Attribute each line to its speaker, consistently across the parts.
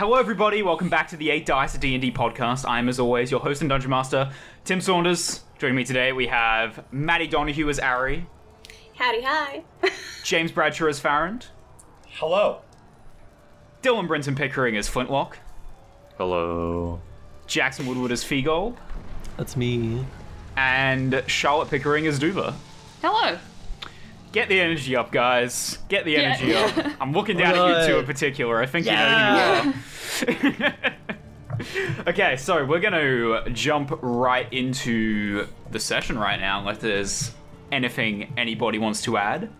Speaker 1: Hello, everybody. Welcome back to the Eight Dice D&D podcast. I'm, as always, your host and dungeon master, Tim Saunders. Joining me today, we have Maddie Donahue as Ari,
Speaker 2: Howdy, hi.
Speaker 1: James Bradshaw as Farrand,
Speaker 3: Hello.
Speaker 1: Dylan Brinton Pickering as Flintlock,
Speaker 4: Hello.
Speaker 1: Jackson Woodward as Feagold,
Speaker 5: That's me.
Speaker 1: and Charlotte Pickering as Duva.
Speaker 6: Hello.
Speaker 1: Get the energy up, guys. Get the
Speaker 6: Yeah.
Speaker 1: energy up. I'm looking down at you two in particular. I think you know who you are. okay, so we're going to jump right into the session right now, unless there's anything anybody wants to add.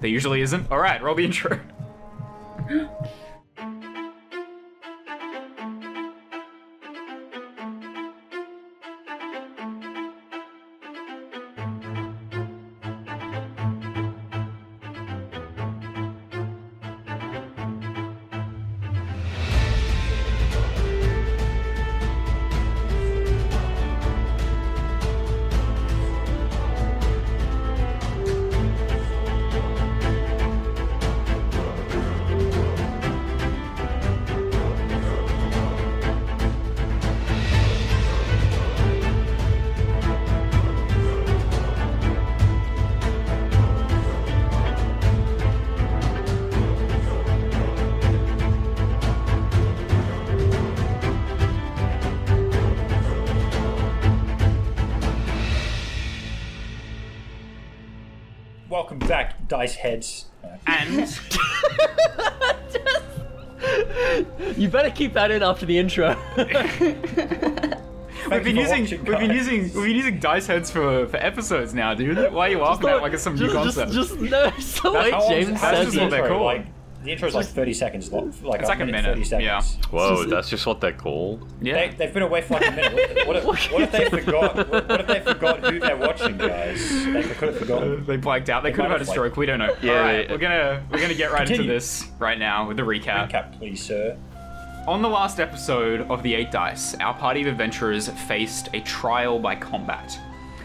Speaker 1: There usually isn't. All right, roll the intro.
Speaker 5: that in after the intro.
Speaker 1: we've been using
Speaker 3: watching,
Speaker 1: we've been using we've been using dice heads for for episodes now, dude. Why are you laughing at it like it's some new
Speaker 5: just,
Speaker 1: concept?
Speaker 5: Just, just no, it's the way
Speaker 3: how
Speaker 5: James
Speaker 3: how
Speaker 1: that's
Speaker 3: long's
Speaker 5: says
Speaker 1: just what they're
Speaker 3: intro?
Speaker 1: called.
Speaker 3: Like, the intro is like 30 seconds long. Like,
Speaker 1: It's
Speaker 3: a
Speaker 1: like a
Speaker 3: minute,
Speaker 1: minute,
Speaker 3: 30 seconds.
Speaker 4: Whoa,
Speaker 5: Just-
Speaker 4: that's just what they're called.
Speaker 1: yeah.
Speaker 3: They, they've been away for like a minute. What, what, if, what if they forgot? What, what if they forgot who they're watching, guys? They could have forgotten.
Speaker 1: They blanked out. They, could have had a
Speaker 3: have, like-
Speaker 1: stroke. We don't know.
Speaker 4: Yeah,
Speaker 1: All right,
Speaker 4: they-
Speaker 1: we're gonna we're gonna get right into this right now with the recap.
Speaker 3: Recap, please, sir.
Speaker 1: On the last episode of the Eight Dice, our party of adventurers faced a trial by combat.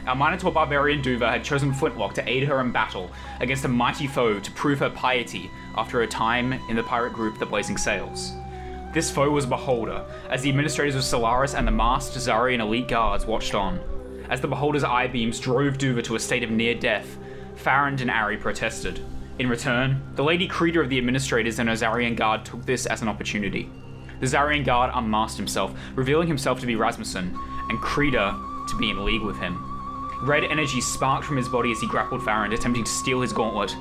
Speaker 1: Our Minotaur barbarian Duva had chosen Flintlock to aid her in battle against a mighty foe to prove her piety after a time in the pirate group The Blazing Sails. This foe was a Beholder, as the administrators of Solaris and the masked Zarian elite guards watched on. As the Beholder's eye beams drove Duva to a state of near death, Farrand and Ari protested. In return, the Lady Creeder of the administrators and her Zarian guard took this as an opportunity. The Zarian guard unmasked himself, revealing himself to be Rasmussen, and Creeder to be in league with him. Red energy sparked from his body as he grappled Farrand, attempting to steal his gauntlet.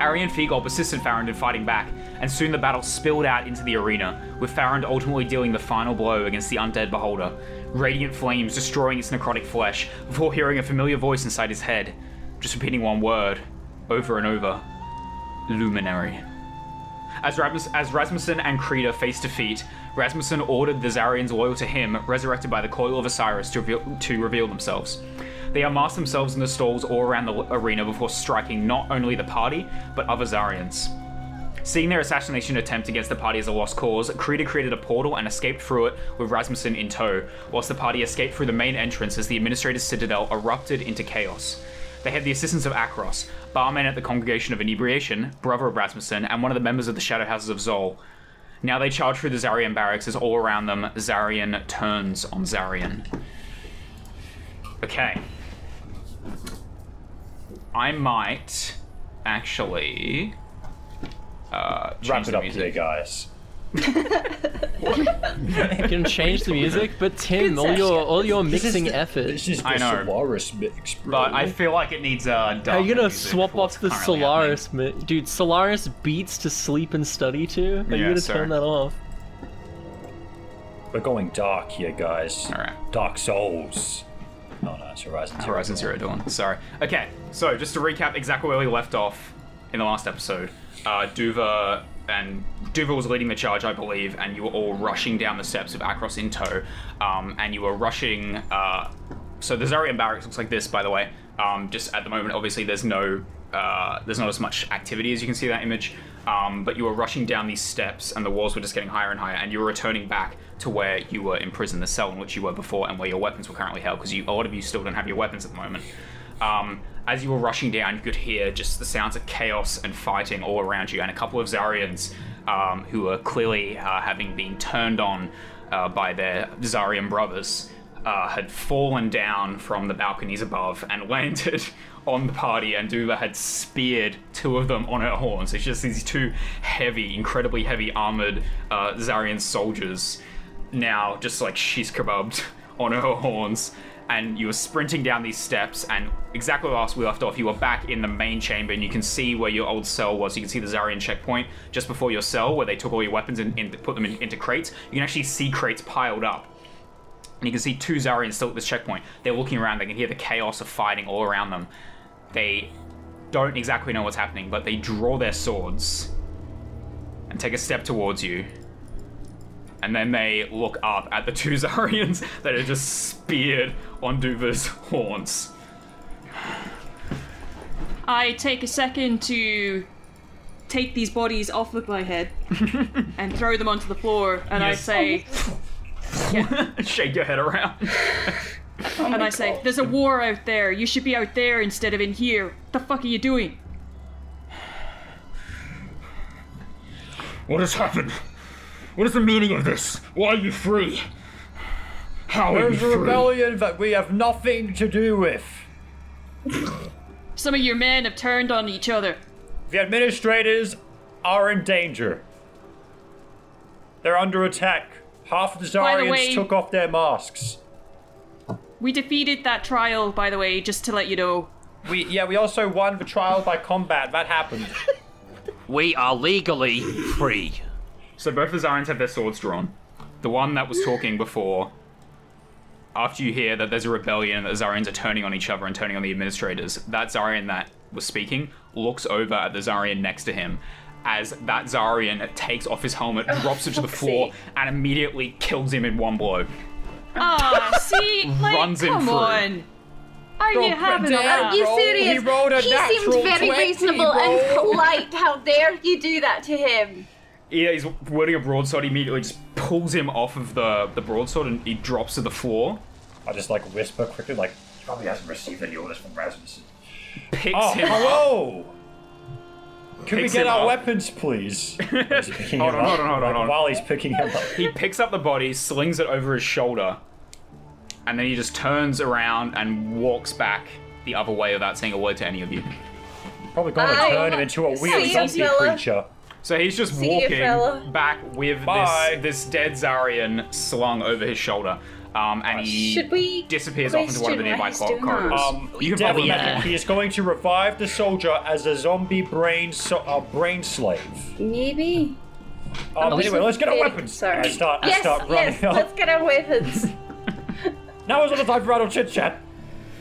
Speaker 1: Ari and Figol persisted Farrand in fighting back, and soon the battle spilled out into the arena, with Farrand ultimately dealing the final blow against the undead beholder, radiant flames destroying its necrotic flesh, before hearing a familiar voice inside his head, just repeating one word, over and over Luminary. As, Rasmus- as Rasmussen and Creeder face defeat, Rasmussen ordered the Zarians loyal to him, resurrected by the coil of Osiris, to reveal, to reveal themselves. They unmasked themselves in the stalls all around the arena before striking not only the party, but other Zarians. Seeing their assassination attempt against the party as a lost cause, Creeder created a portal and escaped through it with Rasmussen in tow, whilst the party escaped through the main entrance as the Administrator's Citadel erupted into chaos. They had the assistance of Akros, barman at the Congregation of Inebriation, brother of Rasmussen, and one of the members of the Shadow Houses of Zol. Now they charge through the Zarian barracks as all around them, Zarian turns on Zarian. Okay. I might actually uh, change
Speaker 3: Wrap it
Speaker 1: the
Speaker 3: up
Speaker 1: music.
Speaker 3: guys.
Speaker 5: You can change the music, but Tim, all your all your mixing effort.
Speaker 3: This is the
Speaker 1: I know.
Speaker 3: Solaris mix, bro.
Speaker 1: But I feel like it needs uh,
Speaker 5: Are you gonna swap off the Solaris, mi- dude? Solaris beats to sleep and study to. Are
Speaker 1: Yeah,
Speaker 5: you gonna
Speaker 1: sir.
Speaker 5: turn that off?
Speaker 3: We're going dark here, guys.
Speaker 1: All right.
Speaker 3: Dark Souls. Oh no, it's Horizon Zero.
Speaker 1: Horizon Zero Dawn. Sorry. Okay, so just to recap exactly where we left off in the last episode, uh, Duva and Duval was leading the charge, I believe, and you were all rushing down the steps with Akros in tow, um, and you were rushing. Uh, so the Zarian barracks looks like this, by the way. Um, just at the moment, obviously, there's no, uh, there's not as much activity as you can see that image. Um, but you were rushing down these steps, and the walls were just getting higher and higher, and you were returning back to where you were imprisoned, the cell in which you were before, and where your weapons were currently held, because a lot of you still don't have your weapons at the moment. Um, as you were rushing down, you could hear just the sounds of chaos and fighting all around you, and a couple of Zarians um, who were clearly uh, having been turned on uh, by their Zarian brothers, uh, had fallen down from the balconies above and landed on the party, and Duva had speared two of them on her horns. It's just these two heavy, incredibly heavy armored uh, Zarian soldiers now just like she's kebabbed on her horns. And you were sprinting down these steps, and exactly last we left off, you were back in the main chamber, and you can see where your old cell was. You can see the Zarian checkpoint just before your cell, where they took all your weapons and, and put them in, into crates. You can actually see crates piled up. And you can see two Zarians still at this checkpoint. They're looking around, they can hear the chaos of fighting all around them. They don't exactly know what's happening, but they draw their swords and take a step towards you. And then they look up at the two Zarians that are just speared on Duva's horns.
Speaker 2: I take a second to take these bodies off of my head and throw them onto the floor, and I
Speaker 1: Yes.
Speaker 2: say,
Speaker 1: Shake your head around.
Speaker 2: Oh and I say, "There's a war out there. You should be out there instead of in here. What the fuck are you doing?"
Speaker 1: What has happened? What is the meaning of this? Why are you free? How are you
Speaker 3: There's a rebellion that we have nothing to do with.
Speaker 2: Some of your men have turned on each other.
Speaker 3: The administrators are in danger. They're under attack. Half of the
Speaker 2: By the
Speaker 3: Zarians
Speaker 2: way-
Speaker 3: took off their masks.
Speaker 2: We defeated that trial, by the way, just to let you know.
Speaker 3: We yeah, we also won the trial by combat. That happened.
Speaker 6: We are legally free.
Speaker 1: So both the Zarians have their swords drawn. The one that was talking before, after you hear that there's a rebellion and that the Zarians are turning on each other and turning on the administrators, that Zarian that was speaking looks over at the Zarian next to him as that Zarian takes off his helmet, drops it to the floor, and immediately kills him in one blow.
Speaker 2: Ah, see, like,
Speaker 1: Runs in
Speaker 2: come
Speaker 1: through.
Speaker 2: on. Are you having a?
Speaker 7: Are you serious?
Speaker 3: he rolled a
Speaker 7: he
Speaker 3: natural
Speaker 7: seemed very
Speaker 3: 20,
Speaker 7: reasonable and polite. How dare you do that to him?
Speaker 1: Yeah, he's wielding a broadsword, he immediately just pulls him off of the, the broadsword and he drops to the floor,
Speaker 3: I just like whisper quickly, like he probably hasn't received any orders from Rasmussen.
Speaker 1: picks
Speaker 3: Oh,
Speaker 1: him up.
Speaker 3: hello. Can we get our
Speaker 1: up.
Speaker 3: weapons, please?
Speaker 1: Hold on, hold on, hold on, hold on.
Speaker 3: While he's picking him up.
Speaker 1: He picks up the body, slings it over his shoulder, and then he just turns around and walks back the other way without saying a word to any of you.
Speaker 3: Probably going to turn him into a weird zombie creature.
Speaker 1: So he's just
Speaker 7: See
Speaker 1: walking
Speaker 7: fella.
Speaker 1: back with
Speaker 3: Bye.
Speaker 1: this this dead Zarian slung over his shoulder, um, and he
Speaker 7: Should we
Speaker 1: disappears off into one of the nearby
Speaker 7: why he's
Speaker 1: cor- corridors.
Speaker 3: Um,
Speaker 1: you can probably
Speaker 3: definitely,
Speaker 1: yeah.
Speaker 3: he is going to revive the soldier as a zombie brain so, uh, brain slave.
Speaker 7: Maybe.
Speaker 3: Um,
Speaker 7: least
Speaker 3: anyway, let's get our weapons.
Speaker 7: sorry.
Speaker 3: I start, I
Speaker 7: yes,
Speaker 3: start running
Speaker 7: yes.
Speaker 3: up.
Speaker 7: Let's get our weapons.
Speaker 3: Now is not the time for idle chit chat.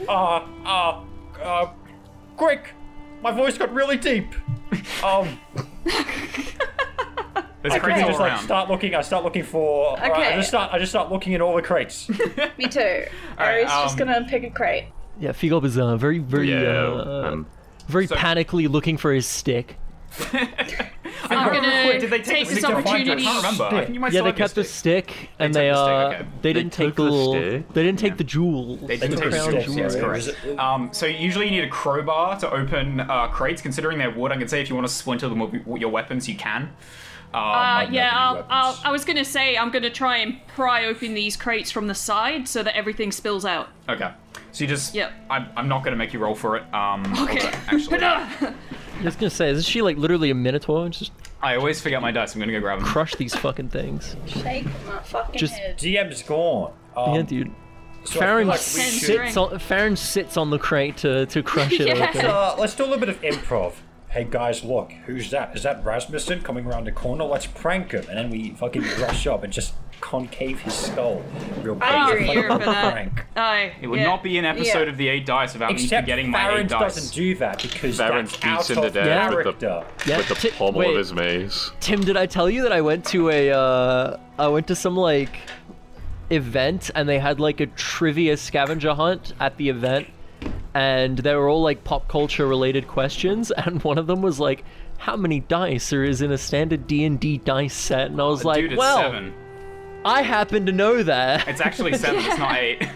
Speaker 3: Uh, uh, uh, quick! My voice got really deep. Um,
Speaker 1: There's
Speaker 3: I
Speaker 1: crates
Speaker 3: quickly
Speaker 1: all
Speaker 3: just like
Speaker 1: around.
Speaker 3: start looking. I start looking for. alright, I just start. I just start looking in all the crates.
Speaker 7: Me too.
Speaker 1: Alright,
Speaker 7: Ari's just
Speaker 1: um,
Speaker 7: gonna pick a crate.
Speaker 5: Yeah, Figob is uh, very, very,
Speaker 4: Yeah,
Speaker 5: uh,
Speaker 4: um,
Speaker 5: very
Speaker 1: so-
Speaker 5: panically looking for his stick.
Speaker 2: I'm gonna
Speaker 1: Did they take,
Speaker 2: take this
Speaker 1: stick off? I
Speaker 2: opportunity.
Speaker 1: can't remember. I think you might
Speaker 5: Yeah, they
Speaker 1: have
Speaker 5: kept the
Speaker 1: stick.
Speaker 5: stick, and
Speaker 1: took
Speaker 5: they
Speaker 1: the stick,
Speaker 5: uh,
Speaker 1: okay.
Speaker 5: they
Speaker 4: They
Speaker 5: didn't take the
Speaker 4: the
Speaker 5: little,
Speaker 4: stick?
Speaker 5: they didn't take
Speaker 1: Yeah.
Speaker 5: the jewels.
Speaker 1: They didn't
Speaker 5: the
Speaker 1: take the
Speaker 5: crown
Speaker 1: sticks,
Speaker 5: jewels.
Speaker 1: yes, correct. Um, so usually you need a crowbar to open uh, crates. Considering they're wood, I can say if you want to splinter them with your weapons, you can. Um,
Speaker 2: Uh, yeah, I'll, I'll. I was gonna say I'm gonna try and pry open these crates from the side so that everything spills out.
Speaker 1: Okay. So you just.
Speaker 2: Yep.
Speaker 1: I'm, I'm not going to make you roll for it. Um,
Speaker 2: Okay.
Speaker 1: Actually,
Speaker 5: I was gonna say, isn't she like literally a minotaur? Just
Speaker 1: I always forget my dice. I'm going to go grab them.
Speaker 5: crush these fucking things.
Speaker 7: Shake my fucking
Speaker 5: Just-
Speaker 7: head.
Speaker 3: DM's gone. Um,
Speaker 5: yeah, dude.
Speaker 3: so I feel
Speaker 5: Farron
Speaker 3: like we should-
Speaker 5: sits on Farron sits on the crate to to crush it
Speaker 2: Yeah.
Speaker 5: open.
Speaker 3: Uh, let's do a little bit of improv. Hey guys, look, who's that? Is that Rasmussen coming around the corner? Let's prank him, and then we fucking rush up and just concave his skull real quick.
Speaker 7: I
Speaker 3: It's a
Speaker 7: agree.
Speaker 3: fucking
Speaker 2: Here for that.
Speaker 3: prank.
Speaker 2: Aye.
Speaker 1: It would
Speaker 2: yeah.
Speaker 1: not be an episode
Speaker 7: Yeah.
Speaker 1: of the eight dice without me
Speaker 3: Except
Speaker 1: forgetting my
Speaker 3: Farron
Speaker 1: eight dice.
Speaker 3: doesn't do that because
Speaker 4: Farron
Speaker 3: that's
Speaker 4: beats
Speaker 3: out
Speaker 4: him to
Speaker 3: of
Speaker 4: death with the-
Speaker 3: character.
Speaker 5: Yeah,
Speaker 4: with the
Speaker 5: Ti-
Speaker 4: pommel
Speaker 5: wait,
Speaker 4: of his mace.
Speaker 5: Tim, did I tell you that I went to a uh, I went to some like event and they had like a trivia scavenger hunt at the event and they were all like pop culture related questions and one of them was like how many dice are is in a standard D&D dice set and I was like
Speaker 1: Dude,
Speaker 5: well
Speaker 1: seven.
Speaker 5: I happen to know that
Speaker 1: It's actually seven. It's not eight.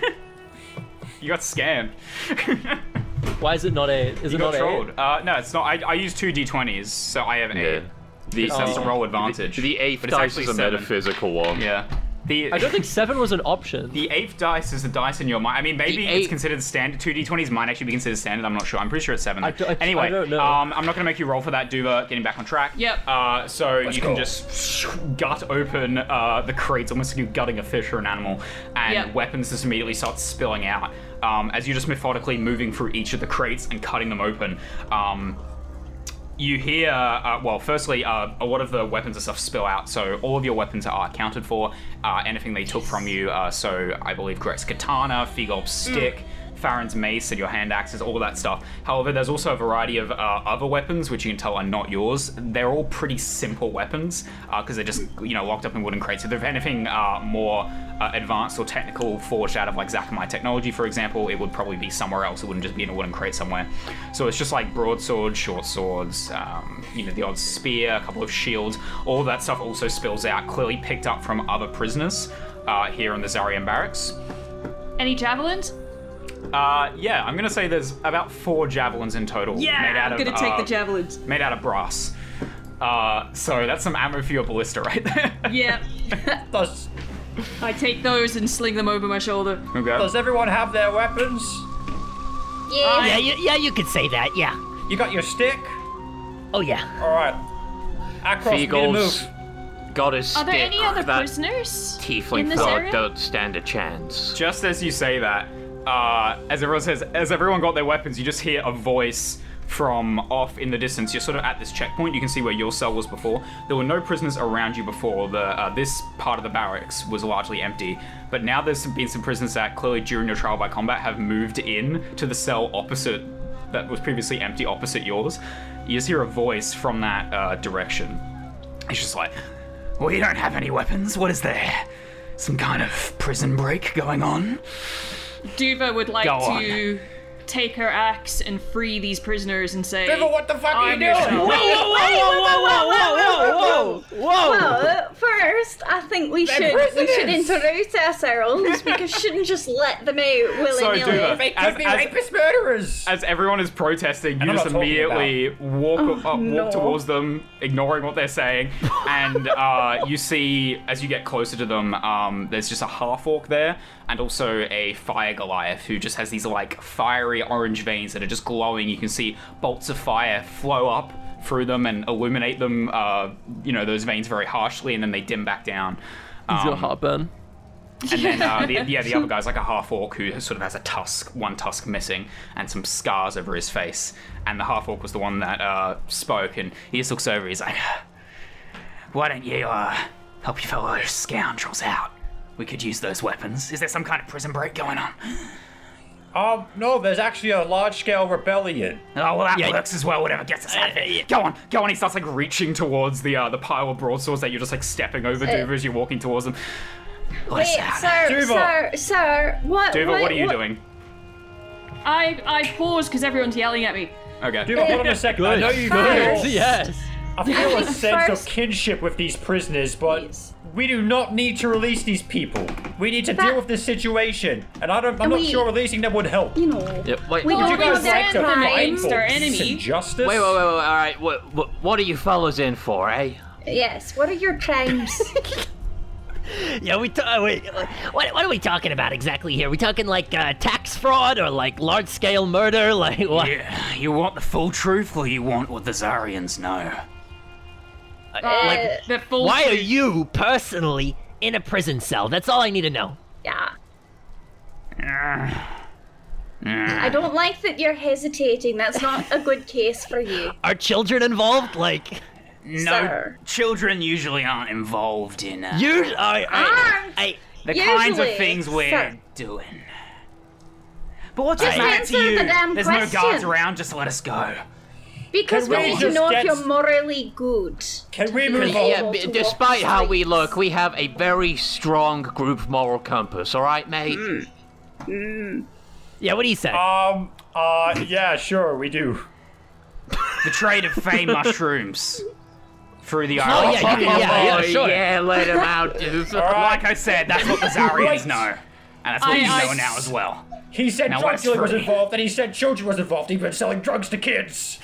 Speaker 1: you got scammed.
Speaker 5: why is it not 8 is
Speaker 1: You
Speaker 5: it
Speaker 1: got
Speaker 5: not
Speaker 1: trolled.
Speaker 5: 8
Speaker 1: Uh, no, it's not. I, I use two d20s, so I have an
Speaker 4: Yeah.
Speaker 1: eight. The
Speaker 5: Oh.
Speaker 1: that's a roll advantage.
Speaker 4: The eighth
Speaker 1: But it's
Speaker 4: dice
Speaker 1: actually
Speaker 4: is a
Speaker 1: seven.
Speaker 4: metaphysical one.
Speaker 1: Yeah. The,
Speaker 5: I don't think seven was an option.
Speaker 1: The eighth dice is a dice in your mind. I mean, maybe
Speaker 6: The
Speaker 1: it's considered standard. Two d20s might actually be considered standard. I'm not sure. I'm pretty sure it's seven.
Speaker 5: I d- I-
Speaker 1: anyway,
Speaker 5: I don't know.
Speaker 1: Um, I'm not going to make you roll for that, Duva. Getting back on track.
Speaker 2: Yep.
Speaker 1: Uh, so you can just gut open uh, the crates, almost like you're gutting a fish or an animal, and
Speaker 2: Yep.
Speaker 1: weapons just immediately start spilling out. Um, as you're just methodically moving through each of the crates and cutting them open. Um, you hear, uh, well, firstly, uh, a lot of the weapons and stuff spill out, so all of your weapons are accounted for. Uh, anything they took from you, uh, so I believe Greg's katana, Figol's stick, Farron's mace, and your hand axes, all of that stuff. However, there's also a variety of uh, other weapons which you can tell are not yours. They're all pretty simple weapons because they're just, you know, locked up in wooden crates. So If anything uh, more uh, advanced or technical forged out of like Zakamai technology, for example, it would probably be somewhere else. It wouldn't just be in a wooden crate somewhere. So it's just like broadswords, short swords, um, you know, the odd spear, a couple of shields. All of that stuff also spills out, clearly picked up from other prisoners uh, here in the Zarian barracks.
Speaker 2: Any javelins?
Speaker 1: Uh, yeah, I'm gonna say there's about four javelins in total.
Speaker 2: Yeah,
Speaker 1: made out
Speaker 2: I'm
Speaker 1: of,
Speaker 2: gonna take
Speaker 1: uh,
Speaker 2: the javelins.
Speaker 1: Made out of brass. Uh, so that's some ammo for your ballista right there.
Speaker 2: Yeah, I take those and sling them over my shoulder.
Speaker 1: okay.
Speaker 3: Does everyone have their weapons?
Speaker 7: Yeah.
Speaker 8: Yeah, you, yeah, you could say that. Yeah.
Speaker 3: You got your stick?
Speaker 8: Oh yeah.
Speaker 3: All right. Across me to
Speaker 6: Feagles
Speaker 3: move.
Speaker 6: got his
Speaker 2: Are there any other
Speaker 6: that
Speaker 2: prisoners in
Speaker 6: tiefling
Speaker 2: this
Speaker 6: thug
Speaker 2: area?
Speaker 6: don't stand a chance.
Speaker 1: Just as you say that, uh, as everyone says, as everyone got their weapons, you just hear a voice from off in the distance. You're sort of at this checkpoint. You can see where your cell was before. There were no prisoners around you before. The uh, this part of the barracks was largely empty, but now there's been some prisoners that clearly during your trial by combat have moved in to the cell opposite that was previously empty opposite yours. You just hear a voice from that uh, direction. It's just like, we don't have any weapons. What is there? Some kind of prison break going on?
Speaker 2: Duva would like
Speaker 1: Go
Speaker 2: to take her axe and free these prisoners and say,
Speaker 3: River, what the fuck are you doing?
Speaker 2: your
Speaker 7: Wait,
Speaker 2: shell.
Speaker 7: wait, whoa, whoa, whoa, whoa, whoa,
Speaker 5: Whoa!
Speaker 7: Well, first, I think we should we should introduce ourselves because you shouldn't just let them out willy
Speaker 1: So,
Speaker 7: nilly.
Speaker 1: Duva,
Speaker 3: They
Speaker 1: As-
Speaker 3: be
Speaker 1: as-
Speaker 3: rapist murderers.
Speaker 1: As everyone is protesting, you just immediately walk uh, walk
Speaker 7: no.
Speaker 1: towards them, ignoring what they're saying, and uh, you see as you get closer to them, um, there's just a half orc there, and also a fire Goliath who just has these like fiery orange veins that are just glowing. You can see bolts of fire flow up through them and illuminate them. Uh, you know those veins very harshly, and then they dim back down.
Speaker 5: He's got
Speaker 1: Um,
Speaker 5: heartburn.
Speaker 1: and then uh, the, yeah, the other guy's like a half orc who sort of has a tusk, one tusk missing, and some scars over his face. And the half orc was the one that uh, spoke, and he just looks over. He's like, "Why don't you uh, help your fellow scoundrels out? We could use those weapons. Is there some kind of prison break going on?
Speaker 3: Um, no, there's actually a large-scale rebellion.
Speaker 1: Oh well, that
Speaker 8: Yeah.
Speaker 1: works as well. Whatever gets us out of it. Go on, go on. He starts like reaching towards the uh, the pile of broadswords that you're just like stepping over, Duva, as you're walking towards them. Let us
Speaker 7: Wait,
Speaker 1: out.
Speaker 7: sir,
Speaker 3: Duva.
Speaker 7: sir, sir, what?
Speaker 1: Duva, what, are you doing?
Speaker 2: I I pause because everyone's yelling at me.
Speaker 1: Okay.
Speaker 3: Dude, hold on a second. I know you
Speaker 7: First.
Speaker 3: feel,
Speaker 5: yes.
Speaker 3: I feel a
Speaker 7: think
Speaker 3: sense
Speaker 7: first-
Speaker 3: of kinship with these prisoners, but
Speaker 7: Yes.
Speaker 3: We do not need to release these people. We need to
Speaker 7: That-
Speaker 3: deal with this situation, and I don't. I'm
Speaker 7: And
Speaker 3: not sure releasing them would help.
Speaker 7: You know.
Speaker 6: Yep, wait,
Speaker 7: We
Speaker 6: wait,
Speaker 7: don't
Speaker 3: Would you guys like to
Speaker 7: their
Speaker 3: fight
Speaker 7: crimes,
Speaker 3: for
Speaker 2: enemy.
Speaker 3: and justice?
Speaker 6: wait, wait, wait, all right. What, what, what are you fellas in for, eh?
Speaker 7: Yes. What are your crimes?
Speaker 8: Yeah, we. T- uh, wait, what, what are we talking about exactly here? Are we talking like uh, tax fraud or like large scale murder? Like what?
Speaker 1: Yeah, you want the full truth or you want what the Zarians know?
Speaker 7: Uh,
Speaker 2: The full
Speaker 8: Why are you personally in a prison cell? That's all I need to know.
Speaker 7: yeah. I don't like that you're hesitating. That's not a good case for you.
Speaker 8: Are children involved? Like
Speaker 1: No,
Speaker 7: Sir.
Speaker 1: children usually aren't involved in uh,
Speaker 8: you? I, I, I,
Speaker 1: the kinds of things we're
Speaker 7: sir.
Speaker 1: doing. But what's
Speaker 7: Just
Speaker 1: it matter to you?
Speaker 7: the damn
Speaker 1: There's no guards around. Just let us go.
Speaker 7: Because we
Speaker 3: we
Speaker 7: need to know
Speaker 3: get-
Speaker 7: if you're morally good.
Speaker 3: Can we move
Speaker 7: Yeah,
Speaker 3: on?
Speaker 6: Yeah,
Speaker 7: able
Speaker 6: b-
Speaker 7: to walk
Speaker 6: despite
Speaker 7: the
Speaker 6: how we look, we have a very strong group moral compass, alright, mate?
Speaker 8: yeah. What do you say?
Speaker 3: Um. Uh. Yeah. Sure. We do.
Speaker 1: The trade of fey mushrooms through the
Speaker 8: oh
Speaker 1: island.
Speaker 8: yeah, you can, yeah, yeah,
Speaker 6: Oh,
Speaker 8: sure.
Speaker 6: yeah, let him out, dude.
Speaker 3: All right.
Speaker 1: Like I said, that's what the Zarians
Speaker 3: Right.
Speaker 1: know, and that's what
Speaker 2: I-
Speaker 1: you
Speaker 2: I-
Speaker 1: know now as well.
Speaker 3: He said
Speaker 1: Now
Speaker 3: drug dealing was involved, and he said children was involved. He's been selling drugs to kids.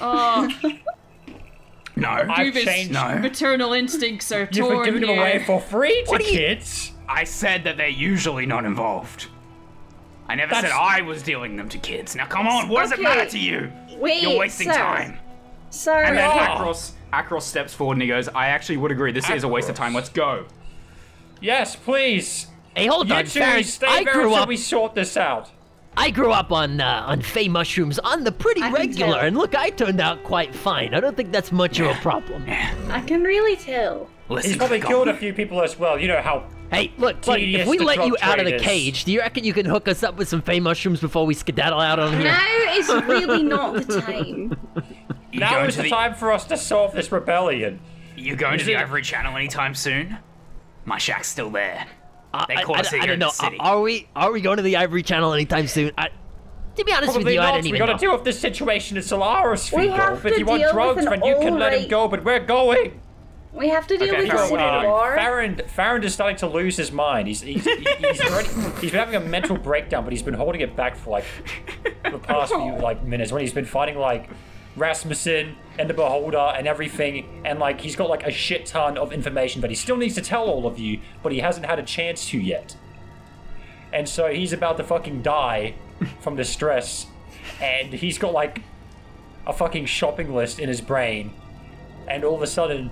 Speaker 2: Oh,
Speaker 1: No.
Speaker 3: I've
Speaker 2: Duvis,
Speaker 3: changed.
Speaker 1: No.
Speaker 2: maternal instincts are
Speaker 3: You've
Speaker 2: torn
Speaker 3: been giving them
Speaker 2: here.
Speaker 3: away for free to
Speaker 8: What do you-
Speaker 3: kids.
Speaker 1: I said that they're usually not involved. I never said I was dealing them to kids. Now come on, what does it matter to you?
Speaker 7: Wait,
Speaker 1: You're wasting
Speaker 7: sir.
Speaker 1: time.
Speaker 7: Sir,
Speaker 1: And then
Speaker 3: Oh.
Speaker 1: Akros, Akros steps forward and he goes, I actually would agree, this is a waste of time, let's go.
Speaker 3: Yes, please.
Speaker 8: Hey, hold
Speaker 3: You
Speaker 8: on,
Speaker 3: two
Speaker 8: Farron.
Speaker 3: stay
Speaker 8: I grew up.
Speaker 3: we sort this out.
Speaker 8: I grew up on uh, on Fey mushrooms on the pretty
Speaker 7: I
Speaker 8: regular, and look, I turned out quite fine. I don't think that's much of a problem.
Speaker 7: I can really tell.
Speaker 1: Listen,
Speaker 3: He's probably killed a few people as well. You know how.
Speaker 8: Hey, look, buddy, if we let you out of the cage, do you reckon you can hook us up with some Fey mushrooms before we skedaddle out on here?
Speaker 7: Now is really not the time.
Speaker 1: You
Speaker 3: Now is
Speaker 1: to
Speaker 3: the time for us to solve this rebellion.
Speaker 1: You going to the
Speaker 3: it-
Speaker 1: Ivory Channel anytime soon? My shack's still there.
Speaker 8: I,
Speaker 1: They
Speaker 8: I-
Speaker 1: caught
Speaker 8: I-
Speaker 1: us
Speaker 8: I
Speaker 1: here
Speaker 8: don't
Speaker 1: in the
Speaker 8: know.
Speaker 1: city.
Speaker 8: Are we are we going to the Ivory Channel anytime soon? I, to be honest with
Speaker 3: Probably
Speaker 8: you, I
Speaker 3: don't
Speaker 8: didn't
Speaker 3: We
Speaker 8: even
Speaker 3: gotta
Speaker 8: know.
Speaker 3: deal with this situation in Solaris,
Speaker 7: We
Speaker 3: Figo.
Speaker 7: have
Speaker 3: If
Speaker 7: to
Speaker 3: you want
Speaker 7: deal with
Speaker 3: drugs,
Speaker 7: an
Speaker 3: then you can let him go. But we're going.
Speaker 7: We have to deal
Speaker 1: Okay,
Speaker 7: with
Speaker 1: Figo,
Speaker 7: a
Speaker 1: what
Speaker 7: civil
Speaker 1: are you doing?
Speaker 7: war.
Speaker 3: Farron, Farron is starting to lose his mind. He's he's, he's already he's been having a mental breakdown, but he's been holding it back for like the past few like minutes when he's been fighting like Rasmussen and the Beholder and everything, and like he's got like a shit ton of information, but he still needs to tell all of you, but he hasn't had a chance to yet. And so he's about to fucking die from the stress, and he's got like a fucking shopping list in his brain, and all of a sudden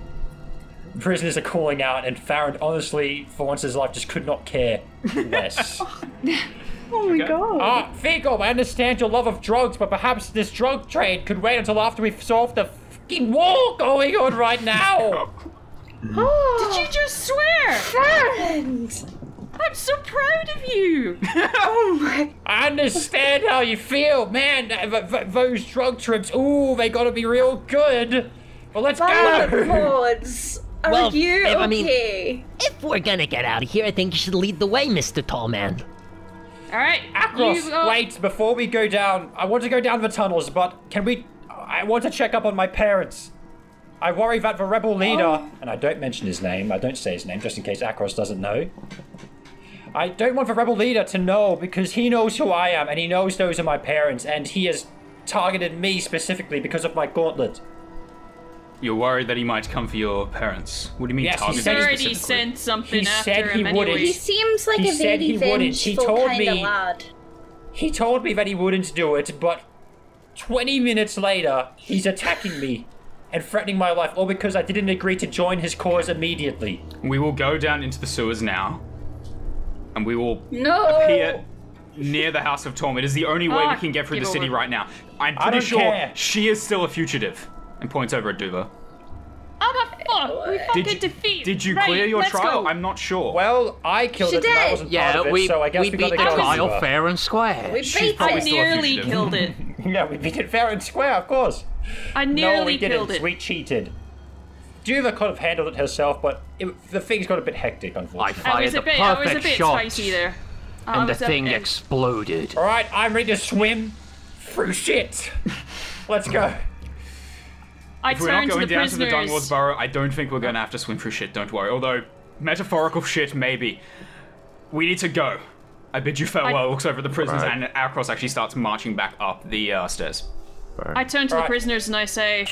Speaker 3: prisoners are calling out, and Farron, honestly, for once in his life, just could not care less.
Speaker 7: Oh my god.
Speaker 3: Ah, Figo, I understand your love of drugs, but perhaps this drug trade could wait until after we've solved the fucking war going on right now.
Speaker 2: Did you just swear?
Speaker 7: Friends!
Speaker 2: I'm so proud of you.
Speaker 7: Oh my
Speaker 3: I understand how you feel, man. th- th- those drug trips, ooh, they gotta be real good. Well, let's
Speaker 7: Violet
Speaker 3: go.
Speaker 7: Pods! Are
Speaker 8: Well,
Speaker 7: you
Speaker 8: if- I mean-
Speaker 7: okay?
Speaker 8: If we're gonna get out of here, I think you should lead the way, Mr. Tall Man.
Speaker 2: All right,
Speaker 3: Akros, wait, before we go down, I want to go down the tunnels, but can we. I want to check up on my parents. I worry that the rebel leader,
Speaker 2: Oh.
Speaker 3: and I don't mention his name, I don't say his name just in case Akros doesn't know. I don't want the rebel leader to know because he knows who I am and he knows those are my parents and he has targeted me specifically because of my gauntlet.
Speaker 1: You're worried that he might come for your parents. What do you mean
Speaker 3: Yes, he
Speaker 1: targeted
Speaker 2: He's
Speaker 3: said
Speaker 2: already
Speaker 1: specifically?
Speaker 2: sent something
Speaker 3: He
Speaker 2: after
Speaker 3: said he
Speaker 2: him
Speaker 3: wouldn't.
Speaker 7: He
Speaker 2: anyways.
Speaker 7: seems like
Speaker 3: He
Speaker 7: a
Speaker 3: said
Speaker 7: very
Speaker 3: he wouldn't. He
Speaker 7: vengeful
Speaker 3: told
Speaker 7: kind of
Speaker 3: me-
Speaker 7: lad.
Speaker 3: He told me that he wouldn't do it, but 20 minutes later, he's attacking me and threatening my life, all because I didn't agree to join his cause immediately.
Speaker 1: We will go down into the sewers now, and we will
Speaker 7: No!
Speaker 1: appear near the House of Torm. It is the only way we
Speaker 2: Ah,
Speaker 1: can get through the
Speaker 2: give
Speaker 1: city
Speaker 2: over.
Speaker 1: right now. I'm
Speaker 3: I
Speaker 1: pretty
Speaker 3: don't
Speaker 1: sure
Speaker 3: care.
Speaker 1: she is still a fugitive. And points over at Duva.
Speaker 2: I'm a fuck. We fucking
Speaker 1: Did you,
Speaker 2: defeat.
Speaker 1: did you
Speaker 2: Right,
Speaker 1: clear your trial?
Speaker 2: Go.
Speaker 1: I'm not sure.
Speaker 3: Well, I killed
Speaker 7: She
Speaker 3: it, and I
Speaker 7: did.
Speaker 3: wasn't
Speaker 6: Yeah,
Speaker 3: part of it,
Speaker 6: we,
Speaker 3: so I guess
Speaker 6: we
Speaker 3: we,
Speaker 6: beat the trial
Speaker 3: Duva.
Speaker 6: fair and square.
Speaker 7: We beat
Speaker 2: I
Speaker 7: him.
Speaker 1: still a
Speaker 2: nearly killed it.
Speaker 3: yeah, we beat it fair and square, of course.
Speaker 2: I nearly
Speaker 3: no,
Speaker 2: nearly
Speaker 3: we didn't.
Speaker 2: it.
Speaker 3: We cheated. Duva could have handled it herself, but it, the things got a bit hectic,
Speaker 6: I
Speaker 3: unfortunately.
Speaker 2: I
Speaker 6: fired
Speaker 2: was a
Speaker 6: the
Speaker 2: bit, I was a
Speaker 6: perfect
Speaker 2: bit
Speaker 6: shot,
Speaker 2: spicy there. I
Speaker 6: and the thing exploded.
Speaker 3: All right, I'm ready to swim through shit. Let's go.
Speaker 2: I
Speaker 1: if we're not
Speaker 2: turned to
Speaker 1: going
Speaker 2: the
Speaker 1: down to the
Speaker 2: prisoners.
Speaker 1: Dunwoods Burrow, I don't think we're going to have to swim through shit, don't worry. Although, metaphorical shit, maybe. We need to go. I bid you farewell.
Speaker 2: I-
Speaker 1: looks over at the prisoners,
Speaker 4: Right.
Speaker 1: and Akros actually starts marching back up the uh, stairs.
Speaker 2: I turn to the
Speaker 3: Alright.
Speaker 2: prisoners and I say,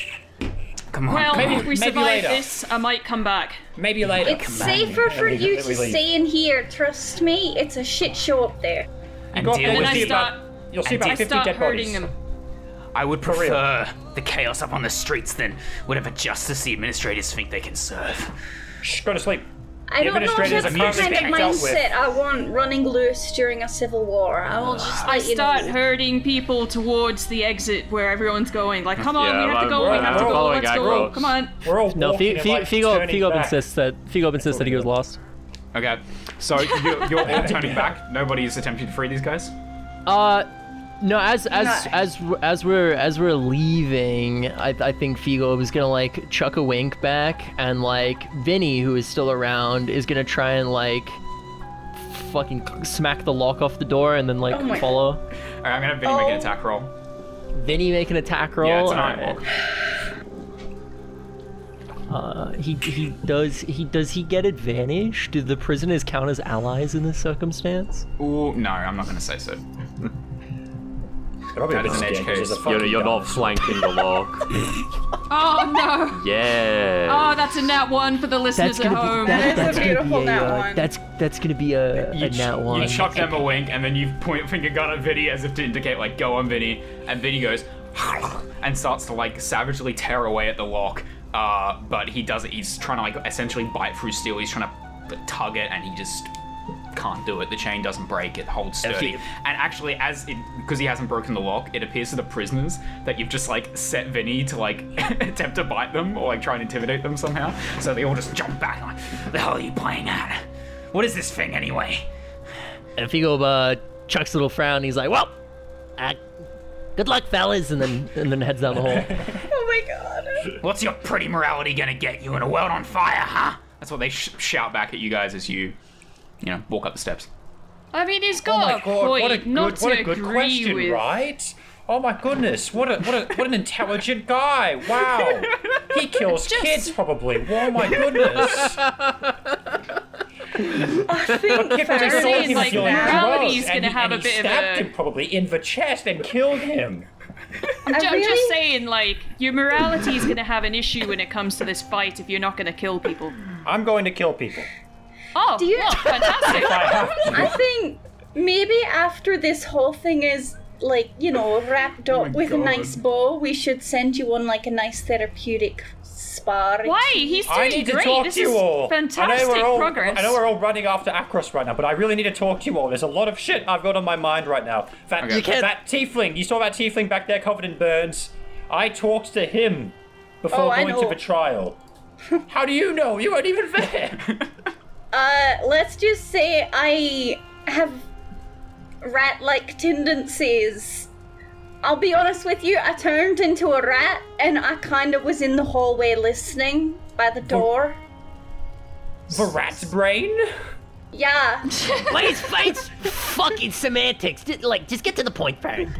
Speaker 1: Come on.
Speaker 2: "Well,
Speaker 3: Maybe-
Speaker 2: if we
Speaker 3: maybe
Speaker 2: survive
Speaker 3: later.
Speaker 2: this, I might come back."
Speaker 3: Maybe later.
Speaker 7: It's safer for
Speaker 3: Let
Speaker 7: you to stay in here. Trust me, it's a shit show up there.
Speaker 1: and
Speaker 3: Go up
Speaker 1: deal
Speaker 3: there,
Speaker 2: And
Speaker 1: with
Speaker 2: I
Speaker 3: see
Speaker 2: start,
Speaker 3: about- You'll see
Speaker 1: and
Speaker 3: about
Speaker 2: I
Speaker 3: 50
Speaker 2: start
Speaker 3: dead
Speaker 2: hurting
Speaker 3: bodies.
Speaker 2: them.
Speaker 1: I would prefer the chaos up on the streets than whatever justice the administrators think they can serve.
Speaker 3: Shh, go to sleep.
Speaker 7: I don't know if
Speaker 3: administrators
Speaker 7: that's
Speaker 3: are
Speaker 7: the
Speaker 3: currently
Speaker 7: kind of
Speaker 3: being dealt with.
Speaker 7: mindset I want running loose during a civil war. I will just
Speaker 2: I
Speaker 7: let you
Speaker 2: start
Speaker 7: know.
Speaker 2: herding people towards the exit where everyone's going. Like, come on,
Speaker 4: Yeah,
Speaker 2: we have to
Speaker 4: I'm-
Speaker 2: go,
Speaker 3: we're-
Speaker 2: we have to
Speaker 3: we're
Speaker 2: go,
Speaker 4: following
Speaker 2: let's go.
Speaker 4: Akros.
Speaker 2: Come on.
Speaker 3: We're all
Speaker 5: No,
Speaker 3: walking
Speaker 5: F-
Speaker 3: and, like,
Speaker 5: Figo,
Speaker 3: turning
Speaker 5: Figo
Speaker 3: back.
Speaker 5: insists that Figo insists that he was lost.
Speaker 1: Okay, so you're, you're all turning back. Nobody's attempting to free these guys.
Speaker 5: Uh, no. As as
Speaker 7: No.
Speaker 5: as as we're as we're leaving, I I think Figo was gonna like chuck a wink back, and like Vinny, who is still around, is gonna try and like fucking smack the lock off the door, and then like
Speaker 7: Oh my-
Speaker 5: follow.
Speaker 1: All right, I'm gonna have Vinny make an
Speaker 7: Oh.
Speaker 1: attack roll.
Speaker 5: Vinny make an attack roll.
Speaker 1: Yeah, it's an iron
Speaker 5: right.
Speaker 1: lock.
Speaker 5: Uh, he he does he does he get advantage? Do the prisoners count as allies in this circumstance?
Speaker 1: Ooh, no, I'm not gonna say so.
Speaker 3: Probably a
Speaker 1: That
Speaker 3: bit
Speaker 1: is an edge case.
Speaker 4: You're, you're not flanking the lock.
Speaker 2: Oh no!
Speaker 4: Yeah.
Speaker 2: Oh, that's a nat one for the listeners at home.
Speaker 5: be that,
Speaker 7: That is
Speaker 5: that's gonna
Speaker 7: beautiful
Speaker 5: be a,
Speaker 7: nat
Speaker 5: uh,
Speaker 7: one.
Speaker 5: That's that's gonna be a,
Speaker 1: You,
Speaker 5: a nat one.
Speaker 1: you chuck them a wink, and then you point finger gun at Vinny as if to indicate, like, go on, Vinny. And Vinny goes, and starts to, like, savagely tear away at the lock. Uh, but he does it. He's trying to, like, essentially bite through steel. He's trying to tug it, and he just can't do it. The chain doesn't break. It holds sturdy.
Speaker 5: he-
Speaker 1: And actually, as it, because he hasn't broken the lock, it appears to the prisoners that you've just, like, set Vinny to, like, attempt to bite them or, like, try and intimidate them somehow. So they all just jump back, like, the hell are you playing at? What is this thing, anyway?
Speaker 5: And Figo uh, chucks a little frown. He's like, "Well, uh, good luck, fellas," and then and then heads down the hall.
Speaker 7: Oh my god.
Speaker 1: What's your pretty morality gonna get you in a world on fire, huh? That's what they sh- shout back at you guys as you, you know, walk up the steps.
Speaker 2: I mean, he's
Speaker 3: oh
Speaker 2: got
Speaker 3: my
Speaker 2: a
Speaker 3: god,
Speaker 2: point
Speaker 3: what a
Speaker 2: not
Speaker 3: good, what
Speaker 2: to
Speaker 3: a good
Speaker 2: agree
Speaker 3: question,
Speaker 2: with.
Speaker 3: right? Oh my goodness, what a what a what an intelligent guy! Wow, he kills
Speaker 2: Just-
Speaker 3: kids probably. Oh my goodness,
Speaker 7: I think
Speaker 3: Kid probably
Speaker 2: Just
Speaker 3: saw
Speaker 2: saying,
Speaker 3: him
Speaker 2: like,
Speaker 3: killing
Speaker 2: morality's
Speaker 3: drugs,
Speaker 2: gonna
Speaker 3: and he,
Speaker 2: have
Speaker 3: and
Speaker 2: a
Speaker 3: he
Speaker 2: bit of
Speaker 3: stabbed
Speaker 2: a-
Speaker 3: him probably in the chest and killed him.
Speaker 2: I'm, ju- I'm
Speaker 7: really-
Speaker 2: just saying, like, your morality is gonna have an issue when it comes to this fight if you're not gonna kill people.
Speaker 3: I'm going to kill people.
Speaker 2: Oh, do
Speaker 7: you-
Speaker 2: well, fantastic.
Speaker 3: I have to.
Speaker 7: I think maybe after this whole thing is like, you know, wrapped oh up with a nice bow, we should send you on like a nice therapeutic spa.
Speaker 2: Why? He's doing
Speaker 3: I need to talk
Speaker 2: this
Speaker 3: to you
Speaker 2: is
Speaker 3: all.
Speaker 2: fantastic
Speaker 3: I know we're all,
Speaker 2: progress.
Speaker 3: I know we're all running after Akros right now, but I really need to talk to you all. There's a lot of shit I've got on my mind right now. That,
Speaker 1: Okay. You
Speaker 5: can't-
Speaker 3: that tiefling, you saw that tiefling back there covered in burns. I talked to him before
Speaker 7: Oh, I
Speaker 3: going to the trial. How do you know? You weren't even there.
Speaker 7: Uh, let's just say I have rat-like tendencies. I'll be honest with you, I turned into a rat and I kind of was in the hallway listening by the door.
Speaker 3: the rat's brain?
Speaker 7: Yeah.
Speaker 8: Wait, it's, it's fucking semantics. Just, like, just get to the point, Fern.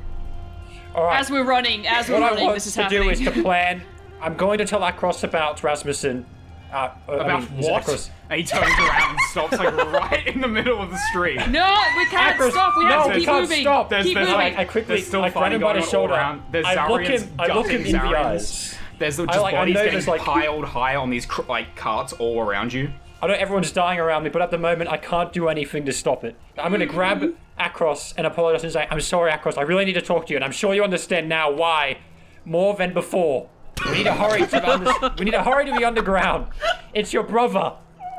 Speaker 3: All right.
Speaker 2: As we're running, as we're
Speaker 3: what I
Speaker 2: running,
Speaker 3: want
Speaker 2: this is
Speaker 3: to
Speaker 2: happening.
Speaker 3: do is to plan. I'm going to tell Akros about Rasmussen. Uh, uh, I
Speaker 1: About
Speaker 3: mean,
Speaker 1: what?
Speaker 3: Akros?
Speaker 1: And he turns around and stops like right in the middle of the street.
Speaker 2: No, we can't
Speaker 3: Akros-
Speaker 2: stop. We
Speaker 3: no,
Speaker 2: have to
Speaker 3: we
Speaker 2: keep
Speaker 3: can't
Speaker 2: moving.
Speaker 3: stop.
Speaker 1: There's-
Speaker 2: keep
Speaker 1: there's,
Speaker 2: moving.
Speaker 1: like-
Speaker 3: I quickly,
Speaker 1: There's still
Speaker 3: I grab
Speaker 1: fighting
Speaker 3: him by
Speaker 1: going
Speaker 3: the
Speaker 1: on all
Speaker 3: shoulder.
Speaker 1: around. There's
Speaker 3: I look
Speaker 1: Zarians
Speaker 3: him. I look him in
Speaker 1: gutting
Speaker 3: the eyes.
Speaker 1: There's just
Speaker 3: I, like, I
Speaker 1: bodies
Speaker 3: know
Speaker 1: getting
Speaker 3: there's, like-
Speaker 1: piled high on these cr- like carts all around you.
Speaker 3: I know everyone's dying around me, but at the moment I can't do anything to stop it. I'm going to grab Akros and apologize and say, "I'm sorry, Akros. I really need to talk to you, and I'm sure you understand now why more than before. We need to hurry to the under- we need to hurry to the underground. It's your brother,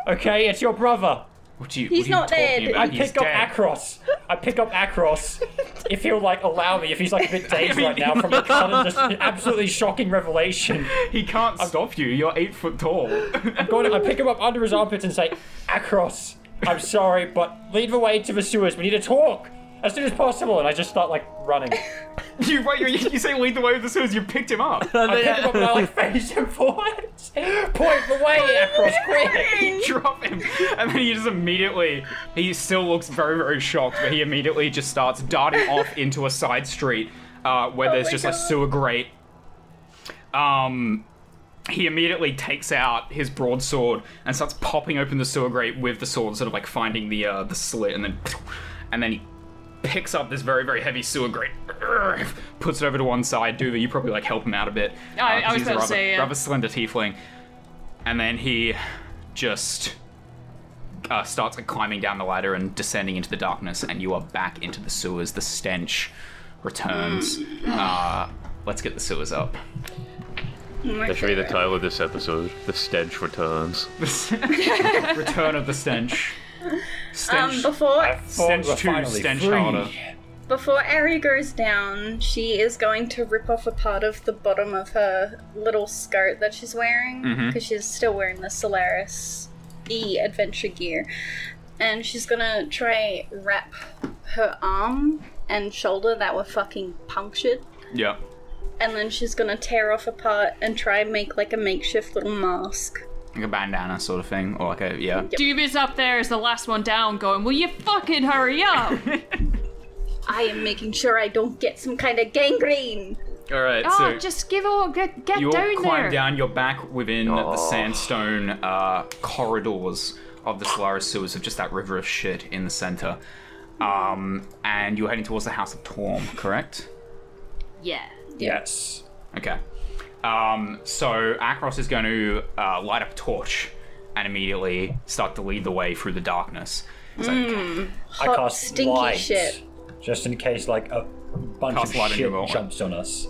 Speaker 3: okay? It's your brother.
Speaker 1: What do you?
Speaker 7: He's
Speaker 1: what are you
Speaker 7: not
Speaker 1: talking
Speaker 7: dead.
Speaker 1: About?
Speaker 3: I
Speaker 1: He's
Speaker 3: pick up. Akros. I pick up Akros. If he'll like allow me, if he's like a bit dazed
Speaker 1: mean,
Speaker 3: right now from a sudden, just absolutely shocking revelation.
Speaker 1: He can't stop you. You're eight foot tall.
Speaker 3: I'm going to, I pick him up under his armpits and say, Akros, I'm sorry, but lead the way to the sewers. We need to talk as soon as possible. And I just start like running.
Speaker 1: you, wait, you, you say lead the way with the sewers. You picked him up.
Speaker 3: I pick him up and I like face him forwards. Point the way, Akros, quick.
Speaker 1: you drop him, and then he just immediately. He still looks very, very shocked, but he immediately just starts darting off into a side street uh, where there's
Speaker 7: my
Speaker 1: just a sewer grate. Um, he immediately takes out his broadsword and starts popping open the sewer grate with the sword, sort of like finding the uh, the slit, and then and then he picks up this very, very heavy sewer grate, puts it over to one side. Duva, you probably like help him out a bit.
Speaker 2: I- I
Speaker 1: 'cause
Speaker 2: was
Speaker 1: he's a
Speaker 2: to
Speaker 1: rather,
Speaker 2: say, yeah.
Speaker 1: rather slender tiefling, and then he just uh, starts like climbing down the ladder and descending into the darkness, and you are back into the sewers. The stench returns. Uh, let's get the sewers up.
Speaker 4: That should be the title of this episode. The stench returns.
Speaker 1: Return of the stench. Stench.
Speaker 7: Um, before
Speaker 1: stench
Speaker 3: we're
Speaker 1: two,
Speaker 3: finally
Speaker 1: stench
Speaker 3: free.
Speaker 1: harder.
Speaker 7: before Ari goes down, she is going to rip off a part of the bottom of her little skirt that she's wearing because she's still wearing the Solaris E adventure gear, and she's gonna try wrap her arm and shoulder that were fucking punctured.
Speaker 1: Yeah.
Speaker 7: And then she's gonna tear off a part and try and make like a makeshift little mask.
Speaker 1: Like a bandana sort of thing, or like a yeah.
Speaker 2: Duva's up there as the last one down, going, "Will you fucking hurry up?"
Speaker 7: I am making sure I don't get some kind of gangrene.
Speaker 1: All right,
Speaker 2: oh,
Speaker 1: so
Speaker 2: just give all get get
Speaker 1: you all
Speaker 2: down
Speaker 1: climb
Speaker 2: there.
Speaker 1: down. You're back within the sandstone uh, corridors of the Solaris sewers of just that river of shit in the center. Um, and you're heading towards the House of Torm, correct?
Speaker 2: Yeah.
Speaker 3: Yes.
Speaker 1: Okay. Um, so Akros is going to uh, light up a torch and immediately start to lead the way through the darkness. It's like,
Speaker 3: I
Speaker 7: Hot,
Speaker 3: cast
Speaker 7: stinky
Speaker 3: light,
Speaker 7: shit.
Speaker 3: just in case like a bunch
Speaker 1: Cast
Speaker 3: of
Speaker 1: light
Speaker 3: shit jumps on us.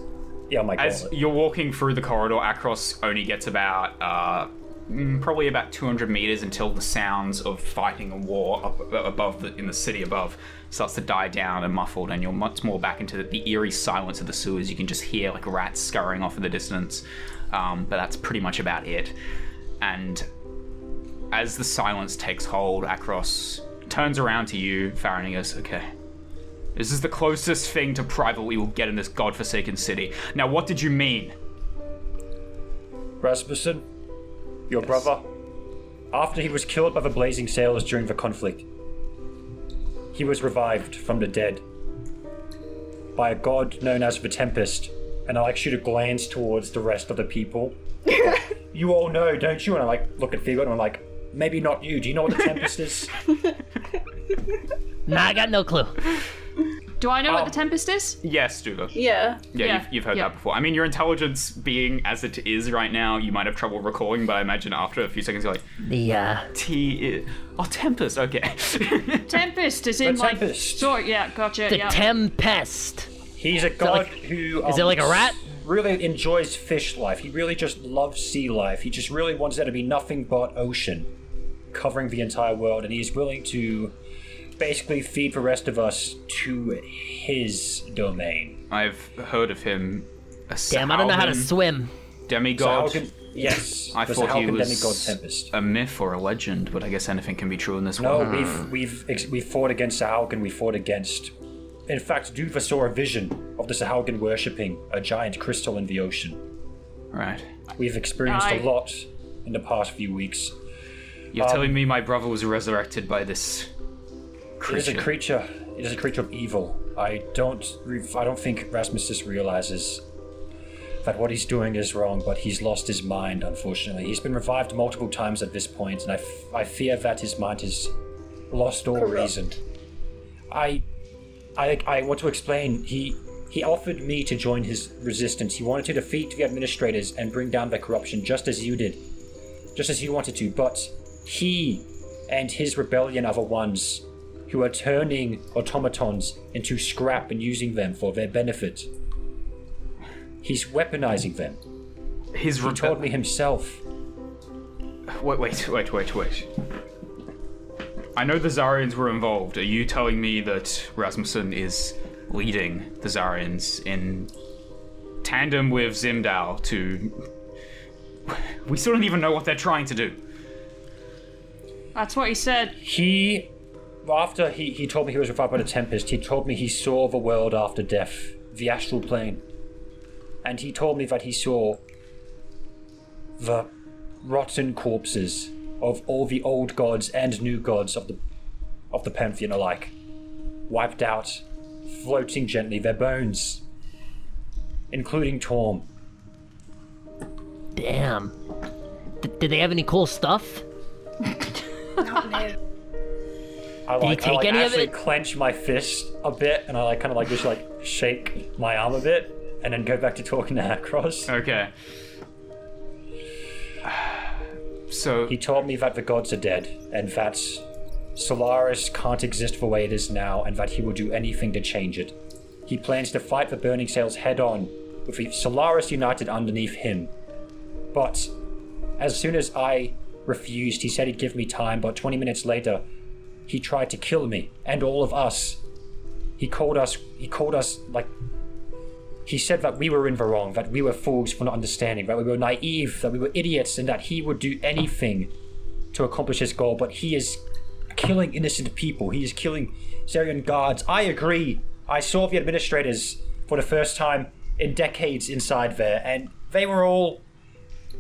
Speaker 3: Yeah, oh my god.
Speaker 1: As you're walking through the corridor, Akros only gets about uh, mm, probably about 200 meters until the sounds of fighting and war up above the, in the city above starts to die down and muffled, and you're much more back into the, the eerie silence of the sewers. You can just hear like rats scurrying off in the distance, um, but that's pretty much about it. And as the silence takes hold, Akros turns around to you, Farron, and goes, "Okay." This is the closest thing to private we will get in this godforsaken city. Now, what did you mean?
Speaker 3: Rasmussen, your brother, after he was killed by the Blazing Sailors during the conflict, he was revived from the dead by a god known as the Tempest. And I like shoot a glance towards the rest of the people. you all know, don't you? And I like look at Figo and I'm like, maybe not you. Do you know what the Tempest is?
Speaker 8: Nah, I got no clue.
Speaker 2: Do I know what
Speaker 3: Oh.
Speaker 2: the Tempest is?
Speaker 1: Yes, Duva.
Speaker 7: Yeah.
Speaker 1: Yeah,
Speaker 2: Yeah,
Speaker 1: You've, you've heard
Speaker 2: yeah.
Speaker 1: that before. I mean, your intelligence being as it is right now, you might have trouble recalling, but I imagine after a few seconds, you're like,
Speaker 8: The uh,
Speaker 1: T. Oh, Tempest, okay.
Speaker 2: Tempest is in
Speaker 3: The
Speaker 2: like.
Speaker 3: Tempest.
Speaker 2: Sort, yeah, gotcha.
Speaker 8: the
Speaker 2: yeah.
Speaker 8: Tempest.
Speaker 3: He's a god
Speaker 8: like-
Speaker 3: who.
Speaker 8: is it
Speaker 3: um,
Speaker 8: like a rat?
Speaker 3: Really enjoys fish life. He really just loves sea life. He just really wants there to be nothing but ocean covering the entire world, and he's willing to basically feed the rest of us to his domain.
Speaker 1: I've heard of him. A
Speaker 8: Damn, I don't know how to swim.
Speaker 1: Demigod.
Speaker 3: Sahuagin- yes,
Speaker 1: I
Speaker 3: the
Speaker 1: thought he was
Speaker 3: demigod Tempest.
Speaker 1: a myth or a legend, but I guess anything can be true in this world.
Speaker 3: No, we've we've ex- we fought against Sahuagin. We fought against. In fact, Duva saw a vision of the Sahuagin worshipping a giant crystal in the ocean.
Speaker 1: Right.
Speaker 3: We've experienced
Speaker 2: I-
Speaker 3: a lot in the past few weeks.
Speaker 1: You're
Speaker 3: Um,
Speaker 1: telling me my brother was resurrected by this
Speaker 3: It is a
Speaker 1: creature?
Speaker 3: creature. It is a creature of evil. I don't. re- I don't think Rasmussen realizes that what he's doing is wrong, but he's lost his mind. Unfortunately, he's been revived multiple times at this point, and I, f- I fear that his mind has lost all
Speaker 7: Corrupt.
Speaker 3: reason. I, I, I want to explain. He he offered me to join his resistance. He wanted to defeat the administrators and bring down their corruption, just as you did, just as you wanted to. But he and his rebellion are the ones who are turning automatons into scrap and using them for their benefit. He's weaponizing them.
Speaker 1: His
Speaker 3: He told me himself.
Speaker 1: Wait, wait, wait, wait, wait. I know the Zarians were involved. Are you telling me that Rasmussen is leading the Zarians in tandem with Zimdal to. We still don't even know what they're trying to do.
Speaker 2: That's what he said.
Speaker 3: He, after he, he told me he was revived by the Tempest, he told me he saw the world after death, the astral plane. And he told me that he saw the rotten corpses of all the old gods and new gods of the of the pantheon alike, wiped out, floating gently, their bones, including Torm.
Speaker 8: Damn. D- did they have any cool stuff?
Speaker 3: I
Speaker 8: he
Speaker 3: like, I like
Speaker 8: any of
Speaker 3: actually
Speaker 8: it?
Speaker 3: clench my fist a bit, and I like kind of like just like shake my arm a bit, and then go back to talking to Akros.
Speaker 1: Okay. So.
Speaker 3: He told me that the gods are dead, and that Solaris can't exist the way it is now, and that he will do anything to change it. He plans to fight the Burning Sails head on, with the Solaris united underneath him. But as soon as I refused, he said he'd give me time, but 20 minutes later, he tried to kill me and all of us. He called us, he called us like he said that we were in the wrong, that we were fools for not understanding, that we were naive, that we were idiots, and that he would do anything to accomplish his goal. But he is killing innocent people. He is killing Zarian guards. I agree. I saw the administrators for the first time in decades inside there, and they were all.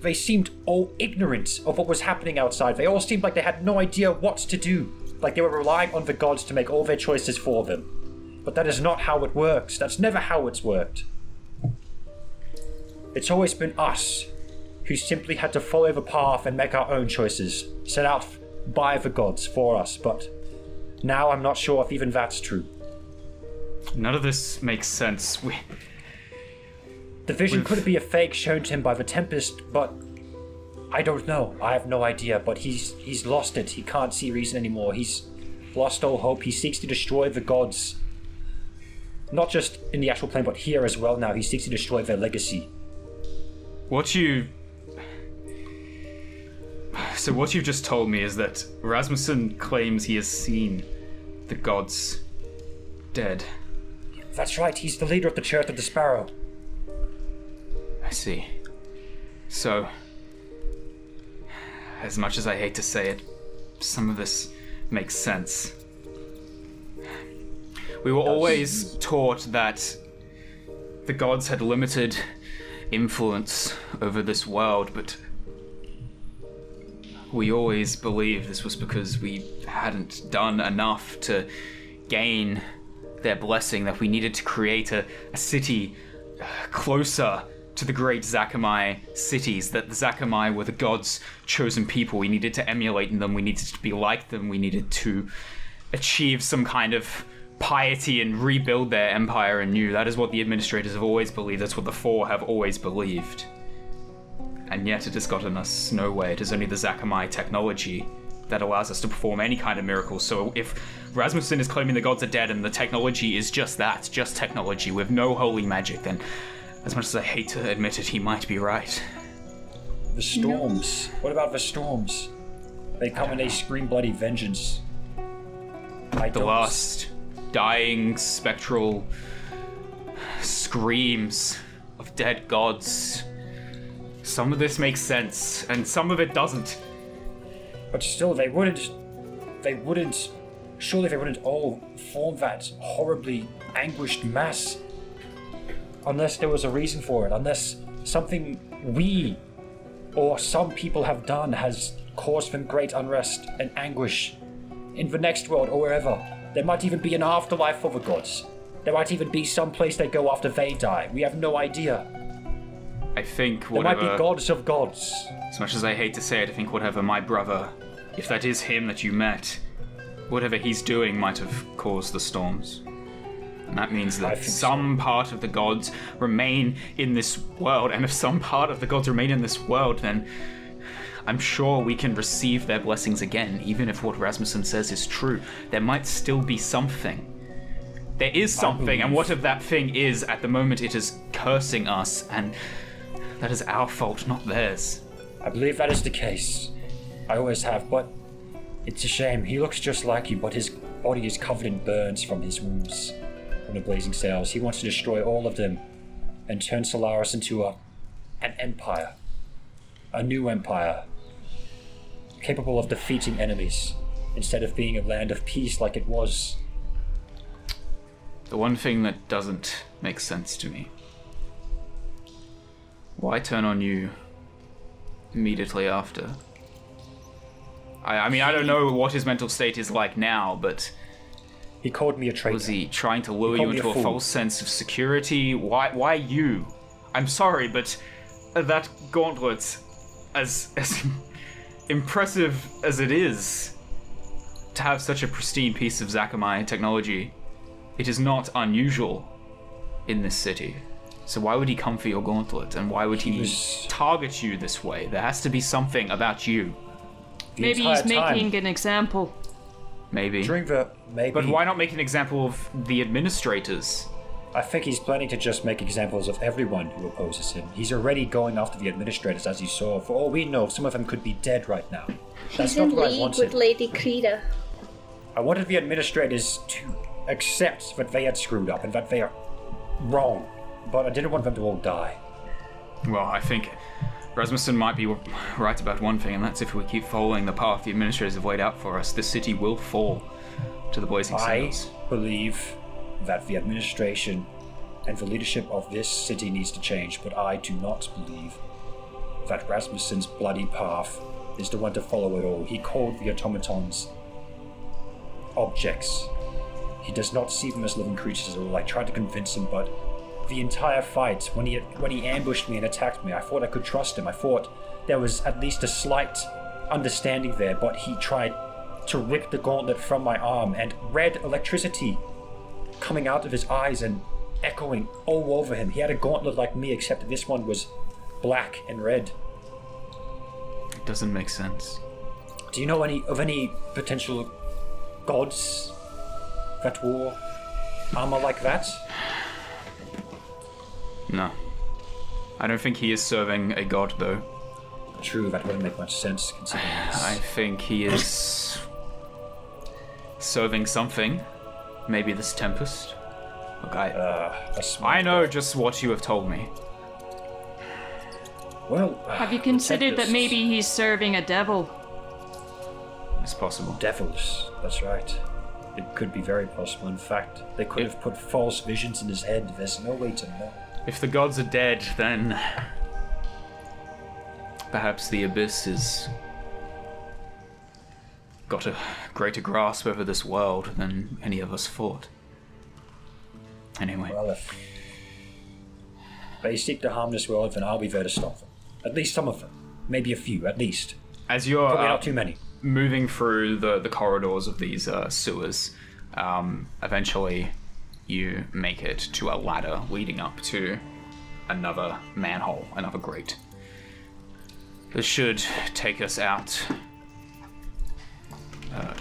Speaker 3: They seemed all ignorant of what was happening outside. They all seemed like they had no idea what to do. Like they were relying on the gods to make all their choices for them. But that is not how it works. That's never how it's worked. It's always been us who simply had to follow the path and make our own choices, set out by the gods for us. But now I'm not sure if even that's true.
Speaker 1: None of this makes sense. We,
Speaker 3: The vision
Speaker 1: We've-
Speaker 3: could be a fake shown to him by the Tempest, but I don't know. I have no idea. But he's he's lost it. He can't see reason anymore. He's lost all hope. He seeks to destroy the gods. Not just in the astral plane, but here as well. Now he seeks to destroy their legacy.
Speaker 1: What you. So, what you've just told me is that Rasmussen claims he has seen the gods dead.
Speaker 3: That's right. He's the leader of the Church of the Sparrow.
Speaker 1: I see. So, as much as I hate to say it, some of this makes sense. We were always taught that the gods had limited influence over this world, but we always believed this was because we hadn't done enough to gain their blessing, that we needed to create a, a city uh, closer to the great Zakamai cities, that the Zakamai were the gods' chosen people. We needed to emulate them, we needed to be like them, we needed to achieve some kind of piety and rebuild their empire anew. That is what the administrators have always believed, that's what the Four have always believed. And yet it has gotten us nowhere. It is only the Zakamai technology that allows us to perform any kind of miracle. So if Rasmussen is claiming the gods are dead and the technology is just that, just technology with no holy magic, then as much as I hate to admit it, he might be right.
Speaker 3: The storms. What about the storms? They come and they scream bloody vengeance. I
Speaker 1: The
Speaker 3: don't-
Speaker 1: last dying spectral screams of dead gods. Some of this makes sense, and some of it doesn't.
Speaker 3: But still, they wouldn't. They wouldn't. Surely they wouldn't all form that horribly anguished mass. Unless there was a reason for it. Unless something we or some people have done has caused them great unrest and anguish in the next world or wherever. There might even be an afterlife for the gods. There might even be some place they go after they die. We have no idea.
Speaker 1: I think whatever.
Speaker 3: There might be gods of gods.
Speaker 1: As much as I hate to say it, I think whatever my brother, if that is him that you met, whatever he's doing might have caused the storms. And that means that
Speaker 3: think so.
Speaker 1: some part of the gods remain in this world, and if some part of the gods remain in this world, then I'm sure we can receive their blessings again, even if what Rasmussen says is true. There might still be something. There is something, and what if that thing is, at the moment, it is cursing us, and that is our fault, not theirs.
Speaker 3: I believe that is the case. I always have, but it's a shame. He looks just like you, but his body is covered in burns from his wounds from the blazing sails. He wants to destroy all of them and turn Solaris into a an empire. A new empire. Capable of defeating enemies instead of being a land of peace like it was.
Speaker 1: The one thing that doesn't make sense to me. Why turn on you immediately after? I, I mean, I don't know what his mental state is like now, but
Speaker 3: He called me a traitor.
Speaker 1: was he trying to lure you into
Speaker 3: a
Speaker 1: a, false sense of security? Why, why you? I'm sorry, but uh, that gauntlet, as, as impressive as it is, to have such a pristine piece of Zakamai technology, it is not unusual in this city. So why would he come for your gauntlet, and why would he,
Speaker 3: was-
Speaker 1: target you this way? There has to be something about you,
Speaker 3: The
Speaker 2: Maybe he's
Speaker 3: entire time
Speaker 2: making an example.
Speaker 1: Maybe.
Speaker 3: during the maybe.
Speaker 1: But why not make an example of the administrators?
Speaker 3: I think he's planning to just make examples of everyone who opposes him. He's already going after the administrators, as you saw. For all we know, some of them could be dead right now. That's
Speaker 7: He's
Speaker 3: not
Speaker 7: in
Speaker 3: what I
Speaker 7: league
Speaker 3: wanted.
Speaker 7: with Lady Krita.
Speaker 3: I wanted the administrators to accept that they had screwed up and that they are wrong. But I didn't want them to all die.
Speaker 1: Well, I think Rasmussen might be right about one thing, and that's if we keep following the path the administrators have laid out for us, the city will fall to the blazing
Speaker 3: I believe that the administration and the leadership of this city needs to change, but I do not believe that Rasmussen's bloody path is the one to follow at all. He called the automatons objects. He does not see them as living creatures at all. I tried to convince him, but the entire fight, when he when he ambushed me and attacked me, I thought I could trust him. I thought there was at least a slight understanding there, but he tried to rip the gauntlet from my arm and red electricity coming out of his eyes and echoing all over him. He had a gauntlet like me, except this one was black and red.
Speaker 1: It doesn't make sense.
Speaker 3: Do you know any of any potential gods that wore armor like that?
Speaker 1: No. I don't think he is serving a god, though.
Speaker 3: True, that wouldn't make much sense considering this.
Speaker 1: I think he is serving something. Maybe this Tempest. Look, I,
Speaker 3: Uh,
Speaker 1: I know
Speaker 3: god.
Speaker 1: just what you have told me.
Speaker 3: Well,
Speaker 2: Have you considered that maybe he's serving a devil?
Speaker 1: It's possible.
Speaker 3: devils? That's right. It could be very possible. In fact, they could have put false visions in his head. There's no way to know.
Speaker 1: If the gods are dead, then perhaps the abyss has got a greater grasp over this world than any of us thought. Anyway,
Speaker 3: Well, if they seek to harm this world, then I'll be there to stop them. At least some of them. Maybe a few, at least.
Speaker 1: as you're
Speaker 3: Probably
Speaker 1: uh,
Speaker 3: not too many.
Speaker 1: moving through the, the corridors of these uh, sewers, um, eventually you make it to a ladder leading up to another manhole, another grate. This should take us out uh,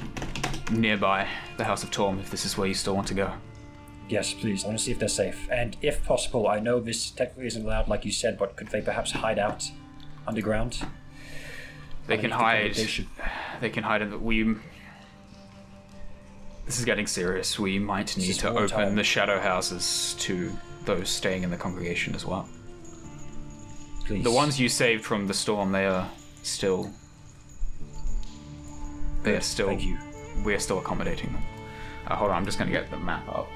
Speaker 1: nearby the House of Torm if this is where you still want to go.
Speaker 3: Yes, please. I want to see if they're safe. And if possible, I know this technically isn't allowed, like you said, but could they perhaps hide out underground?
Speaker 1: They can
Speaker 3: Underneath the
Speaker 1: hide. They can hide in the. We. This is getting serious. We might need to open
Speaker 3: time.
Speaker 1: the shadow houses to those staying in the congregation as well.
Speaker 3: Please.
Speaker 1: The ones you saved from the storm, they are still. They are still.
Speaker 3: Thank you.
Speaker 1: We are still accommodating them. Uh, hold on, I'm just gonna get the map up.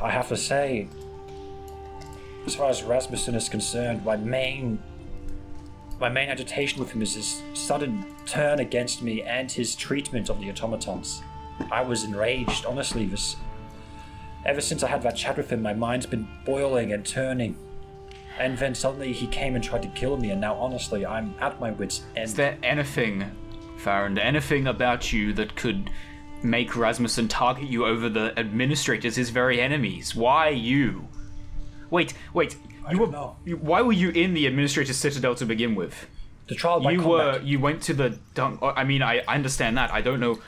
Speaker 3: I have to say, as far as Rasmussen is concerned, my main my main agitation with him is his sudden turn against me and his treatment of the automatons. I was enraged, honestly. This ever since I had that chat with him, my mind's been boiling and turning. And then suddenly he came and tried to kill me, and now honestly, I'm at my wits' end.
Speaker 1: Is there anything, Farron, anything about you that could make Rasmussen target you over the administrators, his very enemies? Why you? Wait, wait.
Speaker 3: I
Speaker 1: You were,
Speaker 3: know.
Speaker 1: you- why were you in the administrator's citadel to begin with?
Speaker 3: the trial by
Speaker 1: you
Speaker 3: combat.
Speaker 1: were. You went to the. dunk- uh, I mean, I, I understand that. I don't know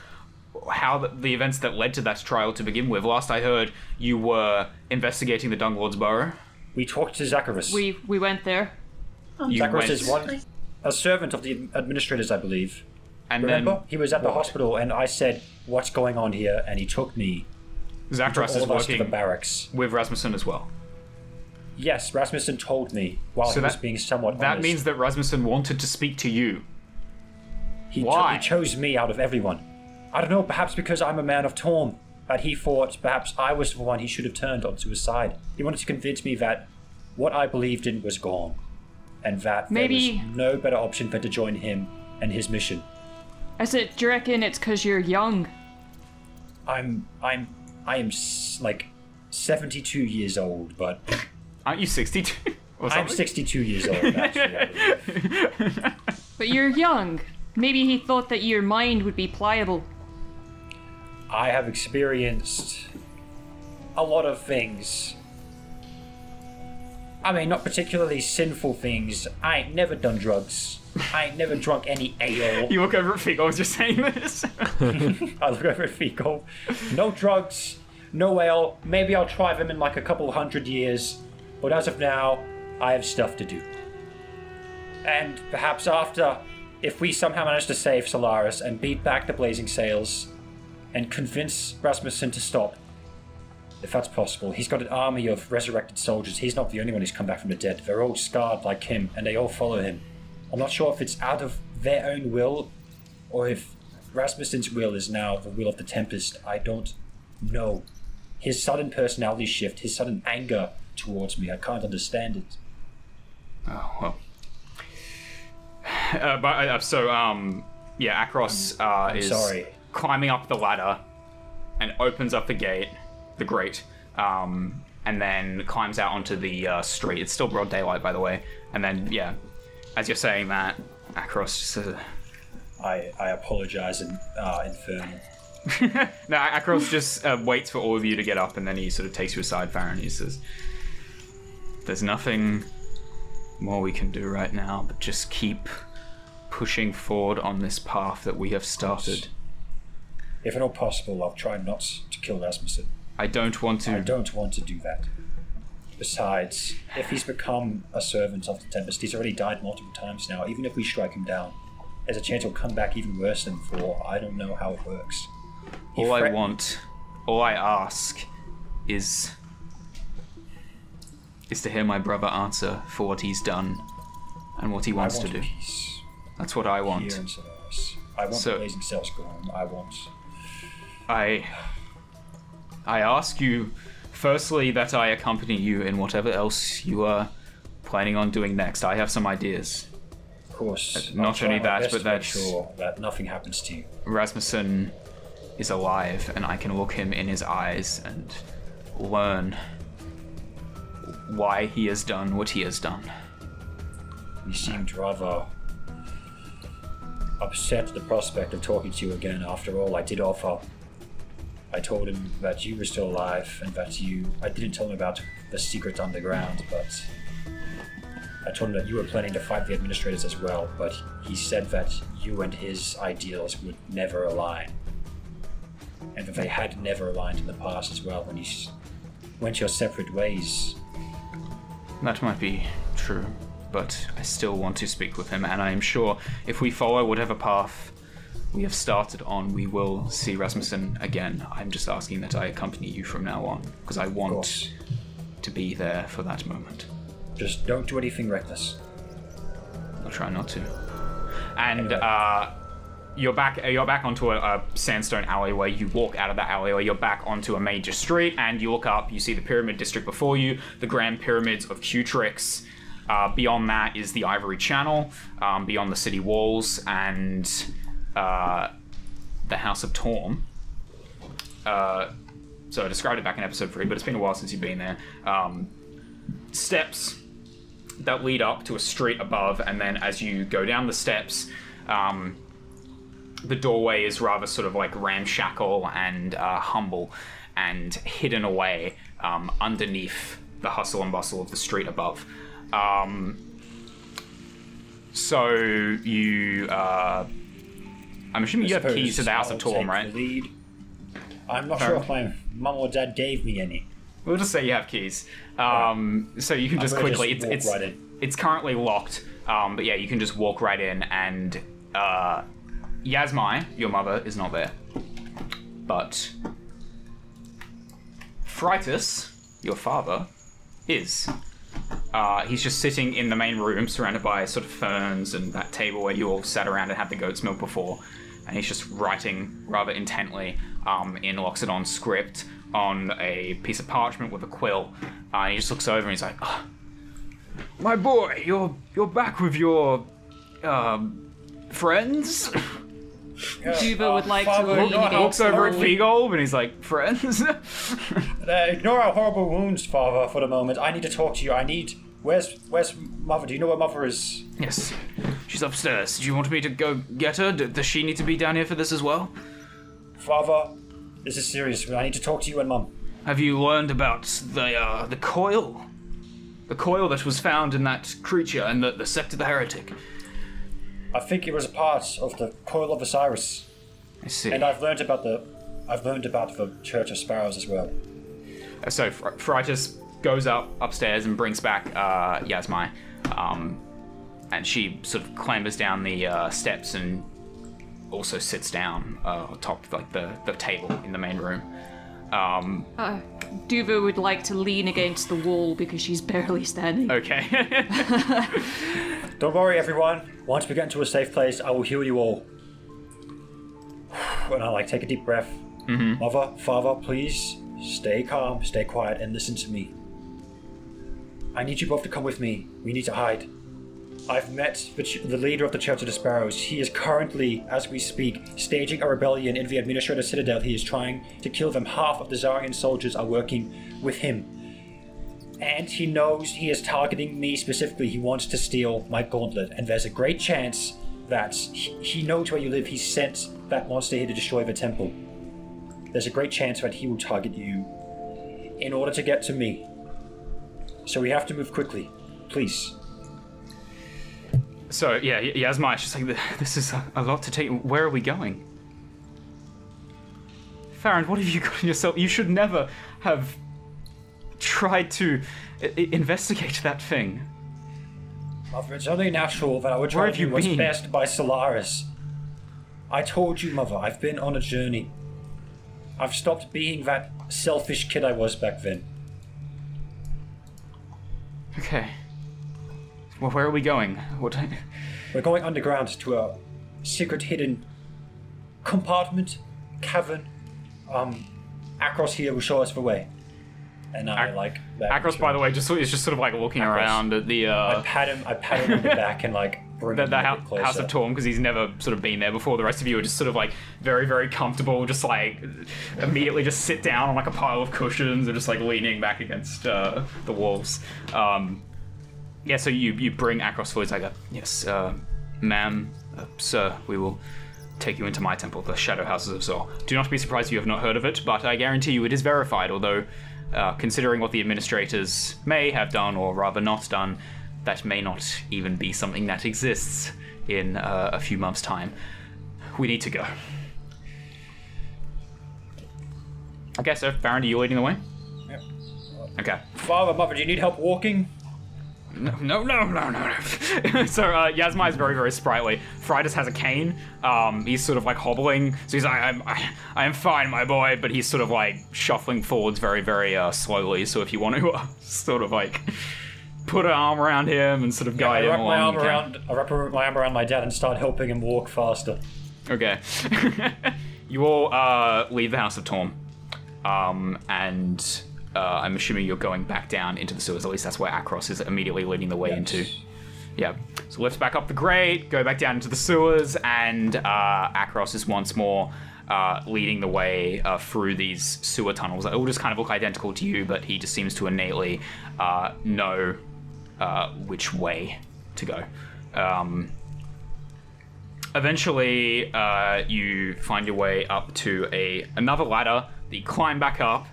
Speaker 1: how the, the events that led to that trial to begin with. Last I heard, you were investigating the Dung Lord's Burrow.
Speaker 3: We talked to Zacchaeus.
Speaker 2: We we went there.
Speaker 1: Um, you
Speaker 3: Zacchaeus
Speaker 1: went,
Speaker 3: is one, a servant of the administrators, I believe.
Speaker 1: and
Speaker 3: Remember?
Speaker 1: then
Speaker 3: he was at the
Speaker 1: what?
Speaker 3: hospital, and I said, "What's going on here?" And he took me
Speaker 1: Zacharias
Speaker 3: all
Speaker 1: is
Speaker 3: of us to the
Speaker 1: working
Speaker 3: barracks.
Speaker 1: with Rasmussen as well.
Speaker 3: Yes, Rasmussen told me while
Speaker 1: So
Speaker 3: he was
Speaker 1: that-
Speaker 3: being somewhat
Speaker 1: That
Speaker 3: honest.
Speaker 1: means that Rasmussen wanted to speak to you.
Speaker 3: he, cho-
Speaker 1: why?
Speaker 3: he chose me out of everyone. I don't know, perhaps because I'm a man of Torm, that he thought perhaps I was the one he should have turned onto his side. He wanted to convince me that what I believed in was gone, and that
Speaker 2: Maybe-
Speaker 3: there was no better option than to join him and his mission.
Speaker 2: I said, do you reckon it's because you're young?
Speaker 3: I'm, I'm, I am s- like 72 years old, but
Speaker 1: Aren't you 62? Or
Speaker 3: I'm 62 years old. Actually,
Speaker 2: But you're young. Maybe he thought that your mind would be pliable.
Speaker 3: I have experienced a lot of things. I mean, not particularly sinful things. I ain't never done drugs. I ain't never drunk any ale.
Speaker 1: You look over at Figo as you're saying this.
Speaker 3: I look over at Fecal. No drugs, no ale. Maybe I'll try them in like a couple hundred years. But as of now, I have stuff to do. And perhaps after, if we somehow manage to save Solaris and beat back the Blazing Sails and convince Rasmussen to stop, if that's possible, he's got an army of resurrected soldiers. He's not the only one who's come back from the dead. They're all scarred like him, and they all follow him. I'm not sure if it's out of their own will or if Rasmussen's will is now the will of the Tempest. I don't know. His sudden personality shift, his sudden anger towards me, I can't understand it.
Speaker 1: oh well. Uh, but uh, so um yeah, Akros uh, is
Speaker 3: sorry.
Speaker 1: climbing up the ladder and opens up the gate, the grate, um, and then climbs out onto the uh, street. It's still broad daylight, by the way. And then yeah, as you're saying that, Akros just says,
Speaker 3: I, I apologize, in, uh, Infernal.
Speaker 1: no, Akros just uh, waits for all of you to get up, and then he sort of takes you aside, Farron. He says, "There's nothing more we can do right now, but just keep pushing forward on this path that we have started.
Speaker 3: If at all possible, I'll try not to kill Rasmussen.
Speaker 1: I don't want to.
Speaker 3: I don't want to do that. Besides, if he's become a servant of the Tempest, he's already died multiple times now. Even if we strike him down, there's a chance he'll come back even worse than before. I don't know how it works. He
Speaker 1: All I want, all I ask, is is to hear my brother answer for what he's done and what he wants
Speaker 3: want
Speaker 1: to do.
Speaker 3: peace
Speaker 1: That's what I want.
Speaker 3: here in Solaris. I want
Speaker 1: So-
Speaker 3: the Blazing Sails gone. I want.
Speaker 1: I I ask you firstly that I accompany you in whatever else you are planning on doing next. I have some ideas.
Speaker 3: Of course.
Speaker 1: Uh, not only that, but that's-
Speaker 3: sure that nothing happens to you.
Speaker 1: Rasmussen is alive and I can look him in his eyes and learn why he has done what he has done.
Speaker 3: He seemed rather upset at the prospect of talking to you again. After all, I did offer. I told him that you were still alive and that you. I didn't tell him about the secret underground, but I told him that you were planning to fight the administrators as well. But he said that you and his ideals would never align, and that they had never aligned in the past as well when you went your separate ways.
Speaker 1: That might be true, but I still want to speak with him, and I am sure if we follow whatever path we have started on, we will see Rasmussen again. I'm just asking that I accompany you from now on, because I want to be there for that moment.
Speaker 3: Just don't do anything reckless.
Speaker 1: I'll try not to. And uh, you're back. You're back onto a, a sandstone alleyway. You walk out of that alleyway. You're back onto a major street, and you look up. You see the pyramid district before you, the grand pyramids of Cutrix. Uh, beyond that is the Ivory Channel. Um, beyond the city walls and uh, the House of Torm. Uh, so I described it back in episode three, but it's been a while since you've been there. Um, steps that lead up to a street above, and then as you go down the steps, um, the doorway is rather sort of like ramshackle and uh, humble and hidden away um, underneath the hustle and bustle of the street above. Um, so you, uh, I'm assuming you have keys to the House of Torm, right?
Speaker 3: lead. I'm not sure if my mum or dad gave me any.
Speaker 1: We'll just say you have keys. Um, so you can just quickly.
Speaker 3: Just
Speaker 1: it's it's,
Speaker 3: right
Speaker 1: it's currently locked. Um, but yeah, you can just walk right in, and uh, Yasmai, your mother, is not there. But Phrytus, your father, is. Uh, he's just sitting in the main room, surrounded by sort of ferns and that table where you all sat around and had the goat's milk before. And he's just writing rather intently um, in Loxodon script on a piece of parchment with a quill. Uh, and he just looks over and he's like, "Ah, "My boy, you're you're back with your um, friends."
Speaker 2: Duva would like to
Speaker 3: Father,
Speaker 2: lean
Speaker 1: looks over at
Speaker 2: wall.
Speaker 1: And he's like, "Friends."
Speaker 3: Uh, ignore our horrible wounds, father, for the moment. I need to talk to you. I need. Where's Where's mother? Do you know where mother is?
Speaker 1: yes, she's upstairs. Do you want me to go get her? D- does she need to be down here for this as well?
Speaker 3: Father, this is serious. I need to talk to you and mum.
Speaker 1: Have you learned about the uh, the coil? The coil that was found in that creature and the, the sect of the heretic.
Speaker 3: I think it was a part of the coil of Osiris,
Speaker 1: I see.
Speaker 3: and I've learned about the. I've learned about the Church of Sparrows as well.
Speaker 1: Uh, so Phr- Phrytus goes up upstairs and brings back uh, Yasmai, um, and she sort of clambers down the uh, steps and also sits down uh, atop like the, the table in the main room. Um,
Speaker 2: Uh, Duva would like to lean against the wall because she's barely standing.
Speaker 1: okay.
Speaker 3: Don't worry, everyone. Once we get into a safe place, I will heal you all. And I like take a deep breath. Mm-hmm. Mother, father, please stay calm, stay quiet, and listen to me. I need you both to come with me. We need to hide. I've met the, leader of the Church of the Sparrows. He is currently, as we speak, staging a rebellion in the Administrator Citadel. He is trying to kill them. Half of the Zarian soldiers are working with him. And he knows he is targeting me specifically. He wants to steal my gauntlet. And there's a great chance that he knows where you live. He sent that monster here to destroy the temple. there's a great chance that he will target you in order to get to me. So we have to move quickly. Please.
Speaker 1: So yeah, Y- Yasma just like, this is a, a lot to take. Where are we going? Farron, what have you got in yourself? You should never have tried to investigate that thing.
Speaker 3: Mother, it's only natural that I would
Speaker 1: Where
Speaker 3: try
Speaker 1: have
Speaker 3: to
Speaker 1: you
Speaker 3: do what's
Speaker 1: been?
Speaker 3: best by Solaris. I told you, Mother, I've been on a journey. I've stopped being that selfish kid I was back then.
Speaker 1: Okay. Well, where are we going? What?
Speaker 3: We're going underground to a secret hidden compartment, cavern. Um, Akros here will show us the way. And I like that.
Speaker 1: Akros, by the way, just is just sort of like looking
Speaker 3: Akros.
Speaker 1: around at the Uh...
Speaker 3: I pat him. I pat him on the back and like bring
Speaker 1: the, the
Speaker 3: a
Speaker 1: hou-
Speaker 3: bit closer.
Speaker 1: House of Torm because he's never sort of been there before. The rest of you are just sort of like very, very comfortable, just like immediately just sit down on like a pile of cushions and just like leaning back against uh, the walls. Um, yeah, so you you bring Akros forward. Like, yes, uh, ma'am, uh, sir, we will take you into my temple, the Shadow Houses of Zor. Do not be surprised if you have not heard of it, but I guarantee you it is verified. Although, uh, considering what the administrators may have done or rather not done, that may not even be something that exists in uh, a few months' time. We need to go. Okay, so Farron, are you leading the way?
Speaker 3: Yep.
Speaker 1: Okay.
Speaker 3: Father, mother, do you need help walking?
Speaker 1: No, no, no, no, no. no. so uh, Yasma is very, very sprightly. Phrytus has a cane. Um, he's sort of like hobbling. So he's like, I'm, I, I am fine, my boy. But he's sort of like shuffling forwards very, very uh, slowly. So if you want to uh, sort of like put an arm around him and sort of
Speaker 3: I
Speaker 1: guide him
Speaker 3: wrap
Speaker 1: along,
Speaker 3: my arm around. I wrap my arm around my dad and start helping him walk faster.
Speaker 1: Okay. you all uh, leave the House of Torm. Um, and uh, I'm assuming you're going back down into the sewers. At least that's where Akros is immediately leading the way into. Yeah. So lift back up the grate, go back down into the sewers, and uh, Akros is once more uh, leading the way uh, through these sewer tunnels that all just kind of look identical to you, but he just seems to innately uh, know uh, which way to go. Um, eventually, uh, you find your way up to a another ladder that you climb back up,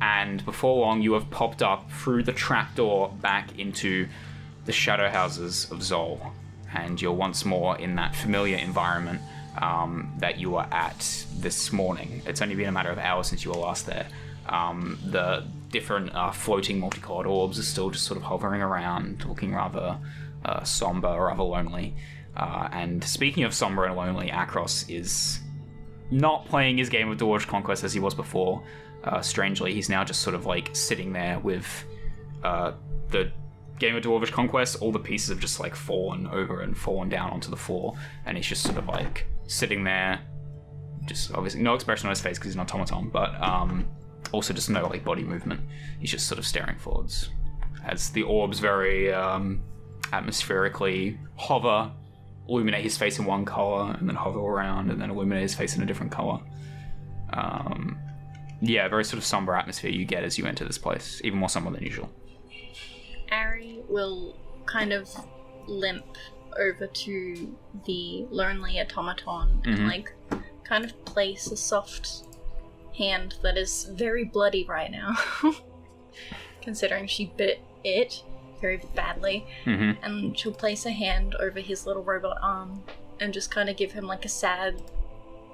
Speaker 1: and before long, you have popped up through the trapdoor back into the shadow houses of Zol, and you're once more in that familiar environment um, that you were at this morning. It's only been a matter of hours since you were last there. Um, the different uh, floating multicolored orbs are still just sort of hovering around, looking rather uh, somber, rather lonely. Uh, and speaking of somber and lonely, Akros is not playing his game of Dwarf Conquest as he was before. Uh, strangely, he's now just sort of like sitting there with uh, the game of Dwarvish Conquest. All the pieces have just like fallen over and fallen down onto the floor, and he's just sort of like sitting there, just obviously no expression on his face because he's an automaton, but um, also just no like body movement. He's just sort of staring forwards as the orbs very um, atmospherically hover, illuminate his face in one color, and then hover around, and then illuminate his face in a different color. Um, yeah, very sort of somber atmosphere you get as you enter this place, even more somber than usual.
Speaker 7: Ari will kind of limp over to the lonely automaton and like kind of place a soft hand that is very bloody right now. Considering she bit it very badly.
Speaker 1: Mm-hmm.
Speaker 7: And she'll place a hand over his little robot arm and just kind of give him like a sad,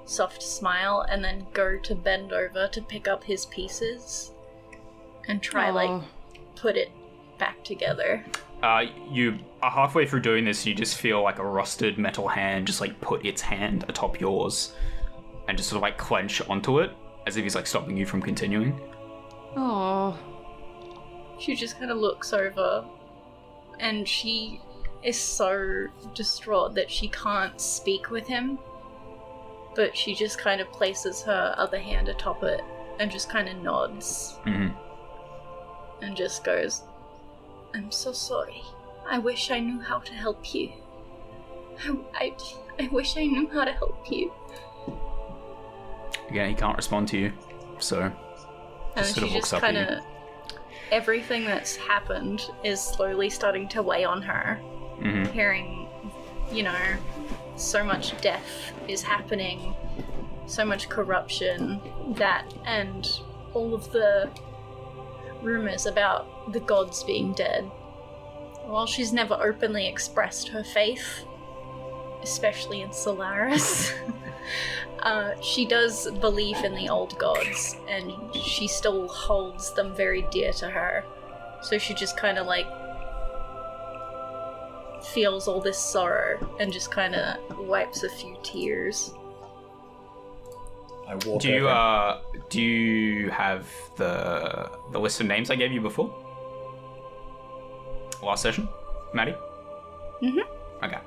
Speaker 7: soft smile and then go to bend over to pick up his pieces and try like put it back together.
Speaker 1: Uh, you are halfway through doing this, you just feel like a rusted metal hand just like put its hand atop yours and just sort of like clench onto it as if he's like stopping you from continuing.
Speaker 2: Oh.
Speaker 7: She just kind of looks over and she is so distraught that she can't speak with him. But she just kind of places her other hand atop it and just kind of nods
Speaker 1: hmm
Speaker 7: and just goes, I'm so sorry. I wish I knew how to help you. I, I, I wish I knew how to help you.
Speaker 1: Again, he can't respond to you, so
Speaker 7: And
Speaker 1: Just sort
Speaker 7: she
Speaker 1: of looks
Speaker 7: just
Speaker 1: up at
Speaker 7: kind of. Everything that's happened is slowly starting to weigh on her.
Speaker 1: mhm.
Speaker 7: Hearing, you know, so much death is happening. so much corruption, that and all of the rumors about the gods being dead. While she's never openly expressed her faith, especially in Solaris, uh, she does believe in the old gods, and she still holds them very dear to her. So she just kind of like feels all this sorrow and just kind of wipes a few tears.
Speaker 3: I walk
Speaker 1: Do you
Speaker 3: over.
Speaker 1: uh do you have the the list of names I gave you before? Last session, Maddy.
Speaker 7: Mhm.
Speaker 1: Okay.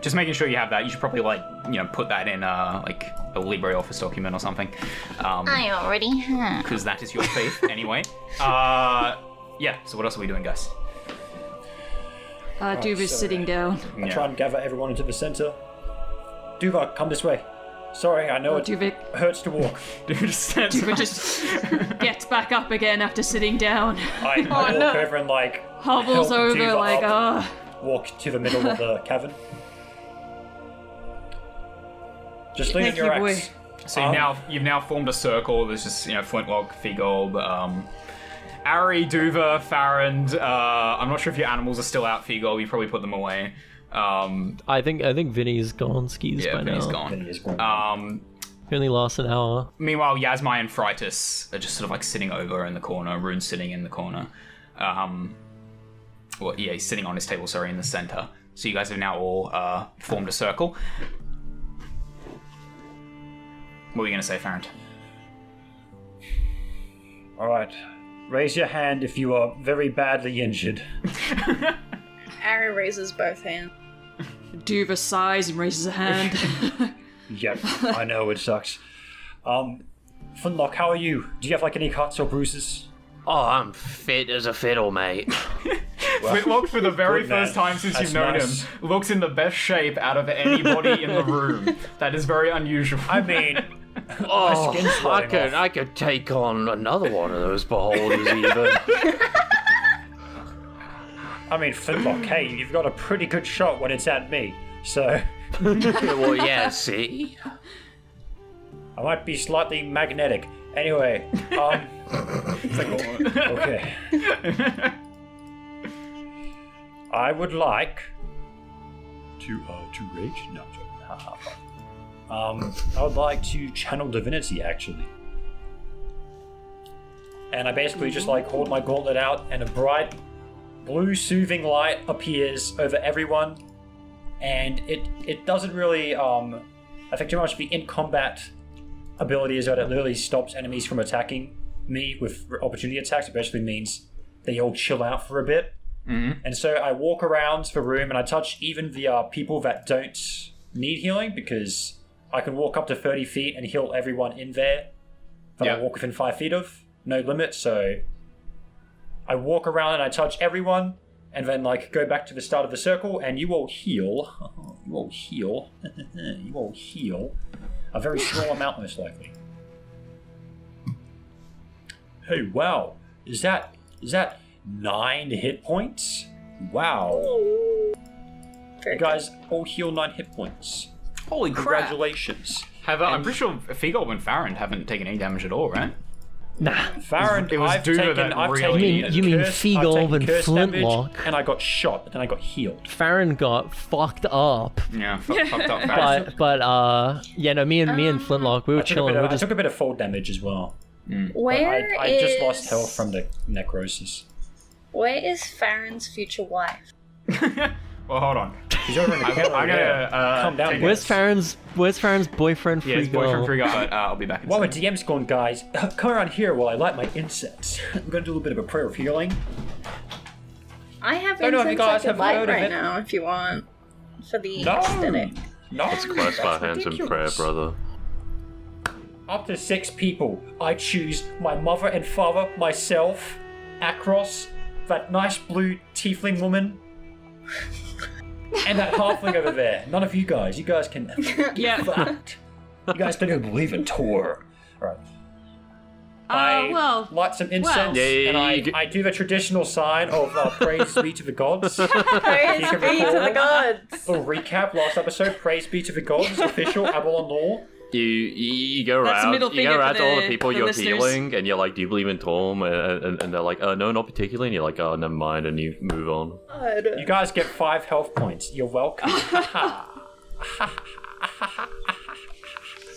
Speaker 1: Just making sure you have that. You should probably like you know put that in uh like a LibreOffice document or something. Um,
Speaker 7: I already have.
Speaker 1: because that is your faith anyway. Uh, yeah. So what else are we doing, guys?
Speaker 2: Uh, Duva's
Speaker 3: so-
Speaker 2: sitting down.
Speaker 3: I
Speaker 1: Yeah.
Speaker 3: try and gather everyone into the center. Duva, come this way. Sorry, I know
Speaker 2: Oh,
Speaker 3: it
Speaker 2: Duvik,
Speaker 3: hurts to walk.
Speaker 1: Dude just stands
Speaker 2: Duva just gets back up again after sitting down.
Speaker 3: I, I walk
Speaker 2: no.
Speaker 3: over and like
Speaker 2: Hobbles
Speaker 3: help
Speaker 2: over
Speaker 3: Duva
Speaker 2: like,
Speaker 3: up,
Speaker 2: ah.
Speaker 3: walk to the middle of the cavern. Just lean
Speaker 2: Thank
Speaker 3: on your
Speaker 2: you, boy.
Speaker 3: axe.
Speaker 1: So you've
Speaker 3: Um,
Speaker 1: now you've now formed a circle. There's just you know Flintlock, Figolb, um, Ari, Duva, Farand. Uh, I'm not sure if your animals are still out, Figolb. You We probably put them away. Um,
Speaker 5: I think I think Vinny's gone skis
Speaker 1: yeah,
Speaker 5: by
Speaker 1: Vinny's
Speaker 5: now.
Speaker 1: gone.
Speaker 3: Vinny's gone.
Speaker 1: Um,
Speaker 5: He only lasts an hour.
Speaker 1: meanwhile, Yasmai and Phrytus are just sort of like sitting over in the corner. Rune's sitting in the corner. Um, well, yeah, he's sitting on his table. Sorry, in the center. So you guys have now all uh, formed a circle. What were you gonna say, Farrand?
Speaker 3: All right. Raise your hand if you are very badly injured.
Speaker 7: Ari raises both hands.
Speaker 2: Duva sighs and raises a hand.
Speaker 3: Yep, I know it sucks. Um, Flintlock, how are you? Do you have like any cuts or bruises?
Speaker 6: Oh, I'm fit as a fiddle, mate.
Speaker 1: Flintlock, for the very
Speaker 3: Good man.
Speaker 1: first time since
Speaker 3: That's
Speaker 1: you've known
Speaker 3: nice.
Speaker 1: him, looks in the best shape out of anybody in the room. That is very unusual.
Speaker 3: I mean,
Speaker 6: Oh,
Speaker 3: skin's
Speaker 6: I could,
Speaker 3: off.
Speaker 6: I could take on another one of those beholders, even.
Speaker 3: I mean, Flintlock, hey, you've got a pretty good shot when it's at me. So
Speaker 6: well, yeah. See,
Speaker 3: I might be slightly magnetic. Anyway, um, okay. I would like to uh to rage. No, Um, I would like to channel divinity actually. And I basically just like hold my gauntlet out, and a bright blue soothing light appears over everyone, and it it doesn't really um affect too much. The in combat ability is that it literally stops enemies from attacking me with opportunity attacks. It basically means they all chill out for a bit. And so I walk around the room and I touch even the uh, people that don't need healing because I can walk up to 30 feet and heal everyone in there that
Speaker 1: Yeah.
Speaker 3: I walk within 5 feet of. No limit. So I walk around and I touch everyone and then like go back to the start of the circle and you all heal. you all heal. you all heal. A very small amount, most likely. Hey, wow! Is that is that nine hit points? Wow!
Speaker 7: Very
Speaker 3: You guys all heal nine hit points.
Speaker 1: Holy crap!
Speaker 3: Congratulations.
Speaker 1: Have uh, I'm pretty sure Figolb and Farrand haven't taken any damage at all, right?
Speaker 5: Nah.
Speaker 3: Farron,
Speaker 1: it was
Speaker 3: I've
Speaker 1: Duva
Speaker 3: taken,
Speaker 1: that
Speaker 3: I've
Speaker 1: really-
Speaker 3: taken
Speaker 1: You mean-
Speaker 3: a
Speaker 5: you mean
Speaker 3: curse- I've
Speaker 5: Figolb
Speaker 3: taken
Speaker 5: and
Speaker 3: curse damage,
Speaker 5: Flintlock?
Speaker 3: and I got shot, but then I got healed.
Speaker 5: Farron got fucked up.
Speaker 1: Yeah, fuck, fucked up Farrand.
Speaker 5: But but uh yeah no me and me and Flintlock we were
Speaker 3: I
Speaker 5: chilling.
Speaker 3: bit
Speaker 5: We
Speaker 3: of,
Speaker 5: were
Speaker 3: I
Speaker 5: just
Speaker 3: took a bit of fall damage as well. But
Speaker 7: Where
Speaker 3: I, I just lost health from the necrosis.
Speaker 7: Where is Farron's future wife?
Speaker 1: well, hold on.
Speaker 3: He's over in the
Speaker 1: I'm,
Speaker 3: corner.
Speaker 1: I'm gonna uh,
Speaker 3: Calm down,
Speaker 1: take-
Speaker 3: guys.
Speaker 5: Where's Farron's Where's Farron's boyfriend?
Speaker 1: Yeah, his
Speaker 5: Free
Speaker 1: boyfriend
Speaker 5: girl?
Speaker 1: free guy, but uh, I'll be back. In a
Speaker 3: While the
Speaker 1: second.
Speaker 3: DM's going, guys, come around here while I light my incense. I'm gonna do a little bit of a prayer of healing.
Speaker 7: I have
Speaker 3: Don't know if you guys
Speaker 7: I could
Speaker 3: have
Speaker 7: light
Speaker 3: heard
Speaker 7: right
Speaker 3: it.
Speaker 7: now if you want. For the
Speaker 3: No.
Speaker 7: aesthetic.
Speaker 3: No,
Speaker 4: Let's clasp our hands in prayer, brother.
Speaker 3: Up to six people. I choose my mother and father, myself, Akros, that nice blue tiefling woman, and that halfling over there. None of you guys. You guys can
Speaker 2: yeah.
Speaker 3: fucked. You guys don't even believe in Torm. Alright. I
Speaker 2: well,
Speaker 3: light some incense,
Speaker 4: Yeah, yeah,
Speaker 3: and I, I do the traditional sign of uh, praise be to the gods.
Speaker 7: Praise be to the gods.
Speaker 3: Little recap last episode. Praise be to the gods. Official Avalon law.
Speaker 4: You, you you go around, you go around
Speaker 2: for
Speaker 4: to all the
Speaker 2: the-
Speaker 4: people
Speaker 2: for
Speaker 4: you're
Speaker 2: listeners.
Speaker 4: healing, and you're like, "Do you believe in Torm?" And, and, and they're like, "Oh, no, not particularly." And you're like, "Oh, never mind," and you move on.
Speaker 7: God.
Speaker 3: You guys get five health points. You're welcome.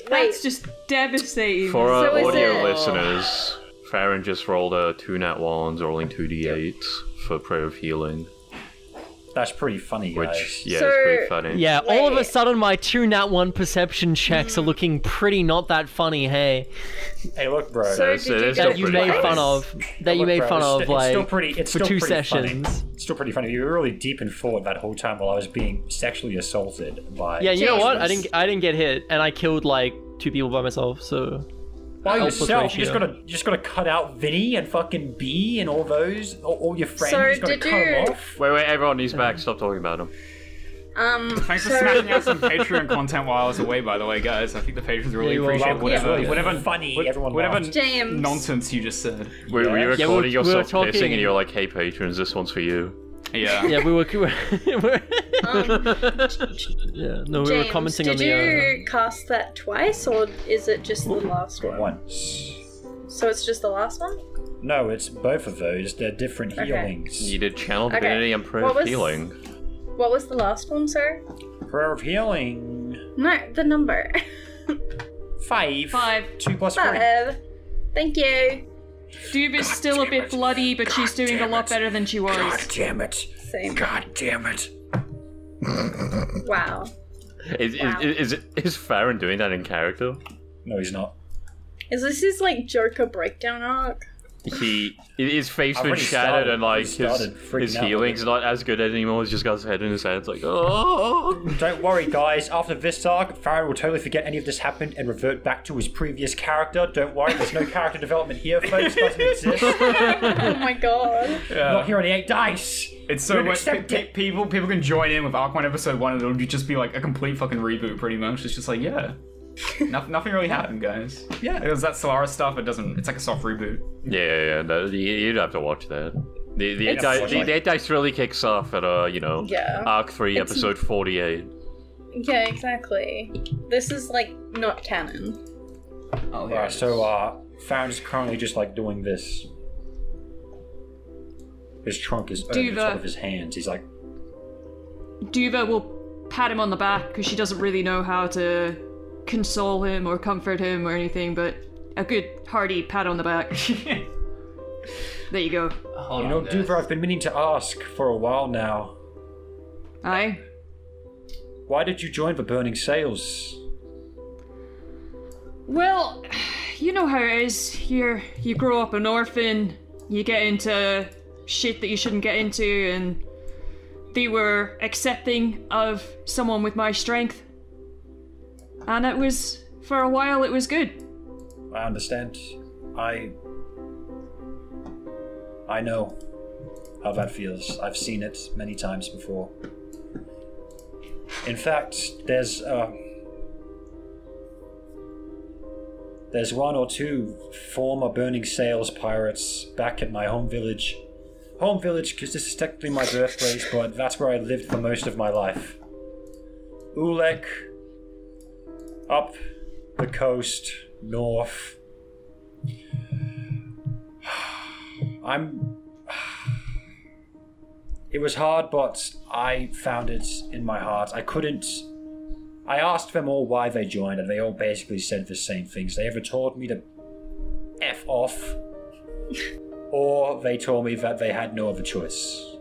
Speaker 2: that's just devastating.
Speaker 4: For our
Speaker 7: So
Speaker 4: audio
Speaker 7: it-
Speaker 4: listeners, Farron just rolled a two nat ones, rolling two d8s for prayer of healing,
Speaker 3: That's pretty funny, guys.
Speaker 4: which yeah,
Speaker 7: So-
Speaker 4: is pretty funny.
Speaker 5: Yeah, all of a
Speaker 7: Wait.
Speaker 5: sudden my two nat one perception checks are mm. looking pretty not that funny. Hey,
Speaker 3: Hey, look, bro.
Speaker 7: So
Speaker 4: It's-
Speaker 7: did
Speaker 4: it
Speaker 7: you
Speaker 4: is still
Speaker 5: that you
Speaker 4: pretty
Speaker 5: made
Speaker 4: funny.
Speaker 5: fun of, that you
Speaker 3: Look,
Speaker 5: made
Speaker 3: bro,
Speaker 5: fun
Speaker 3: it's
Speaker 5: of,
Speaker 3: sti-
Speaker 5: like
Speaker 3: it's still pretty, it's
Speaker 5: for
Speaker 3: still
Speaker 5: two
Speaker 3: pretty
Speaker 5: sessions.
Speaker 3: Funny. It's still pretty funny. You were really deep in thought that whole time while I was being sexually assaulted by.
Speaker 5: Yeah, you know what? I
Speaker 7: Jesus.
Speaker 5: didn't, I didn't get hit, and I killed like two people by myself. So
Speaker 3: by yourself. You just gotta, you just gotta cut out Vinny and fucking B and all those, all, all your friends.
Speaker 7: So
Speaker 3: you just gotta
Speaker 7: did
Speaker 3: cut them off.
Speaker 4: Wait, wait, everyone, he's back. Stop talking about him.
Speaker 7: Um,
Speaker 1: Thanks for
Speaker 7: so,
Speaker 1: smashing out some Patreon content while I was away, by the way, guys. I think the patrons really
Speaker 5: Yeah, you're
Speaker 1: appreciate
Speaker 5: welcome.
Speaker 1: whatever,
Speaker 3: Yeah.
Speaker 1: whatever,
Speaker 3: Funny,
Speaker 1: what-
Speaker 3: everyone
Speaker 1: whatever
Speaker 3: laughed.
Speaker 7: James.
Speaker 1: nonsense you just said.
Speaker 4: Were, were you
Speaker 3: Yeah,
Speaker 5: we were-
Speaker 4: recording
Speaker 5: we were
Speaker 4: yourself
Speaker 5: talking-
Speaker 4: pissing, and you're like, "Hey, patrons, this one's for you."
Speaker 1: Yeah.
Speaker 5: yeah, we were, we're,
Speaker 7: um,
Speaker 5: yeah, no, we were commenting
Speaker 7: did
Speaker 5: on the.
Speaker 7: Did you cast that twice, or is it just the last one?
Speaker 3: Once.
Speaker 7: So it's just the last one?
Speaker 3: No, it's both of those. They're different
Speaker 7: Okay.
Speaker 3: healings.
Speaker 4: You did channel
Speaker 7: Okay.
Speaker 4: and prayer
Speaker 7: What
Speaker 4: of
Speaker 7: was-
Speaker 4: healing.
Speaker 7: What was the last one, sir?
Speaker 3: Prayer of healing.
Speaker 7: No, the number.
Speaker 3: Five.
Speaker 2: Five.
Speaker 3: Two plus three.
Speaker 7: Five. Thank you.
Speaker 2: Duva's still a bit bloody, but she's doing a lot better than she was.
Speaker 3: God damn it.
Speaker 7: Same.
Speaker 3: God damn it.
Speaker 7: Wow.
Speaker 4: Is, is,
Speaker 7: Wow.
Speaker 4: is, is, is Farron doing that in character?
Speaker 3: No, he's not.
Speaker 7: Is this his like Joker breakdown arc?
Speaker 4: He his face
Speaker 3: I've
Speaker 4: been shattered
Speaker 3: started-
Speaker 4: and like his his healing's not as good anymore. He's just got his head in his hands like oh.
Speaker 3: Don't worry, guys. After this arc, Farron will totally forget any of this happened and revert back to his previous character. Don't worry, there's no character development here, folks. Doesn't exist.
Speaker 7: Oh my god.
Speaker 3: Not here on the eight dice.
Speaker 1: It's so
Speaker 3: Don't
Speaker 1: much. Pe-
Speaker 3: accept
Speaker 1: pe- people people can join in with Arc One Episode One, and it'll just be like a complete fucking reboot, pretty much. It's just like yeah, nothing, nothing really happened, guys.
Speaker 3: Yeah.
Speaker 1: it was that Solaris stuff. It doesn't. It's like a soft reboot.
Speaker 4: Yeah, yeah, yeah. No, you- you'd have to watch that. The the, eight
Speaker 7: It's-
Speaker 4: dice, the, the eight dice really kicks off at uh you know
Speaker 7: Yeah.
Speaker 4: arc three
Speaker 7: It's-
Speaker 4: episode forty eight.
Speaker 7: Yeah, exactly. This is like not canon.
Speaker 1: Oh,
Speaker 3: Alright, so uh, Farron is currently just like doing this. His trunk is over the top of his hands. He's like,
Speaker 2: Duva will pat him on the back because she doesn't really know how to console him or comfort him or anything, but a good hearty pat on the back. there you go.
Speaker 1: Hold
Speaker 3: you know,
Speaker 1: on, guys.
Speaker 3: Duva, I've been meaning to ask for a while now.
Speaker 2: Aye.
Speaker 3: Why did you join the Burning Sails?
Speaker 2: Well, you know how it is. You're you grow up an orphan, you get into shit that you shouldn't get into, and they were accepting of someone with my strength. And it was for a while it was good.
Speaker 3: I understand. I. I know how that feels. I've seen it many times before. In fact, there's uh, there's one or two former Burning Sails pirates back at my home village. Home village, because this is technically my birthplace, but that's where I lived for most of my life. Ulek, up the coast, north. I'm. It was hard, but I found it in my heart. I couldn't. I asked them all why they joined, and they all basically said the same things. They either told me to F off, or they told me that they had no other choice.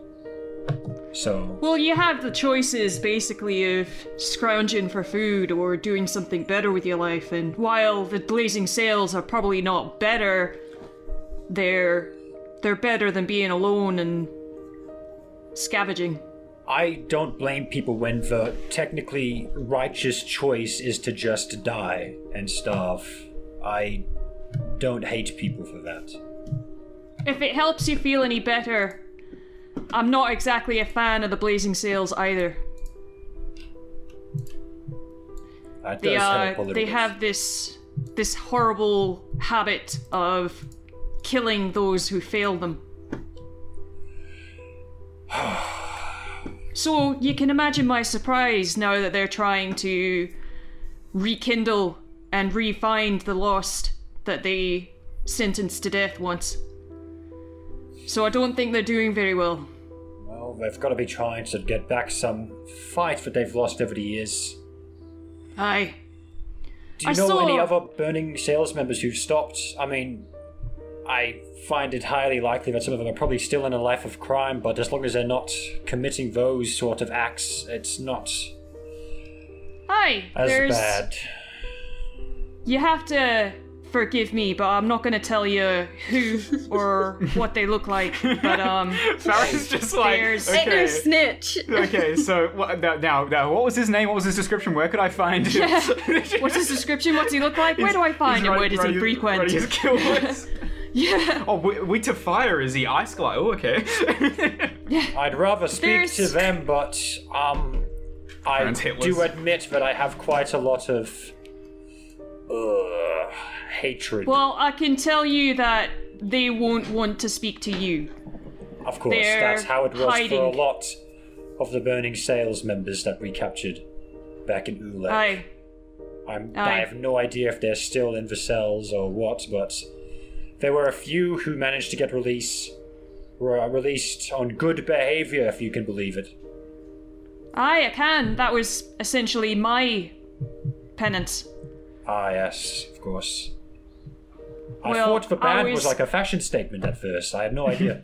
Speaker 3: So,
Speaker 2: Well, you have the choices basically of scrounging for food or doing something better with your life, and while the blazing sails are probably not better, they're they're better than being alone and scavenging.
Speaker 3: I don't blame people when the technically righteous choice is to just die and starve. I don't hate people for that.
Speaker 2: If it helps you feel any better, I'm not exactly a fan of the blazing sails either. They uh,
Speaker 3: little
Speaker 2: they have this this horrible habit of killing those who fail them. so you can imagine my surprise now that they're trying to rekindle and re-find the lost that they sentenced to death once. So I don't think they're doing very well.
Speaker 3: Well, they've got to be trying to get back some fight that they've lost over the years.
Speaker 2: Aye.
Speaker 3: Do you
Speaker 2: I
Speaker 3: know
Speaker 2: saw-
Speaker 3: any other burning sails members who've stopped? I mean, I find it highly likely that some of them are probably still in a life of crime, but as long as they're not committing those sort of acts, it's not
Speaker 2: Aye.
Speaker 3: as
Speaker 2: there's
Speaker 3: bad.
Speaker 2: You have to forgive me, but I'm not gonna tell you who or what they look like. But um,
Speaker 1: Farron's just like,
Speaker 2: There's-
Speaker 7: Ain't no
Speaker 1: okay.
Speaker 7: snitch.
Speaker 1: Okay, so what, now, now, now, what was his name? What was his description? Where could I find him?
Speaker 2: what's his description? What's he look like? Where do I find him? Where does he frequent?
Speaker 1: His kill.
Speaker 2: Yeah.
Speaker 1: Oh, we, we to fire is he ice glide? Oh, okay.
Speaker 3: I'd rather speak to them, but um, I do admit that I have quite a lot of uh, hatred.
Speaker 2: Well, I can tell you that they won't want to speak to you.
Speaker 3: of course,
Speaker 2: they're
Speaker 3: that's how it was for a lot of the burning sails members that we captured back in.
Speaker 2: Aye.
Speaker 3: I'm,
Speaker 2: Aye.
Speaker 3: I have no idea if they're still in the cells or what, but there were a few who managed to get release, were released on good behavior, if you can believe it.
Speaker 2: Aye, I can. That was essentially my penance.
Speaker 3: Ah, yes, of course. I
Speaker 2: Well,
Speaker 3: thought the band was
Speaker 2: was-
Speaker 3: like a fashion statement at first. I had no idea.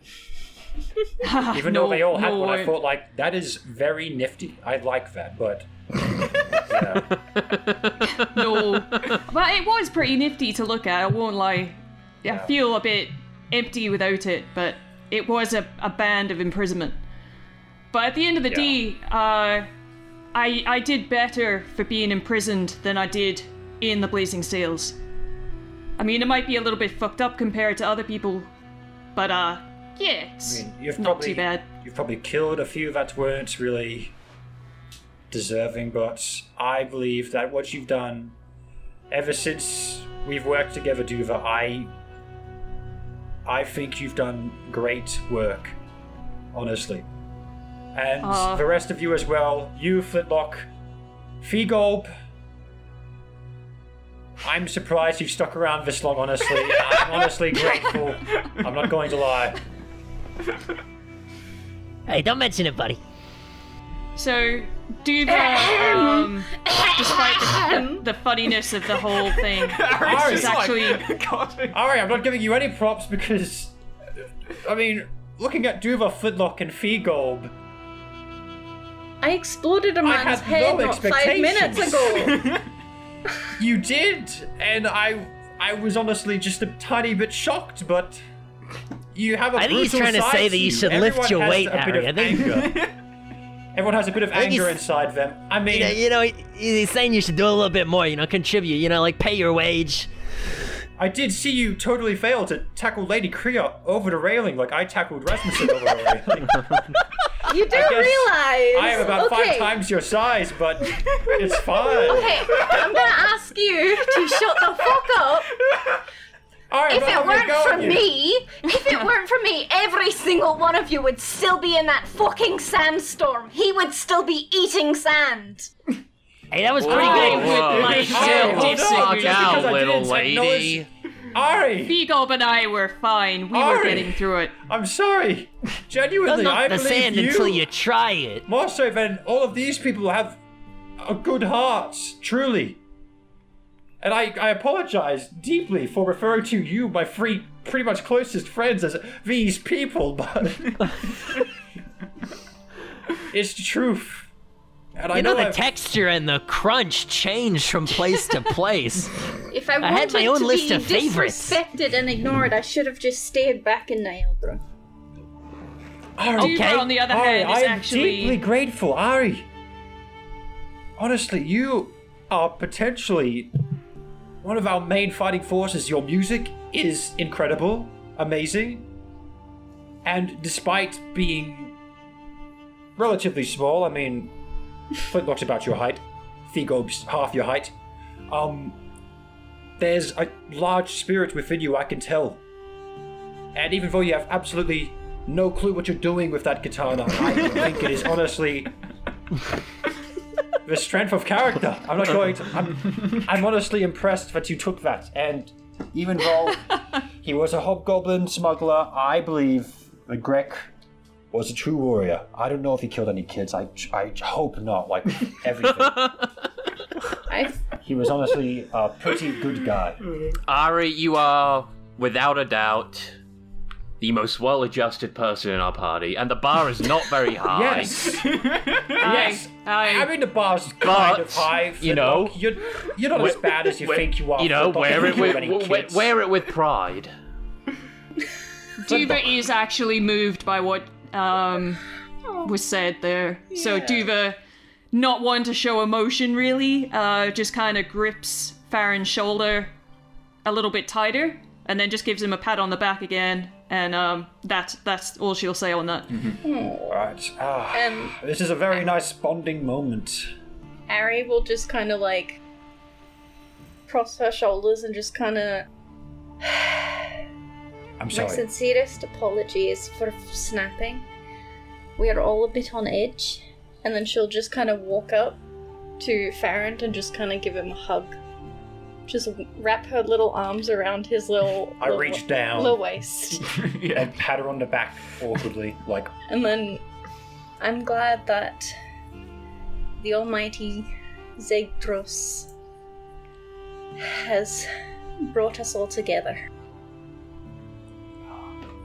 Speaker 3: Even
Speaker 2: No,
Speaker 3: though they all had
Speaker 2: no,
Speaker 3: one, I
Speaker 2: I-
Speaker 3: thought like that is very nifty. I like that, but yeah.
Speaker 2: No. but it was pretty nifty to look at, I won't lie. I
Speaker 3: Yeah.
Speaker 2: feel a bit empty without it, but it was a, a band of imprisonment. But at the end of the
Speaker 3: Yeah.
Speaker 2: day, uh, I, I did better for being imprisoned than I did in the Blazing Sails. I mean, it might be a little bit fucked up compared to other people, but uh, yeah, it's
Speaker 3: I mean, you've
Speaker 2: not
Speaker 3: probably
Speaker 2: too bad.
Speaker 3: you've probably killed a few that weren't really deserving, but I believe that what you've done ever since we've worked together, Duva, I I think you've done great work, honestly. And
Speaker 2: Aw.
Speaker 3: the rest of you as well, you, Flintlock, Figolb. I'm surprised you've stuck around this long, honestly. I'm honestly grateful. I'm not going to lie.
Speaker 8: Hey, don't mention it, buddy.
Speaker 2: So, Duva, um, despite the, the funniness of the whole thing,
Speaker 3: Ari,
Speaker 2: is actually
Speaker 1: God.
Speaker 3: Alright, I'm not giving you any props because, I mean, looking at Duva, Flintlock, and Figolb,
Speaker 7: I exploded a man's
Speaker 3: had
Speaker 7: head
Speaker 3: no
Speaker 7: not five minutes ago.
Speaker 3: You did, and I, I was honestly just a tiny bit shocked, but you have a
Speaker 8: I think he's trying to say that you should lift
Speaker 3: Everyone
Speaker 8: your weight,
Speaker 3: a bit
Speaker 8: Harry.
Speaker 3: of
Speaker 8: I think-
Speaker 3: anger. Everyone has a bit of anger inside them. I mean,
Speaker 8: You know, you know, he's saying you should do a little bit more. You know, contribute. You know, like pay your wage.
Speaker 3: I did see you totally fail to tackle Lady Kriya over the railing like I tackled Rasmussen over the railing.
Speaker 7: You do
Speaker 3: guess
Speaker 7: realize.
Speaker 3: I am about
Speaker 7: okay.
Speaker 3: five times your size, but it's fine.
Speaker 7: Okay, I'm gonna ask you to shut the fuck up.
Speaker 3: All right,
Speaker 7: If it weren't for
Speaker 3: you.
Speaker 7: me, if it weren't for me, every single one of you would still be in that fucking sandstorm. He would still be eating sand.
Speaker 8: Hey, that was pretty
Speaker 2: I
Speaker 8: good.
Speaker 2: would like
Speaker 3: Oh,
Speaker 2: to
Speaker 3: hold uh, on,
Speaker 2: disagree.
Speaker 3: just because I
Speaker 6: little
Speaker 3: didn't acknowledge-
Speaker 6: lady.
Speaker 3: Ari,
Speaker 2: Beagle and I were fine. We were getting through it.
Speaker 3: I'm sorry. Genuinely,
Speaker 8: Doesn't
Speaker 3: I
Speaker 8: the
Speaker 3: believe
Speaker 8: sand
Speaker 3: you.
Speaker 8: until you try it.
Speaker 3: More so than all of these people have a good heart, truly. And I, I apologize deeply for referring to you, my three pretty much closest friends, as these people, but it's the truth. And I
Speaker 8: You know, the
Speaker 3: I've-
Speaker 8: texture and the crunch change from place to place.
Speaker 7: If I,
Speaker 8: I had
Speaker 7: wanted
Speaker 8: my own
Speaker 7: to
Speaker 8: list
Speaker 7: be
Speaker 8: of favorites.
Speaker 7: disrespected and ignored, I should have just stayed back in Nialdra.
Speaker 3: Ari,
Speaker 2: Duva, on the other
Speaker 3: Ari,
Speaker 2: hand,
Speaker 3: I
Speaker 2: is
Speaker 3: am
Speaker 2: actually
Speaker 3: deeply grateful, Ari. Honestly, you are potentially one of our main fighting forces. Your music is incredible, amazing, and despite being relatively small, I mean, Flintlock's about your height, Thegob's half your height. Um, there's a large spirit within you, I can tell. And even though you have absolutely no clue what you're doing with that katana, I think it is honestly the strength of character. I'm not going to. I'm, I'm honestly impressed that you took that. And even though he was a hobgoblin smuggler, I believe the Grek was a true warrior. I don't know if he killed any kids. I, I hope not. Like everything.
Speaker 7: I
Speaker 3: he was honestly a pretty good guy. Hmm.
Speaker 6: Ari, you are, without a doubt, the most well-adjusted person in our party, and the bar is not very high.
Speaker 3: Yes. yes. I,
Speaker 2: I,
Speaker 3: mean, the bar's kind
Speaker 6: But,
Speaker 3: of high.
Speaker 6: you know,
Speaker 3: Look, you're, you're not as bad as you think you are.
Speaker 6: You know, wear it with wear, wear it with pride.
Speaker 2: Duva is actually moved by what um, was said there. So Duva, not one to show emotion really, uh, just kind of grips Farron's shoulder a little bit tighter, and then just gives him a pat on the back again. And um, that's that's all she'll say on that.
Speaker 3: Right. Ah,
Speaker 7: um
Speaker 3: this is a very nice bonding moment.
Speaker 7: Ari will just kind of like cross her shoulders and just kind of
Speaker 3: I'm
Speaker 7: my sincerest apologies for snapping. We are all a bit on edge, and then she'll just kind of walk up to Farron and just kind of give him a hug. Just wrap her little arms around his little.
Speaker 3: I
Speaker 7: little-
Speaker 3: reach down.
Speaker 7: Little waist.
Speaker 1: yeah.
Speaker 3: and pat her on the back awkwardly, like,
Speaker 7: And then I'm glad that the almighty Zegdros has brought us all together.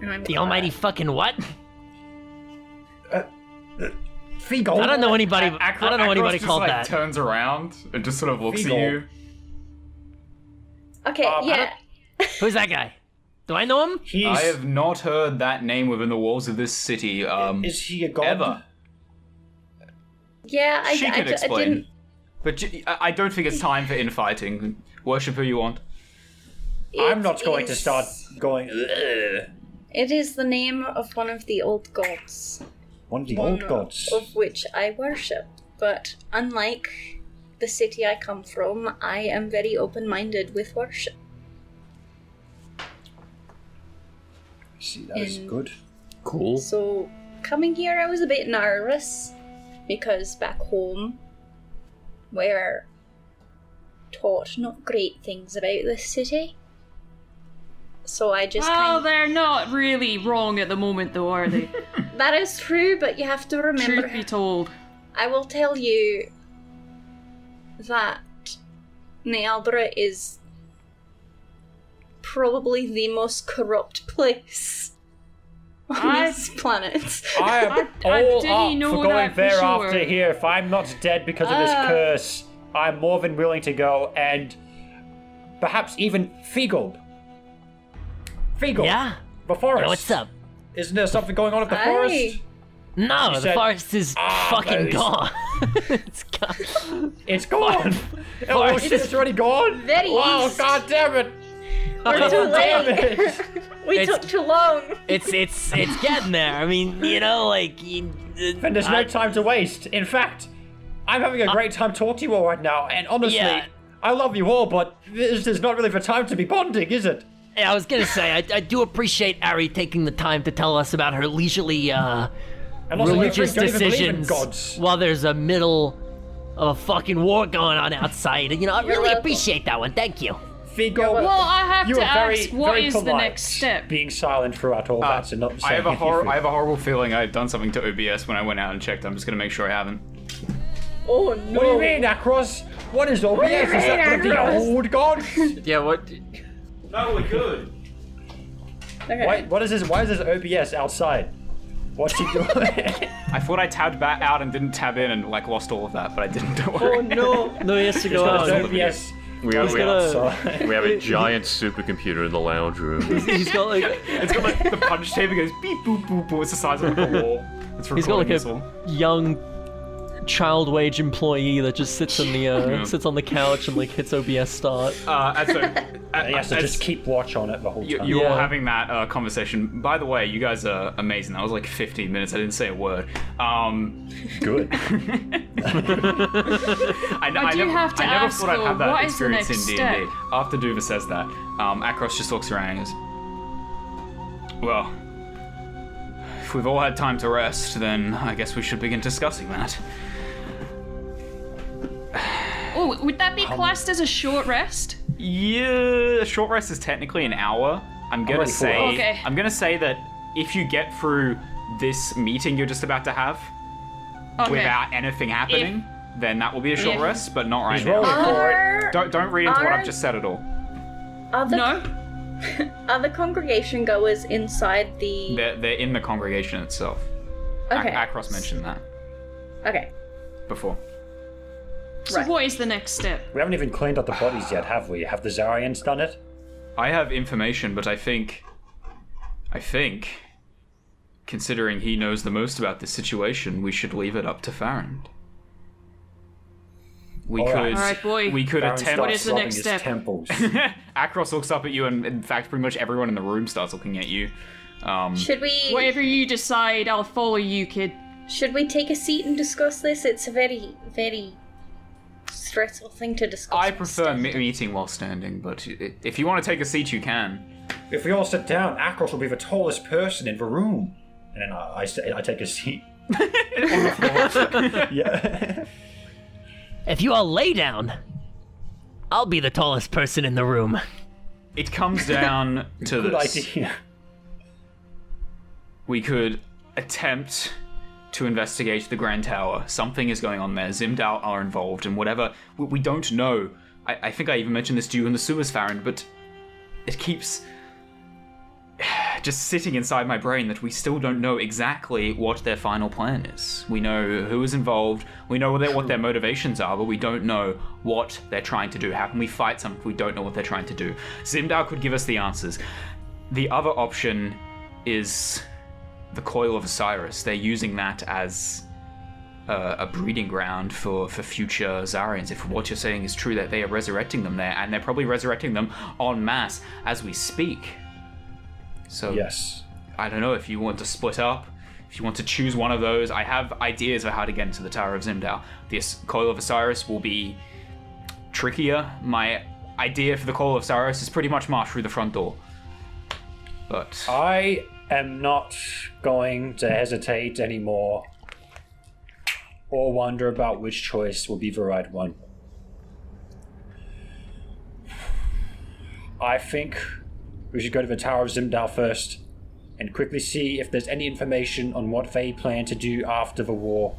Speaker 7: And I'm
Speaker 8: The
Speaker 7: glad.
Speaker 8: almighty fucking what?
Speaker 3: Figo.
Speaker 8: I don't know anybody. I don't know
Speaker 1: Akros
Speaker 8: anybody
Speaker 1: just,
Speaker 8: called
Speaker 1: like,
Speaker 8: that.
Speaker 1: turns around and just sort of looks
Speaker 3: Feegle.
Speaker 1: at you.
Speaker 7: Okay,
Speaker 3: Um,
Speaker 7: yeah.
Speaker 8: Who's that guy? Do I know him?
Speaker 3: He's.
Speaker 1: I have not heard that name within the walls of this city. Um,
Speaker 3: Is he a god?
Speaker 1: ever.
Speaker 7: Yeah, I,
Speaker 1: she
Speaker 7: I,
Speaker 1: could
Speaker 7: I
Speaker 1: explain.
Speaker 7: didn't.
Speaker 1: But I don't think it's time for infighting. Worship who you want.
Speaker 3: I'm not going to start going. "Ugh."
Speaker 7: It is the name of one of the old gods.
Speaker 3: One of the
Speaker 7: one
Speaker 3: old gods.
Speaker 7: Of which I worship. But unlike the city I come from, I am very open minded with worship.
Speaker 3: See, that is
Speaker 7: in-
Speaker 3: good.
Speaker 5: Cool.
Speaker 7: So, coming here, I was a bit nervous because back home, we're taught not great things about this city. So I just
Speaker 2: Well,
Speaker 7: kind
Speaker 2: they're not really wrong at the moment, though, are they?
Speaker 7: that is true, but you have to remember.
Speaker 2: Truth be told.
Speaker 7: I will tell you that Nealdra is probably the most corrupt place on
Speaker 2: I-
Speaker 7: this planet.
Speaker 3: I am
Speaker 2: I- I
Speaker 3: all
Speaker 2: didn't
Speaker 3: up
Speaker 2: know
Speaker 3: for going
Speaker 2: that for
Speaker 3: there
Speaker 2: sure.
Speaker 3: after here. If I'm not dead because of this
Speaker 7: Ah.
Speaker 3: curse, I'm more than willing to go and perhaps even Figob. Figob.
Speaker 8: Yeah.
Speaker 3: The forest.
Speaker 8: Yo, what's up?
Speaker 3: Isn't there something going on at the
Speaker 7: Aye.
Speaker 3: forest?
Speaker 8: No,
Speaker 3: You
Speaker 8: the
Speaker 3: said-
Speaker 8: forest is
Speaker 3: Ah,
Speaker 8: fucking
Speaker 3: those-
Speaker 8: gone. it's gone.
Speaker 3: It's gone. oh
Speaker 8: forest
Speaker 3: shit,
Speaker 8: is-
Speaker 3: it's already gone.
Speaker 7: Very
Speaker 3: Wow,
Speaker 7: east.
Speaker 3: god damn it.
Speaker 7: We're
Speaker 3: God
Speaker 7: too
Speaker 3: damn
Speaker 7: late.
Speaker 3: it.
Speaker 7: we
Speaker 8: It's-
Speaker 7: took too long.
Speaker 8: It's it's it's getting there. I mean, you know, like. You,
Speaker 3: And there's no time to waste. In fact, I'm having a great time talking to you all right now, and honestly,
Speaker 8: Yeah.
Speaker 3: I love you all, but this is not really the time to be bonding, is it?
Speaker 8: Yeah, I was gonna say, I, I do appreciate Ari taking the time to tell us about her leisurely uh,
Speaker 3: And also, you
Speaker 8: religious
Speaker 3: don't even believe in
Speaker 8: decisions
Speaker 3: gods.
Speaker 8: while there's a middle of a fucking war going on outside. You know, I really appreciate that one. Thank you.
Speaker 3: Figo.
Speaker 2: Well, I have
Speaker 3: you
Speaker 2: to
Speaker 3: were very,
Speaker 2: ask, what
Speaker 3: very
Speaker 2: is the
Speaker 3: polite,
Speaker 2: next step?
Speaker 3: Being silent throughout all that and not
Speaker 1: I
Speaker 3: saying
Speaker 1: have a
Speaker 3: anything.
Speaker 1: hor- I have a horrible feeling I've done something to OBS when I went out and checked. I'm just gonna make sure I haven't.
Speaker 7: Oh no.
Speaker 3: What do you mean, Akros? What is OBS? Is that one of the old gods?
Speaker 6: Yeah, what?
Speaker 4: No, we could.
Speaker 7: Okay.
Speaker 3: Why, what is this? Why is this OBS outside? What's he doing?
Speaker 1: I thought I tabbed back out and didn't tab in and like lost all of that, but I didn't. Don't worry.
Speaker 5: Oh no! No, he has to go
Speaker 3: It's
Speaker 5: out.
Speaker 3: OBS.
Speaker 4: We, we,
Speaker 5: gonna-
Speaker 4: we have a giant supercomputer in the lounge room.
Speaker 5: He's got like
Speaker 1: It's got like the punch tape. It goes beep boop boop boop. It's the size of like a wall. It's
Speaker 5: he's got like
Speaker 1: recording this all.
Speaker 5: a young child wage employee that just sits in the uh,
Speaker 1: Yeah.
Speaker 5: sits on the couch and like hits OBS start.
Speaker 1: Uh, and so,
Speaker 3: He has to
Speaker 1: as-
Speaker 3: just keep watch on it the whole time.
Speaker 1: You're
Speaker 5: Yeah.
Speaker 1: having that uh, conversation. By the way, you guys are amazing. That was like 15 minutes. I didn't say a word. Um,
Speaker 3: Good.
Speaker 1: I,
Speaker 2: I do
Speaker 1: never,
Speaker 2: have to
Speaker 1: I never
Speaker 2: ask,
Speaker 1: thought I'd have that
Speaker 2: what is the
Speaker 1: experience
Speaker 2: next
Speaker 1: in
Speaker 2: step?
Speaker 1: D&D. After Duva says that, um, Akros just looks around and goes, Well, if we've all had time to rest, then I guess we should begin discussing that.
Speaker 2: Oh, would that be
Speaker 3: Um,
Speaker 2: classed as a short rest?
Speaker 1: Yeah, a short rest is technically an hour. I'm gonna
Speaker 3: ready for
Speaker 1: say.
Speaker 2: Okay.
Speaker 1: I'm gonna say that if you get through this meeting you're just about to have
Speaker 2: Okay.
Speaker 1: without anything happening, then that will be a short
Speaker 2: If-
Speaker 1: rest, but not right
Speaker 3: He's
Speaker 1: now.
Speaker 3: it.
Speaker 7: Are,
Speaker 1: Don't don't read into what I've just said at all.
Speaker 7: are the
Speaker 2: No?
Speaker 7: are the congregation goers inside the?
Speaker 1: They're they're in the congregation itself. Ak-
Speaker 7: Okay.
Speaker 1: Akros mentioned that
Speaker 7: Okay.
Speaker 1: before.
Speaker 2: So
Speaker 7: Right.
Speaker 2: what is the next step?
Speaker 3: We haven't even cleaned up the bodies yet, have we? Have the Zarians done it?
Speaker 1: I have information, but I think I think considering he knows the most about this situation, we should leave it up to Farron. We
Speaker 3: All
Speaker 1: could
Speaker 3: right.
Speaker 2: All right, boy.
Speaker 1: we could
Speaker 3: Baron
Speaker 1: attempt
Speaker 2: What is
Speaker 3: starts
Speaker 2: the next
Speaker 3: his
Speaker 2: step?
Speaker 3: Temples.
Speaker 1: Akros looks up at you, and in fact, pretty much everyone in the room starts looking at you. Um,
Speaker 7: Should we?
Speaker 2: Whatever you decide, I'll follow you, kid.
Speaker 7: Should we take a seat and discuss this? It's a very, very stressful thing to discuss.
Speaker 1: I prefer
Speaker 7: Steph.
Speaker 1: me- meeting while standing, but i- if you want to take a seat, you can.
Speaker 3: if we all sit down, Akros will be the tallest person in the room. And then I, I, say- I take a seat. yeah.
Speaker 8: If you all lay down, I'll be the tallest person in the room.
Speaker 1: It comes down to
Speaker 3: Good
Speaker 1: this.
Speaker 3: idea.
Speaker 1: we could attempt to investigate the Grand Tower. Something is going on there. Zimdal are involved, and whatever we, we don't know. I, I think I even mentioned this to you in the sewers, Farron, but it keeps just sitting inside my brain that we still don't know exactly what their final plan is. We know who is involved, we know what their, what their motivations are, but we don't know what they're trying to do. How can we fight something if we don't know what they're trying to do? Zimdal could give us the answers. The other option is the coil of Osiris. They're using that as uh, a breeding ground for, for future Zarians. If what you're saying is true, that they are resurrecting them there, and they're probably resurrecting them en masse as we speak. So
Speaker 3: Yes.
Speaker 1: I don't know if you want to split up, if you want to choose one of those. I have ideas of how to get into the Tower of Zimdal. This coil of Osiris will be trickier. My idea for the coil of Osiris is pretty much march through the front door. But
Speaker 3: I am not going to hesitate anymore or wonder about which choice will be the right one. I think we should go to the Tower of Zimdal first and quickly see if there's any information on what they plan to do after the war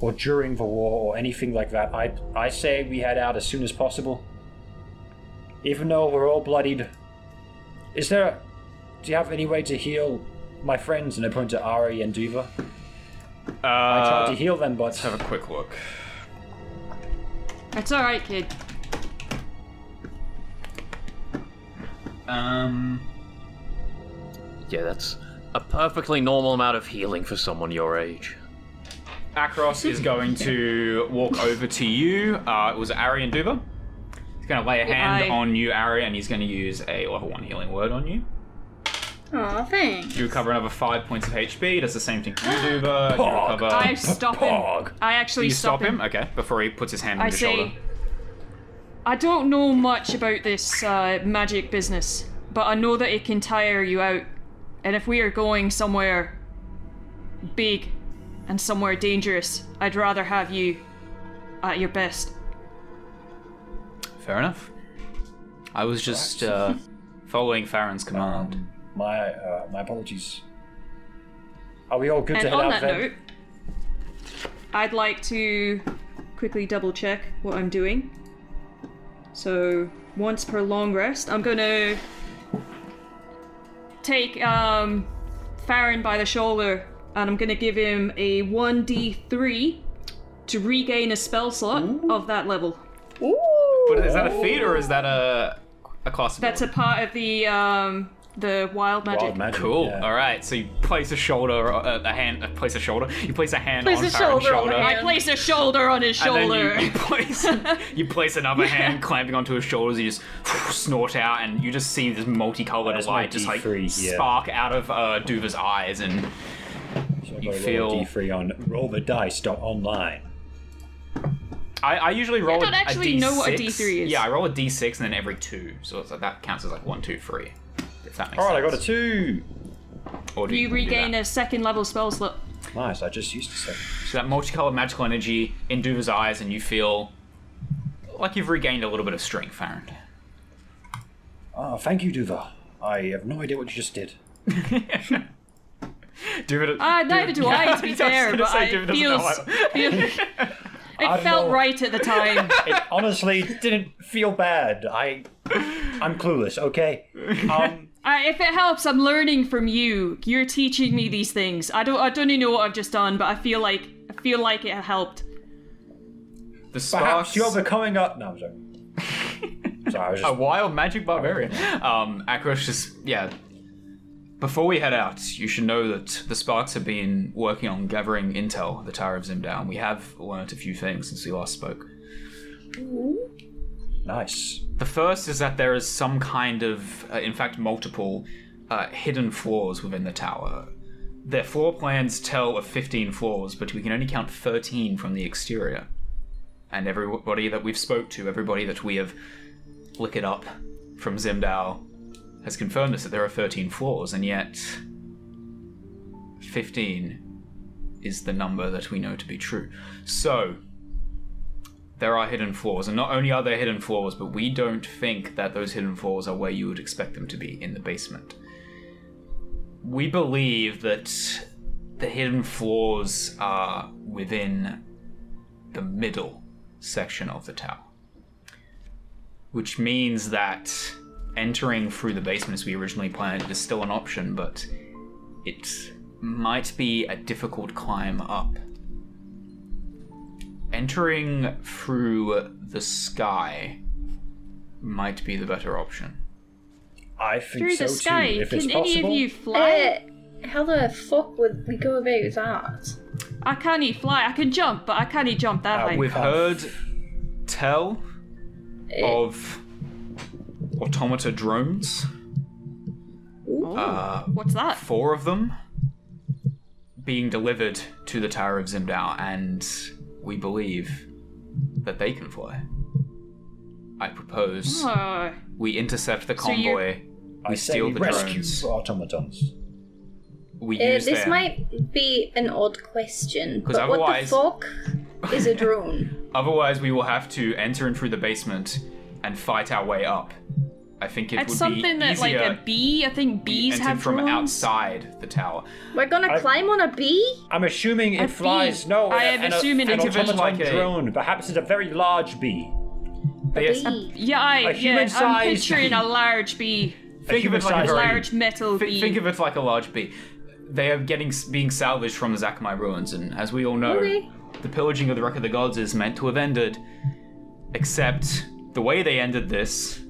Speaker 3: or during the war or anything like that. I, I say we head out as soon as possible. Even though we're all bloodied. Is there do you have any way to heal my friends? And I point to Ari and Duva. I tried to
Speaker 1: uh,
Speaker 3: heal them, but
Speaker 1: let's have a quick look.
Speaker 2: It's alright, kid.
Speaker 1: Um,
Speaker 6: Yeah, that's a perfectly normal amount of healing for someone your age.
Speaker 1: Akros is going to walk over to you. Uh, it was Ari and Duva. He's going to lay a hand
Speaker 2: Hi.
Speaker 1: on you, Ari, and he's going to use a level one healing word on you.
Speaker 7: Aw, thanks.
Speaker 1: You recover another five points of HP. Does the same thing to you, Duva. You
Speaker 3: Pog.
Speaker 1: recover.
Speaker 2: I stop him.
Speaker 3: Pog.
Speaker 2: I actually
Speaker 1: you
Speaker 2: stop,
Speaker 1: stop him? Okay, before he puts his hand on
Speaker 2: I
Speaker 1: your
Speaker 2: say,
Speaker 1: shoulder.
Speaker 2: I don't know much about this uh, magic business, but I know that it can tire you out. And if we are going somewhere big and somewhere dangerous, I'd rather have you at your best.
Speaker 1: Fair enough. I was just uh, following Farron's command.
Speaker 3: My uh, my apologies. Are we all good to
Speaker 2: And
Speaker 3: head
Speaker 2: on
Speaker 3: out
Speaker 2: that
Speaker 3: then?
Speaker 2: note, I'd like to quickly double check what I'm doing. So once per long rest, I'm gonna take um Farron by the shoulder and I'm gonna give him a 1d3 to regain a spell slot of that level.
Speaker 1: But is that a feat or is that a a class?
Speaker 2: That's a part of the um the wild magic.
Speaker 3: Wild magic.
Speaker 1: Cool.
Speaker 3: yeah.
Speaker 1: All right. So you place a shoulder, uh, a hand, uh, place a shoulder. You place a hand
Speaker 7: Place
Speaker 1: on
Speaker 7: a
Speaker 1: Farron's
Speaker 7: shoulder on
Speaker 1: shoulder.
Speaker 2: I place a shoulder on his
Speaker 1: And then
Speaker 2: shoulder.
Speaker 1: you, you place you place another hand clamping onto his shoulders. You just snort out, and you just see this multicolored
Speaker 3: That's
Speaker 1: light just like
Speaker 3: D3, yeah.
Speaker 1: spark out of uh, Duva's eyes, and
Speaker 3: So
Speaker 1: You feel-
Speaker 3: roll a d3 on roll the dice dot online.
Speaker 1: I, I usually roll
Speaker 2: I
Speaker 1: don't
Speaker 2: actually
Speaker 1: a D6.
Speaker 2: know what a D3 is.
Speaker 1: Yeah, I roll a D6 and then every two, so it's like, that counts as like one, two, three. If that makes
Speaker 3: All right, I got a two.
Speaker 1: Or do
Speaker 2: You
Speaker 1: do
Speaker 2: regain
Speaker 1: that?
Speaker 2: a second level spell slot.
Speaker 3: Nice. I just used a second.
Speaker 1: So that multicolored magical energy in Duva's eyes, and you feel like you've regained a little bit of strength, Farron.
Speaker 3: Oh, thank you, Duva. I have no idea what you just did.
Speaker 1: Duva,
Speaker 2: Ah, neither do I, to be
Speaker 1: was
Speaker 2: fair,
Speaker 1: gonna
Speaker 2: but I
Speaker 1: Duva
Speaker 2: feels, feel-
Speaker 3: I
Speaker 2: it felt
Speaker 3: know.
Speaker 2: right at the time.
Speaker 3: It honestly didn't feel bad. I, I'm clueless. Okay. Um.
Speaker 2: I, if it helps, I'm learning from you. You're teaching me these things. I don't, I don't even know what I've just done, but I feel like, I feel like it helped.
Speaker 1: The
Speaker 3: Perhaps
Speaker 1: sparks.
Speaker 3: you're becoming a. No, I'm sorry. sorry, I was
Speaker 1: a wild magic barbarian. Um, Akrosh just yeah. Before we head out, you should know that the Sparks have been working on gathering intel the Tower of Zimdown. We have learnt a few things since we last spoke.
Speaker 3: Nice.
Speaker 1: The first is that there is some kind of, uh, in fact, multiple uh, hidden floors within the tower. Their floor plans tell of 15 floors, but we can only count 13 from the exterior. And everybody that we've spoke to, everybody that we have licked up from Zimdao, has confirmed us that there are 13 floors, and yet 15 is the number that we know to be true. So, there are hidden floors, and not only are there hidden floors, but we don't think that those hidden floors are where you would expect them to be in the basement. We believe that the hidden floors are within the middle section of the tower, which means that entering through the basement as we originally planned is still an option, but it might be a difficult climb up entering through the sky might be the better option.
Speaker 3: I think
Speaker 2: Through
Speaker 3: so
Speaker 2: the sky,
Speaker 3: too. If
Speaker 2: can
Speaker 3: it's
Speaker 2: any
Speaker 3: possible.
Speaker 2: of you fly?
Speaker 7: Uh, how the fuck would we go about that?
Speaker 2: I can't even fly. I can jump, but I can't even jump that
Speaker 3: Uh,
Speaker 2: high.
Speaker 1: We've
Speaker 3: can't-
Speaker 1: heard tell
Speaker 7: Uh,
Speaker 1: of automata drones,
Speaker 2: Ooh,
Speaker 1: uh,
Speaker 2: What's that?
Speaker 1: four of them being delivered to the Tower of Zimdao, and we believe that they can fly. I propose
Speaker 2: Uh,
Speaker 1: we intercept the
Speaker 2: So you're-
Speaker 1: convoy,
Speaker 3: I
Speaker 1: we
Speaker 3: say
Speaker 1: steal
Speaker 3: we
Speaker 1: the
Speaker 3: rescue
Speaker 1: drones,
Speaker 3: automatons.
Speaker 1: we
Speaker 7: Uh,
Speaker 1: use
Speaker 7: this
Speaker 1: them.
Speaker 7: might be an odd question,
Speaker 1: 'Cause
Speaker 7: but what the fuck is a drone?
Speaker 1: Otherwise, we will have to enter in through the basement and fight our way up. I think it
Speaker 2: it's
Speaker 1: would
Speaker 2: something
Speaker 1: be
Speaker 2: that like a bee. I think bees
Speaker 1: entered
Speaker 2: have
Speaker 1: from
Speaker 2: drones.
Speaker 1: outside the tower.
Speaker 7: We're gonna
Speaker 3: I-
Speaker 7: climb on a bee?
Speaker 3: I'm assuming
Speaker 2: A
Speaker 3: it flies.
Speaker 2: bee.
Speaker 3: No,
Speaker 2: I am
Speaker 3: an,
Speaker 2: assuming
Speaker 3: an
Speaker 2: it's
Speaker 1: a
Speaker 3: automaton
Speaker 1: like a-
Speaker 3: drone. Perhaps it's a very large bee.
Speaker 7: A
Speaker 1: Yes.
Speaker 7: bee.
Speaker 2: Yeah, I,
Speaker 3: A
Speaker 2: yeah, I'm picturing
Speaker 3: bee.
Speaker 2: a large bee,
Speaker 1: Think of it like a
Speaker 2: a
Speaker 1: very
Speaker 2: large metal
Speaker 1: thi-
Speaker 2: bee.
Speaker 1: think of it like a large bee. They are getting being salvaged from the Zakamai ruins, and as we all know,
Speaker 7: Okay.
Speaker 1: the pillaging of the Wreck of the Gods is meant to have ended. Except the way they ended this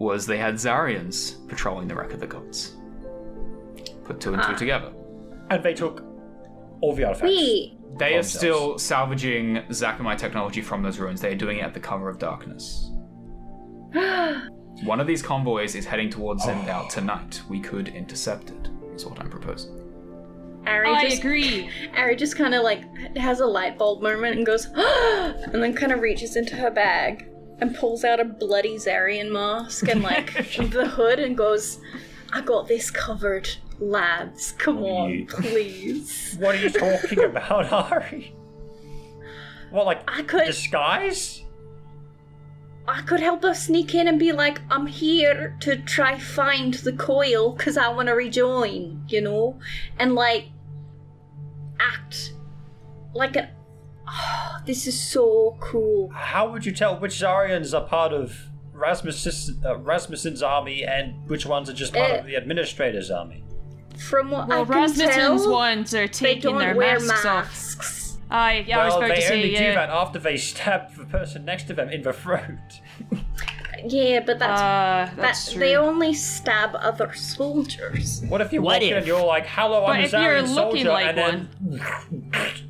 Speaker 1: was they had Zarians patrolling the Wreck of the Gods. Put two and two
Speaker 7: Ah.
Speaker 1: together.
Speaker 3: And they took all the artifacts.
Speaker 7: Wait,
Speaker 1: They are
Speaker 3: themselves.
Speaker 1: still salvaging Zakamai technology from those ruins. They are doing it at the cover of darkness. One of these convoys is heading towards Zendao tonight. We could intercept it. Is what I'm proposing.
Speaker 7: Ari
Speaker 2: I
Speaker 7: just
Speaker 2: agree.
Speaker 7: Ari just kind of like has a light bulb moment and goes, and then kind of reaches into her bag and pulls out a bloody Zarian mask and like the hood and goes, "I got this covered, lads. Come on,
Speaker 3: Ye-
Speaker 7: please."
Speaker 3: What are you talking about, Ari? What, like
Speaker 7: I could-
Speaker 3: disguise?
Speaker 7: I could help us sneak in and be like, "I'm here to try find the coil because I want to rejoin," you know, and like act like an. Oh, this is so cool.
Speaker 3: How would you tell which Zarians are part of Rasmus, uh, Rasmussen's army and which ones are just part
Speaker 7: Uh,
Speaker 3: of the administrator's army?
Speaker 7: From what
Speaker 2: Well,
Speaker 7: I can
Speaker 2: Rasmussen's
Speaker 7: tell,
Speaker 2: ones are
Speaker 7: they
Speaker 2: taking
Speaker 7: don't
Speaker 2: their
Speaker 7: wear
Speaker 2: masks, off.
Speaker 7: masks.
Speaker 2: Aye, yeah, I was
Speaker 3: well,
Speaker 2: about
Speaker 3: they
Speaker 2: to say,
Speaker 3: only do
Speaker 2: yeah.
Speaker 3: that after they stab the person next to them in the throat.
Speaker 7: Yeah, but that's
Speaker 2: Uh,
Speaker 7: that,
Speaker 2: that's true.
Speaker 7: they only stab other soldiers.
Speaker 3: What if you
Speaker 8: What
Speaker 3: walk in
Speaker 8: if-
Speaker 3: and you're like, "Hello,
Speaker 2: But
Speaker 3: I'm a
Speaker 2: if you're
Speaker 3: Zarian
Speaker 2: looking
Speaker 3: soldier,"
Speaker 2: like
Speaker 3: and then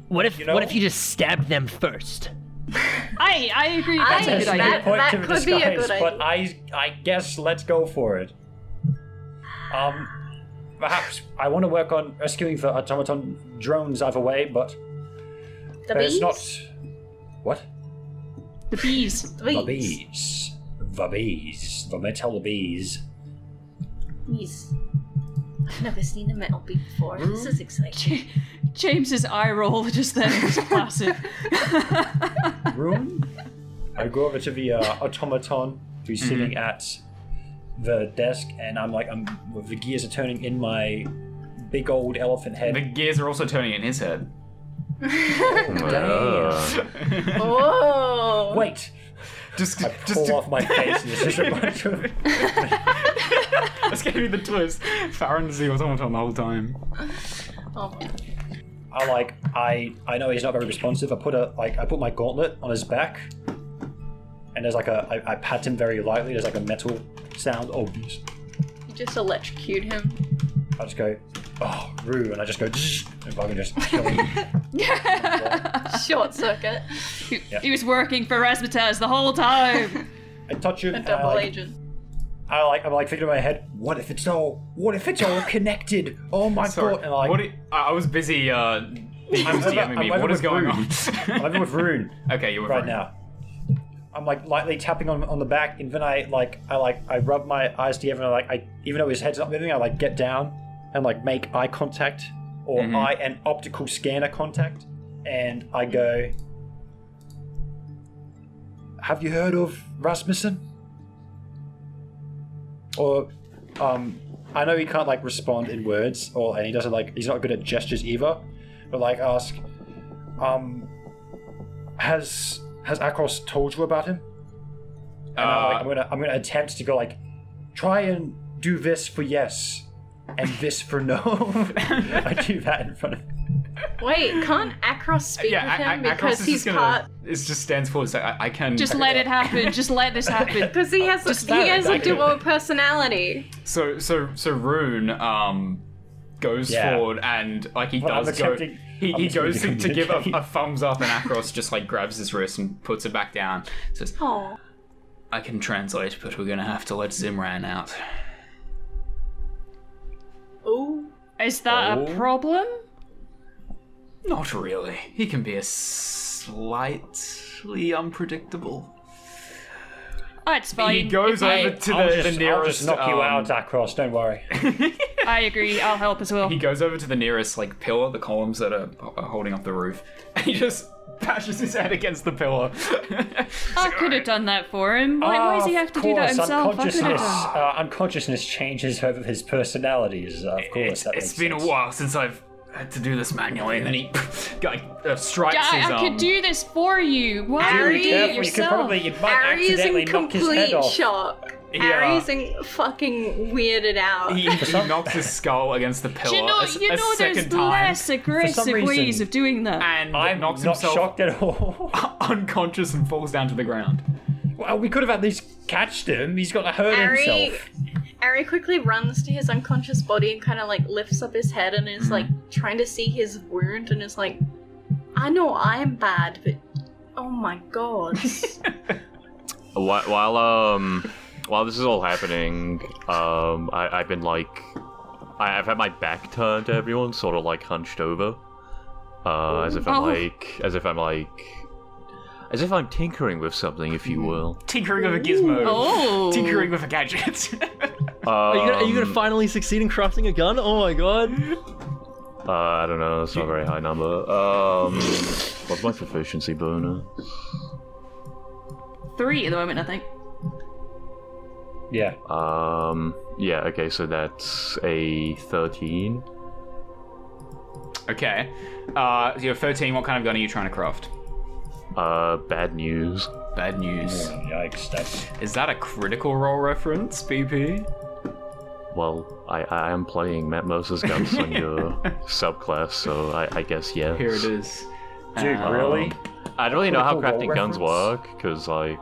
Speaker 8: What if
Speaker 3: You know?
Speaker 8: what if you just stabbed them first?
Speaker 2: I I agree.
Speaker 7: I-
Speaker 2: That's a good
Speaker 3: a
Speaker 2: idea.
Speaker 7: that-
Speaker 3: point
Speaker 7: that
Speaker 3: to the
Speaker 7: could be a
Speaker 3: disguise,
Speaker 7: good
Speaker 3: but I I guess let's go for it. Um, perhaps I want to work on rescuing the automaton drones either way, but
Speaker 7: The
Speaker 3: it's not. What?
Speaker 2: The bees.
Speaker 3: The bees. The bees. The metal bees.
Speaker 7: Bees. I've never seen a metal bee before. This is exciting.
Speaker 2: James's eye roll just then was classic.
Speaker 3: Room. I go over to the uh, automaton who's sitting at the desk, and I'm like, I'm the gears are turning in my big old elephant head.
Speaker 1: The gears are also turning in his head.
Speaker 4: Uh,
Speaker 7: Whoa!
Speaker 3: Wait,
Speaker 1: Just,
Speaker 3: I
Speaker 1: just
Speaker 3: pull
Speaker 1: to,
Speaker 3: off my face, and it's just a bunch of.
Speaker 1: that's gonna be the twist. Farron's the automaton the whole time.
Speaker 7: Oh,
Speaker 3: I like, I I know he's not very responsive. I put a like, I put my gauntlet on his back, and there's like a, I, I pat him very lightly. There's like a metal sound. Oh, bees.
Speaker 7: you just electrocute him.
Speaker 3: I just go, oh, Rue, and I just go, and fucking just kill him.
Speaker 7: Short circuit.
Speaker 2: He, he was working for Rasmataz the whole time.
Speaker 3: I touch him.
Speaker 7: A
Speaker 3: and I,
Speaker 7: double
Speaker 3: like,
Speaker 7: agent.
Speaker 3: I like, I'm like thinking in my head, what if it's all, what if it's all connected? Oh my
Speaker 1: Sorry,
Speaker 3: god! And like,
Speaker 1: what? do- I I was busy. Uh,
Speaker 3: I'm over-
Speaker 1: DMing me. What is
Speaker 3: with
Speaker 1: going
Speaker 3: Rune.
Speaker 1: on?
Speaker 3: I'm over with Rune
Speaker 1: okay, you're with
Speaker 3: right
Speaker 1: Rune.
Speaker 3: now. I'm like lightly tapping on on the back, and then I like, I like, I rub my eyes together, and I like, I even though his head's not moving, I like get down and like make eye contact or
Speaker 1: Mhm.
Speaker 3: eye and optical scanner contact, and I go, "Have you heard of Rasmussen?" Or, um, I know he can't like respond in words, or and he doesn't like he's not good at gestures either. But like ask, um, has has Akros told you about him? And I'm, like,
Speaker 1: Uh,
Speaker 3: I'm gonna I'm gonna attempt to go like, try and do this for yes, and this for no. I do that in front of.
Speaker 7: Wait, can't Akros speak
Speaker 1: yeah,
Speaker 7: with
Speaker 1: I-
Speaker 7: him
Speaker 1: I- Akros
Speaker 7: because
Speaker 1: is
Speaker 7: he's
Speaker 1: just gonna,
Speaker 7: part?
Speaker 1: It just stands for so I, I can.
Speaker 2: Just let it happen. Just let this happen.
Speaker 7: Because he has
Speaker 2: Just
Speaker 7: he
Speaker 2: that,
Speaker 7: has a dual personality.
Speaker 1: So so so Rune um goes
Speaker 3: Yeah.
Speaker 1: forward and like he
Speaker 3: Well,
Speaker 1: does go.
Speaker 3: attempting-
Speaker 1: He, he goes to, to
Speaker 3: to
Speaker 1: give a, a thumbs up and Akros just like grabs his wrist and puts it back down. Says,
Speaker 7: Oh,
Speaker 1: "I can translate, but we're gonna have to let Zimran out."
Speaker 7: Ooh.
Speaker 2: Is that
Speaker 3: Oh.
Speaker 2: a problem?
Speaker 1: Not really. He can be a slightly unpredictable.
Speaker 2: Oh, it's fine.
Speaker 1: He goes
Speaker 2: If I-
Speaker 1: over to
Speaker 3: I'll
Speaker 1: the,
Speaker 3: just,
Speaker 1: the nearest.
Speaker 3: I'll just knock you
Speaker 1: um,
Speaker 3: out, Akros. Don't worry.
Speaker 2: I agree. I'll help as well.
Speaker 1: He goes over to the nearest like pillar, the columns that are, are holding up the roof, and he just bashes his head against the pillar.
Speaker 2: I could have done that for him. Why, why does he
Speaker 3: Ah,
Speaker 2: have to
Speaker 3: of
Speaker 2: do that himself? I could have
Speaker 3: Unconsciousness,
Speaker 2: done.
Speaker 3: uh, unconsciousness changes over his personalities. Uh, of course,
Speaker 1: it's,
Speaker 3: that
Speaker 1: it's
Speaker 3: makes
Speaker 1: been
Speaker 3: sense.
Speaker 1: a while since I've had to do this manually, and then he like uh, strikes
Speaker 2: I,
Speaker 1: his
Speaker 2: I
Speaker 1: arm.
Speaker 2: could do this for you. Why don't you do it
Speaker 3: Careful, you could
Speaker 2: yourself?
Speaker 3: probably you might
Speaker 7: Ari is
Speaker 3: accidentally
Speaker 7: in
Speaker 3: knock his head
Speaker 7: complete
Speaker 3: off.
Speaker 7: shock.
Speaker 1: Yeah.
Speaker 7: Ari's in fucking weirded out.
Speaker 1: He, he knocks his skull against the pillar
Speaker 2: Do you know,
Speaker 1: a, s-
Speaker 2: you
Speaker 1: a
Speaker 2: know there's
Speaker 1: second time,
Speaker 2: less aggressive
Speaker 3: reason-
Speaker 2: ways of doing that.
Speaker 1: and
Speaker 3: I'm
Speaker 1: knocks
Speaker 3: not
Speaker 1: himself
Speaker 3: shocked at all.
Speaker 1: unconscious and falls down to the ground.
Speaker 3: well, we could have at least catched him. He's got to hurt
Speaker 7: Ari,
Speaker 3: himself.
Speaker 7: Ari quickly runs to his unconscious body and kind of like lifts up his head and is like trying to see his wound and is like, I know I'm bad, but oh my god.
Speaker 4: While, while um while this is all happening, um I, I've been like I, I've had my back turned to everyone, sort of like hunched over, uh, as if I'm
Speaker 2: Oh.
Speaker 4: like as if I'm like as if I'm tinkering with something, if you will.
Speaker 1: Tinkering with a gizmo.
Speaker 2: Oh.
Speaker 1: Tinkering with a gadget.
Speaker 5: Are you, gonna, are you
Speaker 4: Um,
Speaker 5: gonna finally succeed in crafting a gun? Oh my god.
Speaker 4: Uh, I don't know. That's not a very high number. Um, what's my proficiency bonus?
Speaker 2: Three at the moment, I think.
Speaker 3: Yeah.
Speaker 4: Um, yeah. Okay, so that's a thirteen.
Speaker 1: okay. Uh, you're 13. What kind of gun are you trying to craft?
Speaker 4: Uh, bad news.
Speaker 1: Bad news.
Speaker 3: Yikes! That's
Speaker 1: Is that a critical role reference, BP?
Speaker 4: Well, I, I am playing Matt Mercer's Gunslinger subclass, so I, I guess yes.
Speaker 1: Here it is.
Speaker 3: dude.
Speaker 1: Um,
Speaker 3: really?
Speaker 4: I don't really know how crafting guns
Speaker 3: reference?
Speaker 4: work, because like,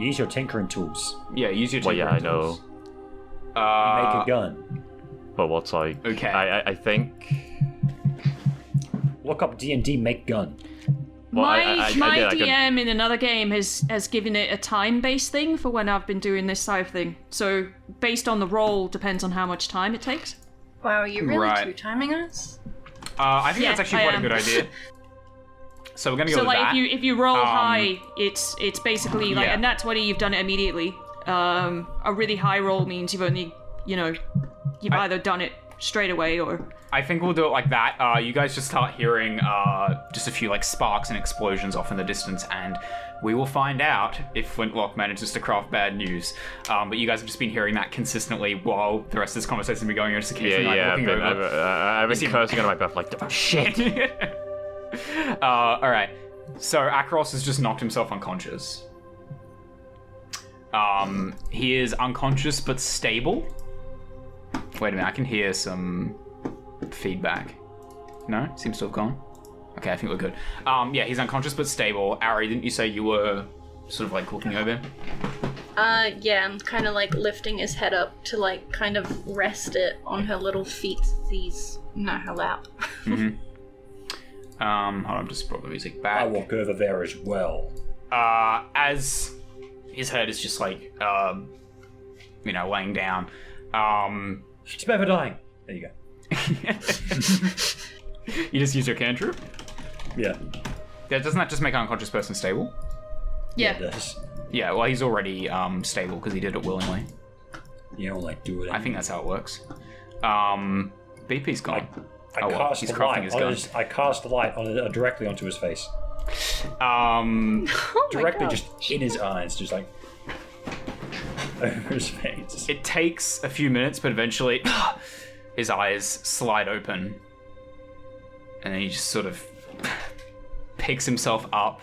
Speaker 3: Use your tinkering tools.
Speaker 1: Yeah, use your
Speaker 4: well, yeah, I know,
Speaker 1: tools. Uh,
Speaker 3: Make a gun.
Speaker 4: but what's like?
Speaker 1: Okay.
Speaker 4: I, I, I think.
Speaker 3: Look up D and D. Make gun.
Speaker 4: Well,
Speaker 2: my
Speaker 4: I- I- I
Speaker 2: my
Speaker 4: did,
Speaker 2: DM in another game has has given it a time based thing for when I've been doing this type of thing. So based on the roll depends on how much time it takes.
Speaker 7: wow, are you really
Speaker 1: Right.
Speaker 7: two timing us?
Speaker 1: Uh, I think
Speaker 2: Yeah,
Speaker 1: that's actually
Speaker 2: I
Speaker 1: quite a good idea. So we're gonna go
Speaker 2: So
Speaker 1: with
Speaker 2: like
Speaker 1: that.
Speaker 2: if you if you roll
Speaker 1: Um,
Speaker 2: high, it's it's basically like
Speaker 1: yeah.
Speaker 2: a nat twenty. You've done it immediately. Um, a really high roll means you've only you know you've
Speaker 1: I-
Speaker 2: either done it straight away or
Speaker 1: I think we'll do it like that. Uh, you guys just start hearing uh, just a few like sparks and explosions off in the distance, and we will find out if Flintlock manages to craft bad news. Um, but you guys have just been hearing that consistently while the rest of this conversation has been going on, just
Speaker 4: Yeah,
Speaker 1: occasionally like,
Speaker 4: yeah. I've
Speaker 1: looking
Speaker 4: been, I've, uh, I've been cursing under my breath like, oh, shit.
Speaker 1: uh, all right. So Akros has just knocked himself unconscious. Um, he is unconscious but stable. Wait a minute, I can hear some feedback. No, seems to have gone. Okay, I think we're good. Um, yeah, he's unconscious but stable. Ari, didn't you say you were sort of like looking over him?
Speaker 7: Uh, yeah, I'm kind of like lifting his head up to like kind of rest it on her little feet. These, no, her lap.
Speaker 1: Um, hold on, just brought the music
Speaker 3: I
Speaker 1: back.
Speaker 3: walk over there as well.
Speaker 1: uh, as his head is just like, um, you know, laying down. Um,
Speaker 3: It's better dying. There you go.
Speaker 1: you just use your cantrip.
Speaker 3: Yeah,
Speaker 1: Yeah, doesn't that just make an unconscious person stable?
Speaker 2: yeah.
Speaker 3: it does.
Speaker 1: Yeah, well, he's already um, stable because he did it willingly.
Speaker 3: You don't like do it.
Speaker 1: I think that's how it works. Um, BP's gone.
Speaker 3: I
Speaker 1: oh, well,
Speaker 3: cast
Speaker 1: he's
Speaker 3: the
Speaker 1: crafting
Speaker 3: light.
Speaker 1: his gun.
Speaker 3: his, I cast light on uh, directly onto his face,
Speaker 1: Um,
Speaker 7: Oh
Speaker 3: directly just in his eyes, just like over his face.
Speaker 1: it takes a few minutes, but eventually his eyes slide open, and then he just sort of picks himself up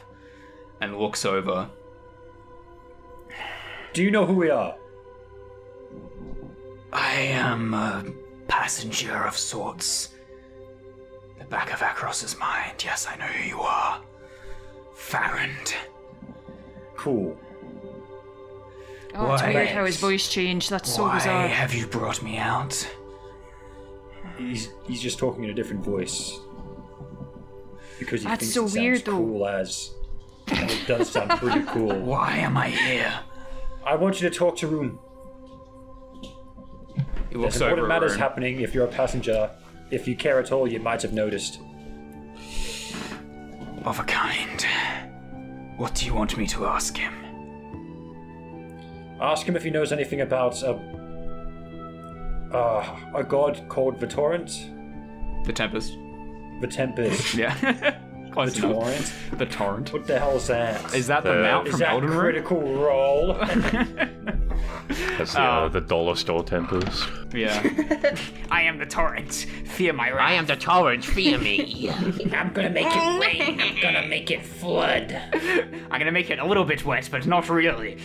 Speaker 1: and looks over.
Speaker 3: Do you know who we are?
Speaker 1: I am a passenger of sorts. The back of Akros's mind. Yes, I know who you are. Farrand.
Speaker 3: Cool.
Speaker 2: Oh, it's
Speaker 1: Why?
Speaker 2: weird how his voice changed. That's so
Speaker 1: Why
Speaker 2: bizarre.
Speaker 1: have you brought me out?
Speaker 3: He's he's just talking in a different voice because he
Speaker 2: That's
Speaker 3: thinks
Speaker 2: so
Speaker 3: it sounds
Speaker 2: weird, though.
Speaker 3: cool as. And it does sound pretty cool.
Speaker 1: Why am I here?
Speaker 3: I want you to talk to Room.
Speaker 1: He
Speaker 3: There's
Speaker 1: looks
Speaker 3: important
Speaker 1: over.
Speaker 3: matters
Speaker 1: Arun.
Speaker 3: happening. If you're a passenger, if you care at all, you might have noticed.
Speaker 1: Of a kind. What do you want me to ask him?
Speaker 3: Ask him if he knows anything about a uh, a god called the Torrent.
Speaker 1: The Tempest.
Speaker 3: The Tempest.
Speaker 1: Yeah. Close
Speaker 3: the
Speaker 1: enough.
Speaker 3: Torrent.
Speaker 1: The Torrent.
Speaker 3: What the hell is that?
Speaker 1: Is that the
Speaker 4: The-
Speaker 1: mount
Speaker 3: Is
Speaker 1: from
Speaker 3: that
Speaker 1: Elden Ring?
Speaker 3: critical role?
Speaker 4: That's the, uh, the dollar store tempest.
Speaker 1: Yeah. I am the Torrent. Fear my wrath.
Speaker 8: I am the torrent, fear me.
Speaker 3: I'm gonna make it rain. I'm gonna make it flood.
Speaker 1: I'm gonna make it a little bit wet, but not really.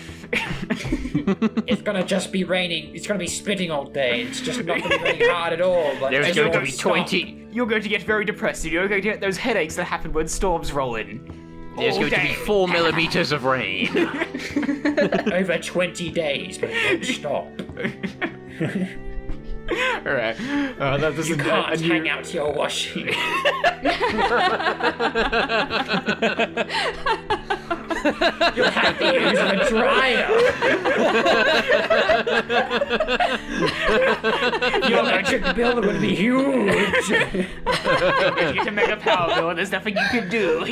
Speaker 3: It's gonna just be raining. It's gonna be spitting all day. It's just not gonna be raining hard at all. But
Speaker 8: There's
Speaker 3: it's
Speaker 8: going to
Speaker 3: gonna
Speaker 8: be
Speaker 3: stop.
Speaker 8: 20.
Speaker 1: You're going to get very depressed, and you're going to get those headaches that happen when storms roll in.
Speaker 8: There's
Speaker 1: All
Speaker 8: going to be
Speaker 1: day.
Speaker 8: 4 millimeters of rain.
Speaker 3: over 20 days, but it won't stop.
Speaker 1: All right. Uh, that,
Speaker 3: You can't
Speaker 1: new-
Speaker 3: hang out your washing. You'll have to use a dryer. your electric bill would be huge.
Speaker 1: If you can make a power bill, there's nothing you can do.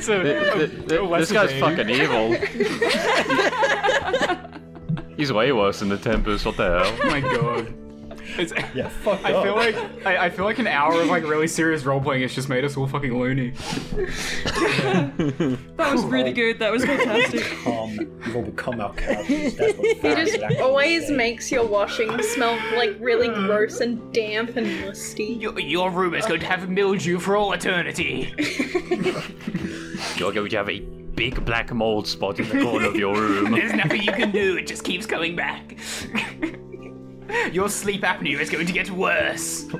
Speaker 1: So,
Speaker 4: this guy's fucking evil. He's way worse than the Tempest. What the hell?
Speaker 1: Oh my god. It's,
Speaker 3: Yeah, fuck
Speaker 1: I
Speaker 3: up.
Speaker 1: feel like I, I feel like an hour of like really serious role playing has just made us all fucking loony.
Speaker 2: That was really good. That was fantastic.
Speaker 3: Become, you've all become our characters. That's what
Speaker 7: He
Speaker 3: fans
Speaker 7: just always makes your washing smell like really gross and damp and musty.
Speaker 1: Your, your room is going to have mildew for all eternity.
Speaker 4: You're going to have a big black mold spot in the corner of your room.
Speaker 1: There's nothing you can do. It just keeps coming back. Your sleep apnea is going to get worse. All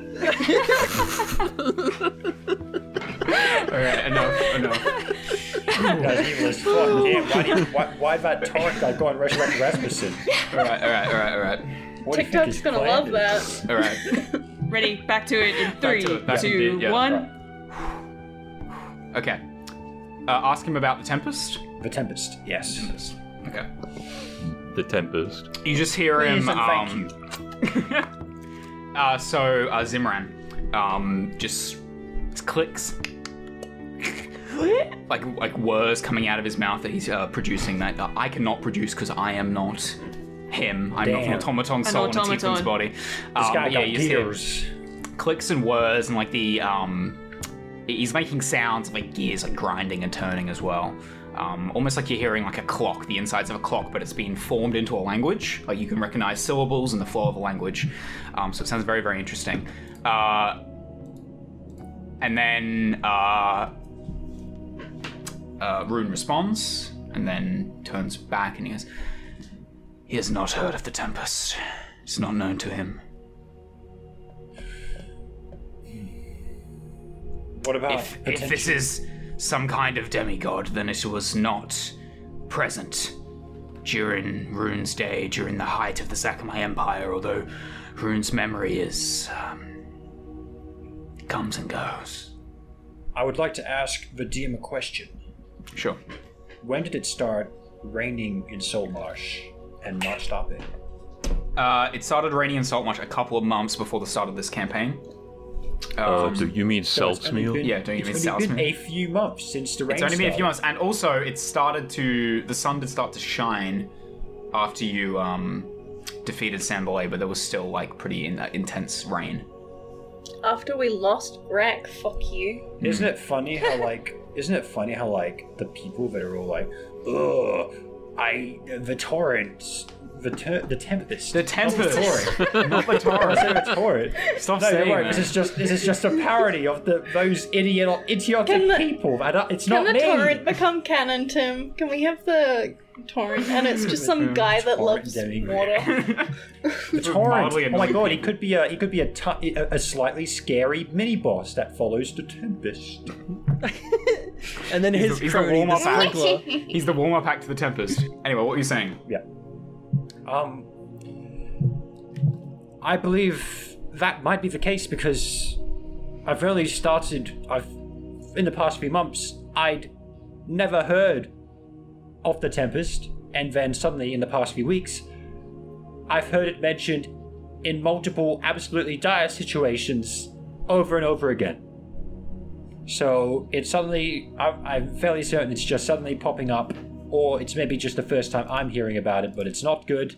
Speaker 1: right, enough, enough.
Speaker 3: Guys, evil as fuck. Damn, why, did, why, why that Torrent guy go and resurrect Rasmussen?
Speaker 1: All right, all right, all right, all right,
Speaker 3: What do you think
Speaker 7: TikTok's
Speaker 3: his
Speaker 7: gonna
Speaker 3: plan
Speaker 7: love
Speaker 3: is?
Speaker 7: that.
Speaker 1: all right.
Speaker 2: Ready? Back to it in three,
Speaker 1: to it, back to
Speaker 2: two,
Speaker 1: it, yeah.
Speaker 2: one.
Speaker 1: Okay. Uh, ask him about the Tempest.
Speaker 3: The Tempest, yes.
Speaker 1: Okay.
Speaker 4: The Tempest.
Speaker 1: You just hear
Speaker 3: Please
Speaker 1: him.
Speaker 3: and thank
Speaker 1: um, uh, so uh, Zimran, um, just clicks, like like words coming out of his mouth that he's uh, producing that uh, I cannot produce because I am not him. I'm not an
Speaker 3: Damn.
Speaker 1: automaton soul in a
Speaker 2: automaton.
Speaker 1: tiefling's body.
Speaker 3: This
Speaker 1: Um,
Speaker 3: guy
Speaker 1: but yeah,
Speaker 3: got
Speaker 1: you see him
Speaker 3: gears.
Speaker 1: clicks and whirs and like the um he's making sounds of like gears like grinding and turning as well um, almost like you're hearing like a clock the insides of a clock but it's been formed into a language. Like you can recognize syllables and the flow of a language. Um, so it sounds very very interesting. Uh, and then uh, uh, Rune responds and then turns back and he goes he has not heard of the Tempest. It's not known to him.
Speaker 3: What about
Speaker 1: if, if this is some kind of demigod, then it was not present during Rune's day, during the height of the Sakamai Empire, although Rune's memory is. Um, comes and goes.
Speaker 3: I would like to ask the DM a question.
Speaker 1: Sure.
Speaker 3: When did it start raining in Saltmarsh and not stopping?
Speaker 1: Uh, it started raining in Saltmarsh a couple of months before the start of this campaign.
Speaker 4: Uh,
Speaker 1: Um,
Speaker 4: do you mean
Speaker 3: So it's only been-
Speaker 1: Yeah, don't you
Speaker 3: it's
Speaker 1: mean
Speaker 3: only been
Speaker 1: Salzmeal?
Speaker 3: a few months since the rain
Speaker 1: It's only been a few months, and also it started to the sun did start to shine after you um defeated Sambalay, but there was still like pretty in, uh, intense rain.
Speaker 7: After we lost Greg, fuck you.
Speaker 3: Isn't it funny how like isn't it funny how like the people that are all like, ugh, I the torrent, the ter- the tempest,
Speaker 1: The Tempest,
Speaker 3: torrent.
Speaker 1: not the
Speaker 3: I
Speaker 1: torrent.
Speaker 3: said the torrent.
Speaker 1: Stop
Speaker 3: No,
Speaker 1: saying
Speaker 3: don't
Speaker 1: that.
Speaker 3: This is just this is just a parody of the those idiot idiotic
Speaker 7: the-
Speaker 3: people. That are, it's
Speaker 7: Can
Speaker 3: not
Speaker 7: the
Speaker 3: me.
Speaker 7: torrent become canon, Tim? Can we have the torrent and it's just some mm-hmm. guy that
Speaker 3: Torrent
Speaker 7: loves
Speaker 3: demigod.
Speaker 7: water?
Speaker 3: The torrent. Oh my god, he could be a he could be a, a, a slightly scary mini boss that follows the tempest.
Speaker 5: And then his
Speaker 1: he's the
Speaker 5: crony, the
Speaker 1: warm-up act. He's the warm-up act to the Tempest. Anyway, what are you saying?
Speaker 3: Yeah. Um, I believe that might be the case because I've only started. I've in the past few months I'd never heard of the Tempest, and then suddenly in the past few weeks I've heard it mentioned in multiple absolutely dire situations over and over again. So it's suddenly, I'm fairly certain it's just suddenly popping up, or it's maybe just the first time I'm hearing about it, but it's not good,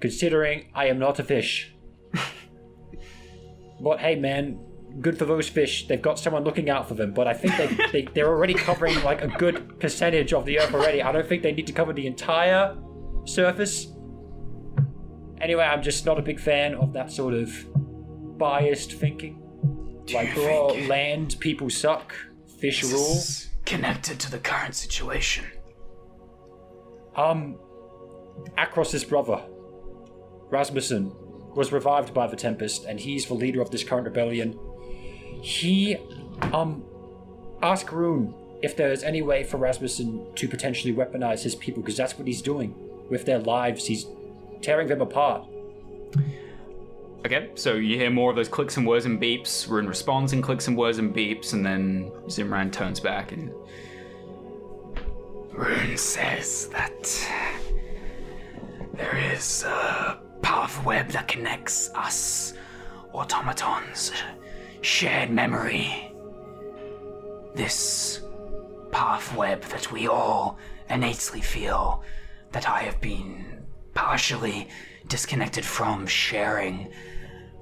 Speaker 3: considering I am not a fish. but hey, man, good for those fish. They've got someone looking out for them, but I think they, they, they're already covering like a good percentage of the earth already. I don't think they need to cover the entire surface. Anyway, I'm just not a big fan of that sort of biased thinking. Like, oh, land people suck, fish rule.
Speaker 1: connected to the current situation.
Speaker 3: Um, Akros's brother, Rasmussen, was revived by the Tempest, and he's the leader of this current rebellion. He, um, asked Rune if there's any way for Rasmussen to potentially weaponize his people, because that's what he's doing with their lives. He's tearing them apart.
Speaker 1: Okay, so you hear more of those clicks and whirs and beeps. Rune responds in clicks and whirs and beeps, and then Zimran turns back and. Rune says that there is a path web that connects us automatons, shared memory. This path web that we all innately feel that I have been partially disconnected from sharing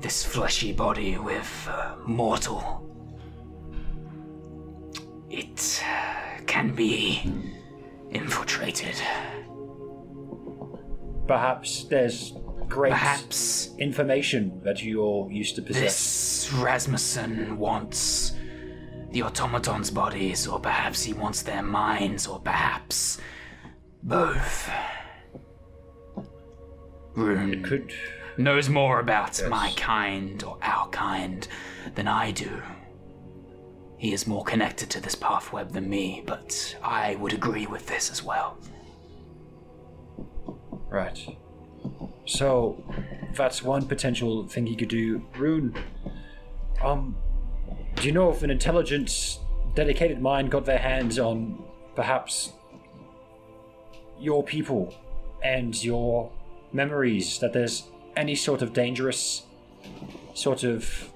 Speaker 1: this fleshy body with uh, mortal. It can be infiltrated.
Speaker 3: Perhaps there's great
Speaker 1: Perhaps
Speaker 3: information that you all used to possess.
Speaker 1: this Rasmussen wants the automaton's bodies, or perhaps he wants their minds, or perhaps both. Rune
Speaker 3: Could
Speaker 1: knows more about my kind or our kind than I do. He is more connected to this path web than me, but I would agree with this as well.
Speaker 3: Right. So that's one potential thing he could do. Rune, um, do you know if an intelligent, dedicated mind got their hands on perhaps your people and your memories? That there's any sort of dangerous, sort of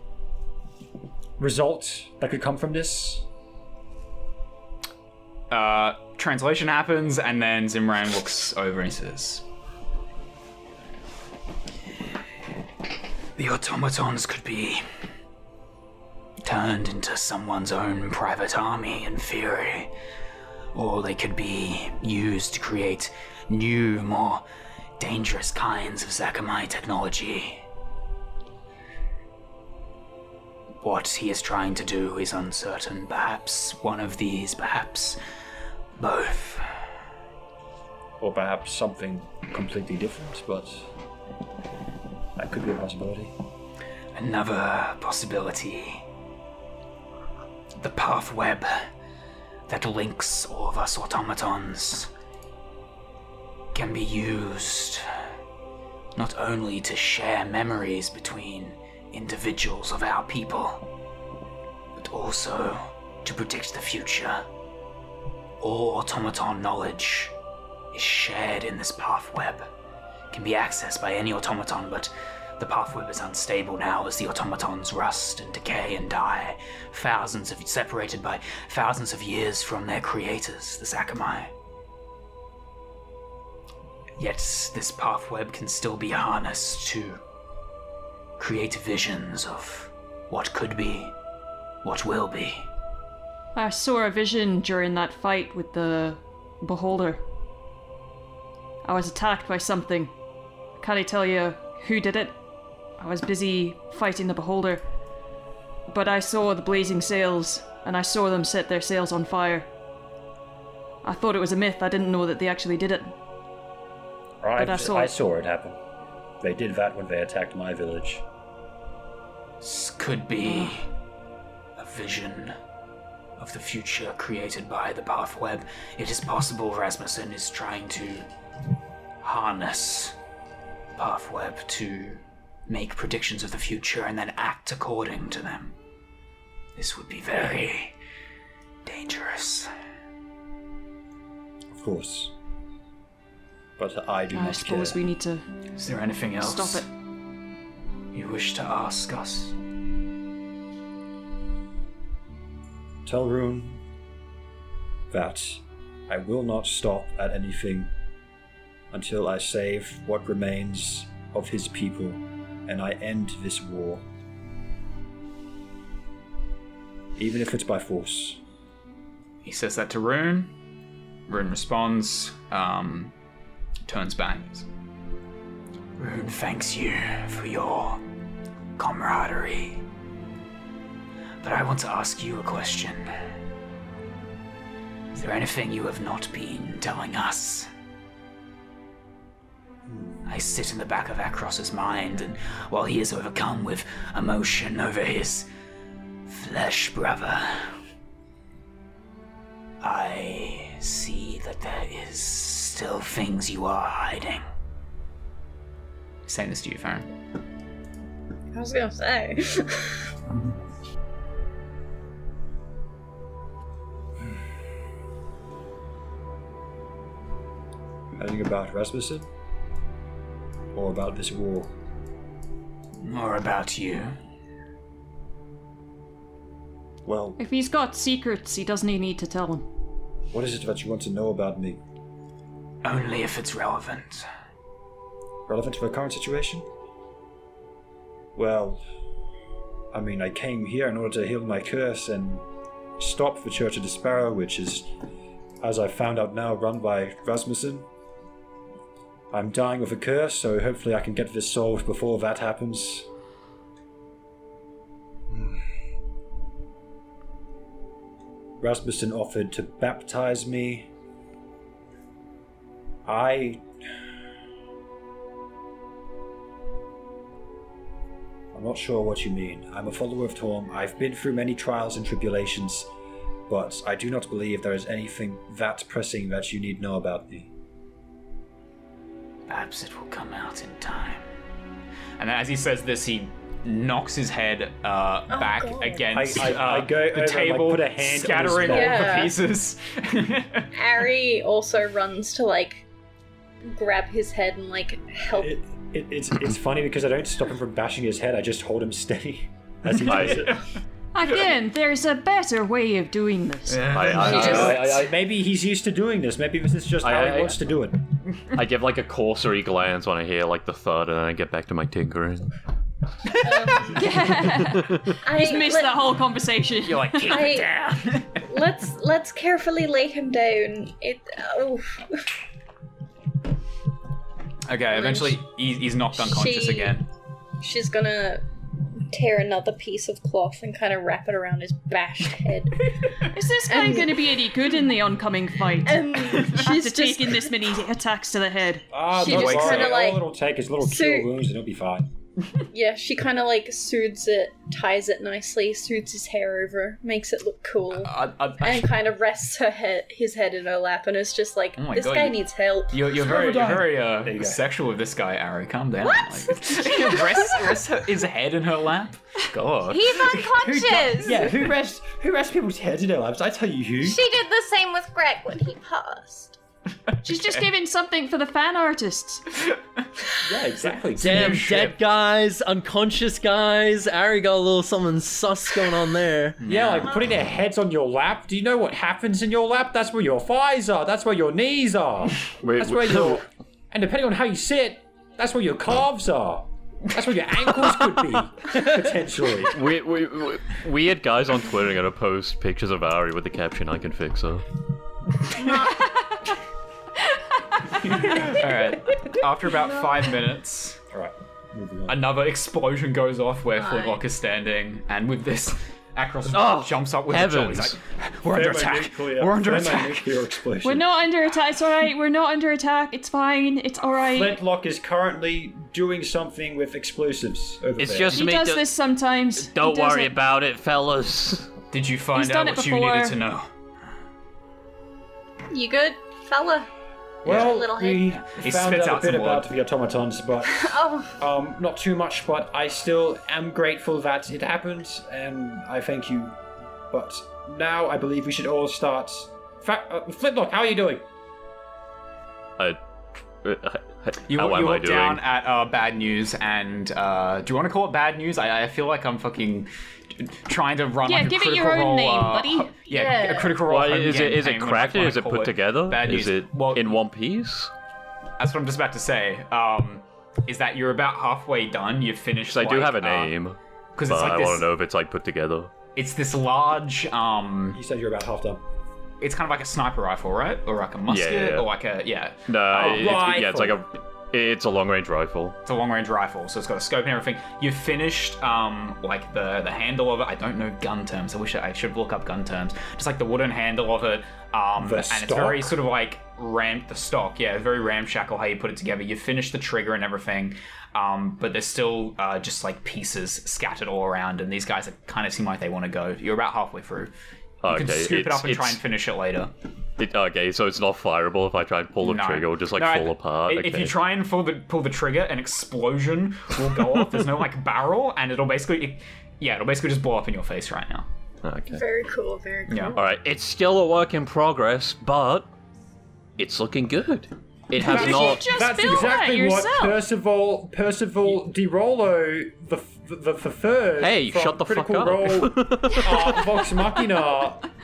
Speaker 3: result that could come from this?
Speaker 1: Uh, translation happens, and then Zimran looks over and says, The automatons could be turned into someone's own private army in theory, or they could be used to create new, more dangerous kinds of Zakamai technology. What he is trying to do is uncertain. Perhaps one of these, perhaps both.
Speaker 3: Or perhaps something completely different, but that could be a possibility.
Speaker 1: Another possibility. The path web that links all of us automatons can be used not only to share memories between individuals of our people, but also to predict the future. All automaton knowledge is shared in this path web. Can be accessed by any automaton, but the path web is unstable now as the automatons rust and decay and die, thousands of separated by thousands of years from their creators, the Sakamai. Yet this path web can still be harnessed to create visions of what could be, what will be.
Speaker 2: I saw a vision during that fight with the beholder. I was attacked by something. Can't I tell you who did it? I was busy fighting the beholder. But I saw the blazing sails, and I saw them set their sails on fire. I thought it was a myth, I didn't know that they actually did it.
Speaker 3: I,
Speaker 2: I saw
Speaker 3: I
Speaker 2: it.
Speaker 3: saw it happen. They did that when they attacked my village.
Speaker 1: This could be a vision of the future created by the path web. It is possible Rasmussen is trying to harness path web to make predictions of the future and then act according to them. This would be very dangerous.
Speaker 3: Of course. But I do
Speaker 2: I
Speaker 3: not
Speaker 2: suppose
Speaker 3: care.
Speaker 2: we need to
Speaker 1: Is there anything else
Speaker 2: stop it.
Speaker 1: You wish to ask us?
Speaker 3: Tell Rune that I will not stop at anything until I save what remains of his people and I end this war. Even if it's by force.
Speaker 1: He says that to Rune. Rune responds, um, turns back. Rune thanks you for your camaraderie. But I want to ask you a question. Is there anything you have not been telling us? I sit in the back of Akros's mind, and while he is overcome with emotion over his flesh brother, I see that there is still things you are hiding. Saying this to you, Farron.
Speaker 7: I was gonna say.
Speaker 3: Anything about Rasmussen? Or about this war?
Speaker 1: More about you.
Speaker 3: Well,
Speaker 2: If he's got secrets, he doesn't need to tell them.
Speaker 3: what is it that you want to know about me?
Speaker 1: Only if it's relevant.
Speaker 3: Relevant to the current situation? Well, I mean, I came here in order to heal my curse and stop the Church of the Sparrow, which is, as I found out now, run by Rasmussen. I'm dying with a curse, so hopefully I can get this solved before that happens. Rasmussen offered to baptize me. I I'm not sure what you mean. I'm a follower of Torm. I've been through many trials and tribulations, but I do not believe there is anything that pressing that you need know about me.
Speaker 1: Perhaps it will come out in time. And as he says this, he knocks his head uh, back
Speaker 7: God.
Speaker 1: against
Speaker 3: I- I-
Speaker 1: uh,
Speaker 3: I go over
Speaker 1: the
Speaker 3: and, like,
Speaker 1: table,
Speaker 3: put a hand on
Speaker 1: scattering all
Speaker 7: back.
Speaker 1: the pieces.
Speaker 7: Ari also runs to like grab his head and like help.
Speaker 3: It, it, it's it's funny because I don't stop him from bashing his head. I just hold him steady as he does it.
Speaker 2: Again, there's a better way of doing this.
Speaker 4: I, I, I-
Speaker 7: just-
Speaker 3: I, I, I, maybe he's used to doing this. Maybe this is just
Speaker 4: I-
Speaker 3: how
Speaker 4: I-
Speaker 3: he wants to do it.
Speaker 4: I give like a cursory glance when I hear like the thud, and then I get back to my tinkering.
Speaker 7: Yeah, I, just
Speaker 2: Missed
Speaker 7: let,
Speaker 2: that whole conversation.
Speaker 1: You're like, keep
Speaker 7: I-
Speaker 1: it down.
Speaker 7: let's let's carefully lay him down. It. Oh.
Speaker 1: Okay, eventually he, he's knocked unconscious
Speaker 7: she-
Speaker 1: again.
Speaker 7: She's gonna tear another piece of cloth and kind of wrap it around his bashed head.
Speaker 2: Is this guy
Speaker 7: Um,
Speaker 2: going to be any good in the oncoming fight?
Speaker 7: And
Speaker 2: After
Speaker 7: she's just
Speaker 2: taking this many attacks to the head.
Speaker 3: Ah,
Speaker 7: She
Speaker 3: don't
Speaker 7: just
Speaker 3: worry.
Speaker 7: kinda like-
Speaker 3: All it'll take is little
Speaker 7: So-
Speaker 3: cure wounds, and it'll be fine.
Speaker 7: yeah, she kind of like soothes it, ties it nicely, soothes his hair over, makes it look cool,
Speaker 1: I, I, I,
Speaker 7: and kind of rests her head, his head in her lap, and is just like,
Speaker 1: Oh
Speaker 7: this
Speaker 1: God,
Speaker 7: guy
Speaker 1: you-
Speaker 7: needs help.
Speaker 1: you're, you're very, you're very uh,
Speaker 3: you
Speaker 1: sexual with this guy, Ari. Calm down.
Speaker 7: What?
Speaker 1: Like, rest, rest her, his head in her lap. God.
Speaker 9: He's unconscious.
Speaker 3: Yeah, who rests who rests people's heads in their laps? I tell you who.
Speaker 9: She did the same with Greg when he passed.
Speaker 2: She's just giving something for the fan artists.
Speaker 3: Yeah, exactly.
Speaker 5: Damn, dead guys, unconscious guys. Ari got a little something sus going on there.
Speaker 3: Yeah, like putting their heads on your lap. Do you know what happens in your lap? That's where your thighs are. That's where your knees are.
Speaker 4: Wait,
Speaker 3: That's where your. And depending on how you sit, that's where your calves are. That's where your ankles could be, potentially.
Speaker 4: We, we, we, weird guys on Twitter are gonna post pictures of Ari with the caption "I can fix her."
Speaker 1: All right. After about five minutes,
Speaker 3: Alright, moving on.
Speaker 1: another explosion goes off where
Speaker 7: Aye.
Speaker 1: Flintlock is standing, and with this, Akros
Speaker 4: Oh,
Speaker 1: jumps up with a jaw. He's
Speaker 4: heavens.
Speaker 1: like, "We're under attack.
Speaker 3: Thermonuclear- oh,
Speaker 1: We're under attack."
Speaker 3: thermonuclear explosion.
Speaker 2: We're not under attack. It's alright. We're not under attack. It's fine. It's alright.
Speaker 3: Flintlock is currently doing something with explosives over
Speaker 6: It's
Speaker 3: there.
Speaker 6: just
Speaker 2: He
Speaker 6: me.
Speaker 2: does
Speaker 6: do-
Speaker 2: this sometimes. He
Speaker 6: Don't
Speaker 2: does
Speaker 6: worry
Speaker 2: it.
Speaker 6: about it, fellas.
Speaker 1: Did you find
Speaker 2: He's
Speaker 1: out
Speaker 2: done it
Speaker 1: what you
Speaker 2: before.
Speaker 1: needed to know?
Speaker 7: You good, fella?
Speaker 3: Well,
Speaker 7: little
Speaker 3: we
Speaker 1: He
Speaker 3: found
Speaker 1: spits
Speaker 3: out a bit about
Speaker 1: blood.
Speaker 3: the automatons, but
Speaker 7: Oh,
Speaker 3: um, not too much. But I still am grateful that it happened, and I thank you. But now I believe we should all start. Fa- uh, Flintlock, how are you doing?
Speaker 4: I, uh,
Speaker 1: You,
Speaker 4: how
Speaker 1: you
Speaker 4: am I
Speaker 1: look
Speaker 4: doing?
Speaker 1: down at uh, bad news, and uh, do you want to call it bad news? I, I feel like I'm fucking trying to run
Speaker 2: Yeah,
Speaker 1: like a
Speaker 2: give it
Speaker 1: critical
Speaker 2: your own
Speaker 1: role,
Speaker 2: name,
Speaker 1: uh,
Speaker 2: buddy.
Speaker 1: yeah,
Speaker 7: Yeah.
Speaker 1: a critical role.
Speaker 4: Why is it is it
Speaker 1: campaign,
Speaker 4: cracked?
Speaker 1: when I
Speaker 4: Is it
Speaker 1: call
Speaker 4: put together?
Speaker 1: Bad
Speaker 4: Is
Speaker 1: news.
Speaker 4: it
Speaker 1: well,
Speaker 4: in one piece?
Speaker 1: That's what I'm just about to say. Um, is that you're about halfway done? You've finished.
Speaker 4: Because I do have a
Speaker 1: uh,
Speaker 4: name,
Speaker 1: Because
Speaker 4: but
Speaker 1: it's like
Speaker 4: I want to know if it's like put together.
Speaker 1: It's this large. Um,
Speaker 3: You said you're about half done.
Speaker 1: it's kind of like a sniper rifle, right? Or like a musket,
Speaker 4: yeah.
Speaker 1: or like a yeah.
Speaker 4: No,
Speaker 1: Oh,
Speaker 4: it's, yeah, it's like a it's a long range rifle.
Speaker 1: It's a long range rifle, so it's got a scope and everything. You've finished um like the the handle of it. I don't know gun terms. I wish I, I should look up gun terms. Just like the wooden handle of it. Um and it's very sort of like ram the stock, yeah, very ramshackle how you put it together. You've finished the trigger and everything. Um, but there's still uh, just like pieces scattered all around, and these guys kind of seem like they want to go. You're about halfway through. You can
Speaker 4: Okay,
Speaker 1: scoop it up and try and finish it later.
Speaker 4: It, okay, so it's not fireable if I try and pull the
Speaker 1: No.
Speaker 4: trigger, or just like
Speaker 1: No, I-
Speaker 4: fall apart.
Speaker 1: i-
Speaker 4: Okay.
Speaker 1: If you try and pull the pull the trigger, an explosion will go off. There's no like barrel, and it'll basically, it- yeah, it'll basically just blow up in your face right now.
Speaker 4: okay.
Speaker 7: very cool, very cool.
Speaker 1: Yeah.
Speaker 4: All right, it's still a work in progress, but it's looking good. It has
Speaker 2: Did you
Speaker 4: not.
Speaker 2: just
Speaker 3: That's
Speaker 2: film that
Speaker 3: exactly what
Speaker 2: yourself?
Speaker 3: Percival Percival de Rolo the the, the, the third.
Speaker 4: Hey,
Speaker 3: from
Speaker 4: shut the fuck
Speaker 3: Critical
Speaker 4: up.
Speaker 3: Role, uh, Vox Machina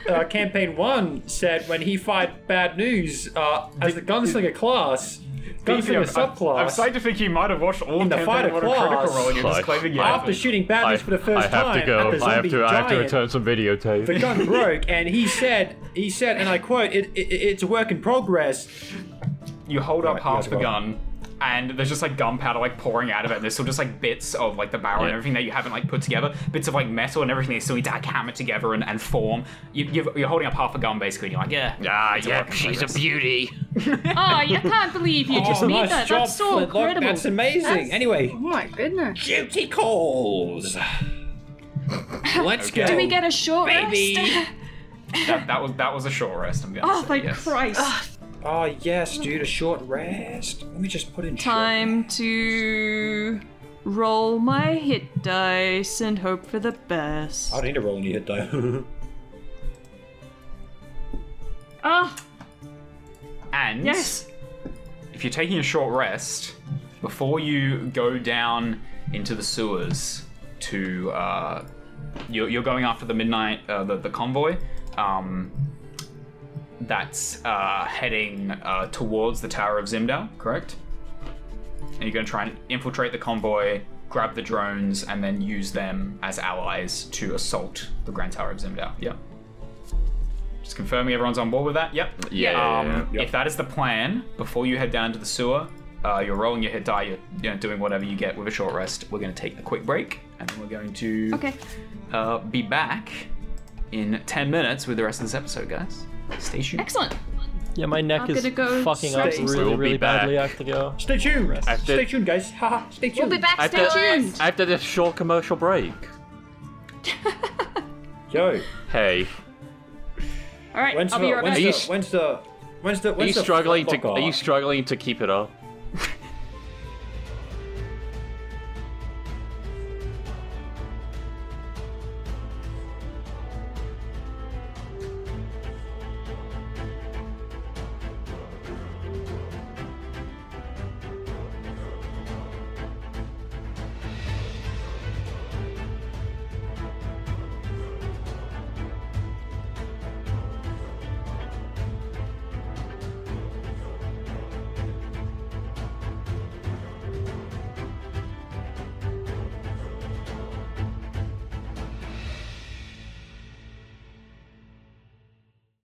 Speaker 3: uh, campaign one said when he fired Bad News uh, as the gunslinger class, gunslinger subclass.
Speaker 1: I'm starting to think you might have watched all
Speaker 3: In the
Speaker 1: of
Speaker 3: fighter
Speaker 1: Campaign One and Critical. Role, and you're just
Speaker 4: Like,
Speaker 1: claiming you
Speaker 3: after
Speaker 1: haven't.
Speaker 3: shooting Bad
Speaker 4: I,
Speaker 3: News for the first time.
Speaker 4: I have
Speaker 3: time
Speaker 4: to go.
Speaker 3: at the
Speaker 4: I have
Speaker 3: zombie
Speaker 4: to. I have to
Speaker 3: giant,
Speaker 4: return some videotape.
Speaker 3: the gun broke, and he said, he said, and I quote, it, it, "It's a work in progress."
Speaker 1: You hold up half
Speaker 3: yes,
Speaker 1: the gun, and there's just like gunpowder like pouring out of it, and there's still just like bits of like the barrel and everything that you haven't like put together, bits of like metal and everything that you still need to like hammer together and, and form. You, you've, you're holding up half a gun basically, and you're like, yeah,
Speaker 6: Ah,
Speaker 1: it's a
Speaker 6: yeah,
Speaker 1: work in
Speaker 6: she's a beauty.
Speaker 2: Oh, you can't believe you just
Speaker 3: oh,
Speaker 2: made
Speaker 3: nice
Speaker 2: that.
Speaker 3: job,
Speaker 2: That's so
Speaker 3: Flintlock.
Speaker 2: incredible.
Speaker 3: That's amazing. Anyway,
Speaker 7: Oh my goodness.
Speaker 3: duty calls. Let's go.
Speaker 2: Do we get a short
Speaker 3: Baby.
Speaker 2: rest?
Speaker 1: That, that was that was a short rest. I'm gonna
Speaker 2: oh,
Speaker 1: say,
Speaker 2: thank
Speaker 1: yes.
Speaker 2: Christ.
Speaker 3: Oh yes, dude, a short rest. Let me just put in short-
Speaker 2: Time to roll my hit dice and hope for the best.
Speaker 3: I don't need to roll any hit die.
Speaker 2: Ah,
Speaker 1: And
Speaker 2: yes.
Speaker 1: if you're taking a short rest, before you go down into the sewers to uh, you're, you're going after the midnight, uh, the, the convoy. Um, that's uh, heading uh, towards the Tower of Zimdal, correct? And you're going to try and infiltrate the convoy, grab the drones, and then use them as allies to assault the Grand Tower of Zimdal. Yep. Just confirming everyone's on board with that. Yep.
Speaker 4: Yeah, yeah, yeah,
Speaker 1: Um, If that is the plan, before you head down to the sewer, uh, you're rolling your hit die, you're you know, doing whatever you get with a short rest. We're going to take a quick break, and then we're going to
Speaker 2: Okay.
Speaker 1: uh, be back in 10 minutes with the rest of this episode, guys. Stay tuned.
Speaker 2: Excellent.
Speaker 5: Yeah, my neck
Speaker 2: I'm
Speaker 5: is
Speaker 2: go
Speaker 5: fucking up really,
Speaker 4: We'll
Speaker 5: really badly. I have to go.
Speaker 3: Stay tuned.
Speaker 4: After-
Speaker 3: Stay tuned, guys. Haha. Stay tuned.
Speaker 9: We'll be back.
Speaker 6: After,
Speaker 9: Stay tuned.
Speaker 6: after this short commercial break.
Speaker 3: Yo,
Speaker 4: Hey,
Speaker 2: All right,
Speaker 3: when's
Speaker 2: I'll
Speaker 3: the
Speaker 2: be right
Speaker 3: when's
Speaker 2: back.
Speaker 6: Are you
Speaker 3: the when's the when's the
Speaker 6: Are you
Speaker 3: the
Speaker 6: struggling to
Speaker 3: fuck
Speaker 6: Are you struggling to keep it up?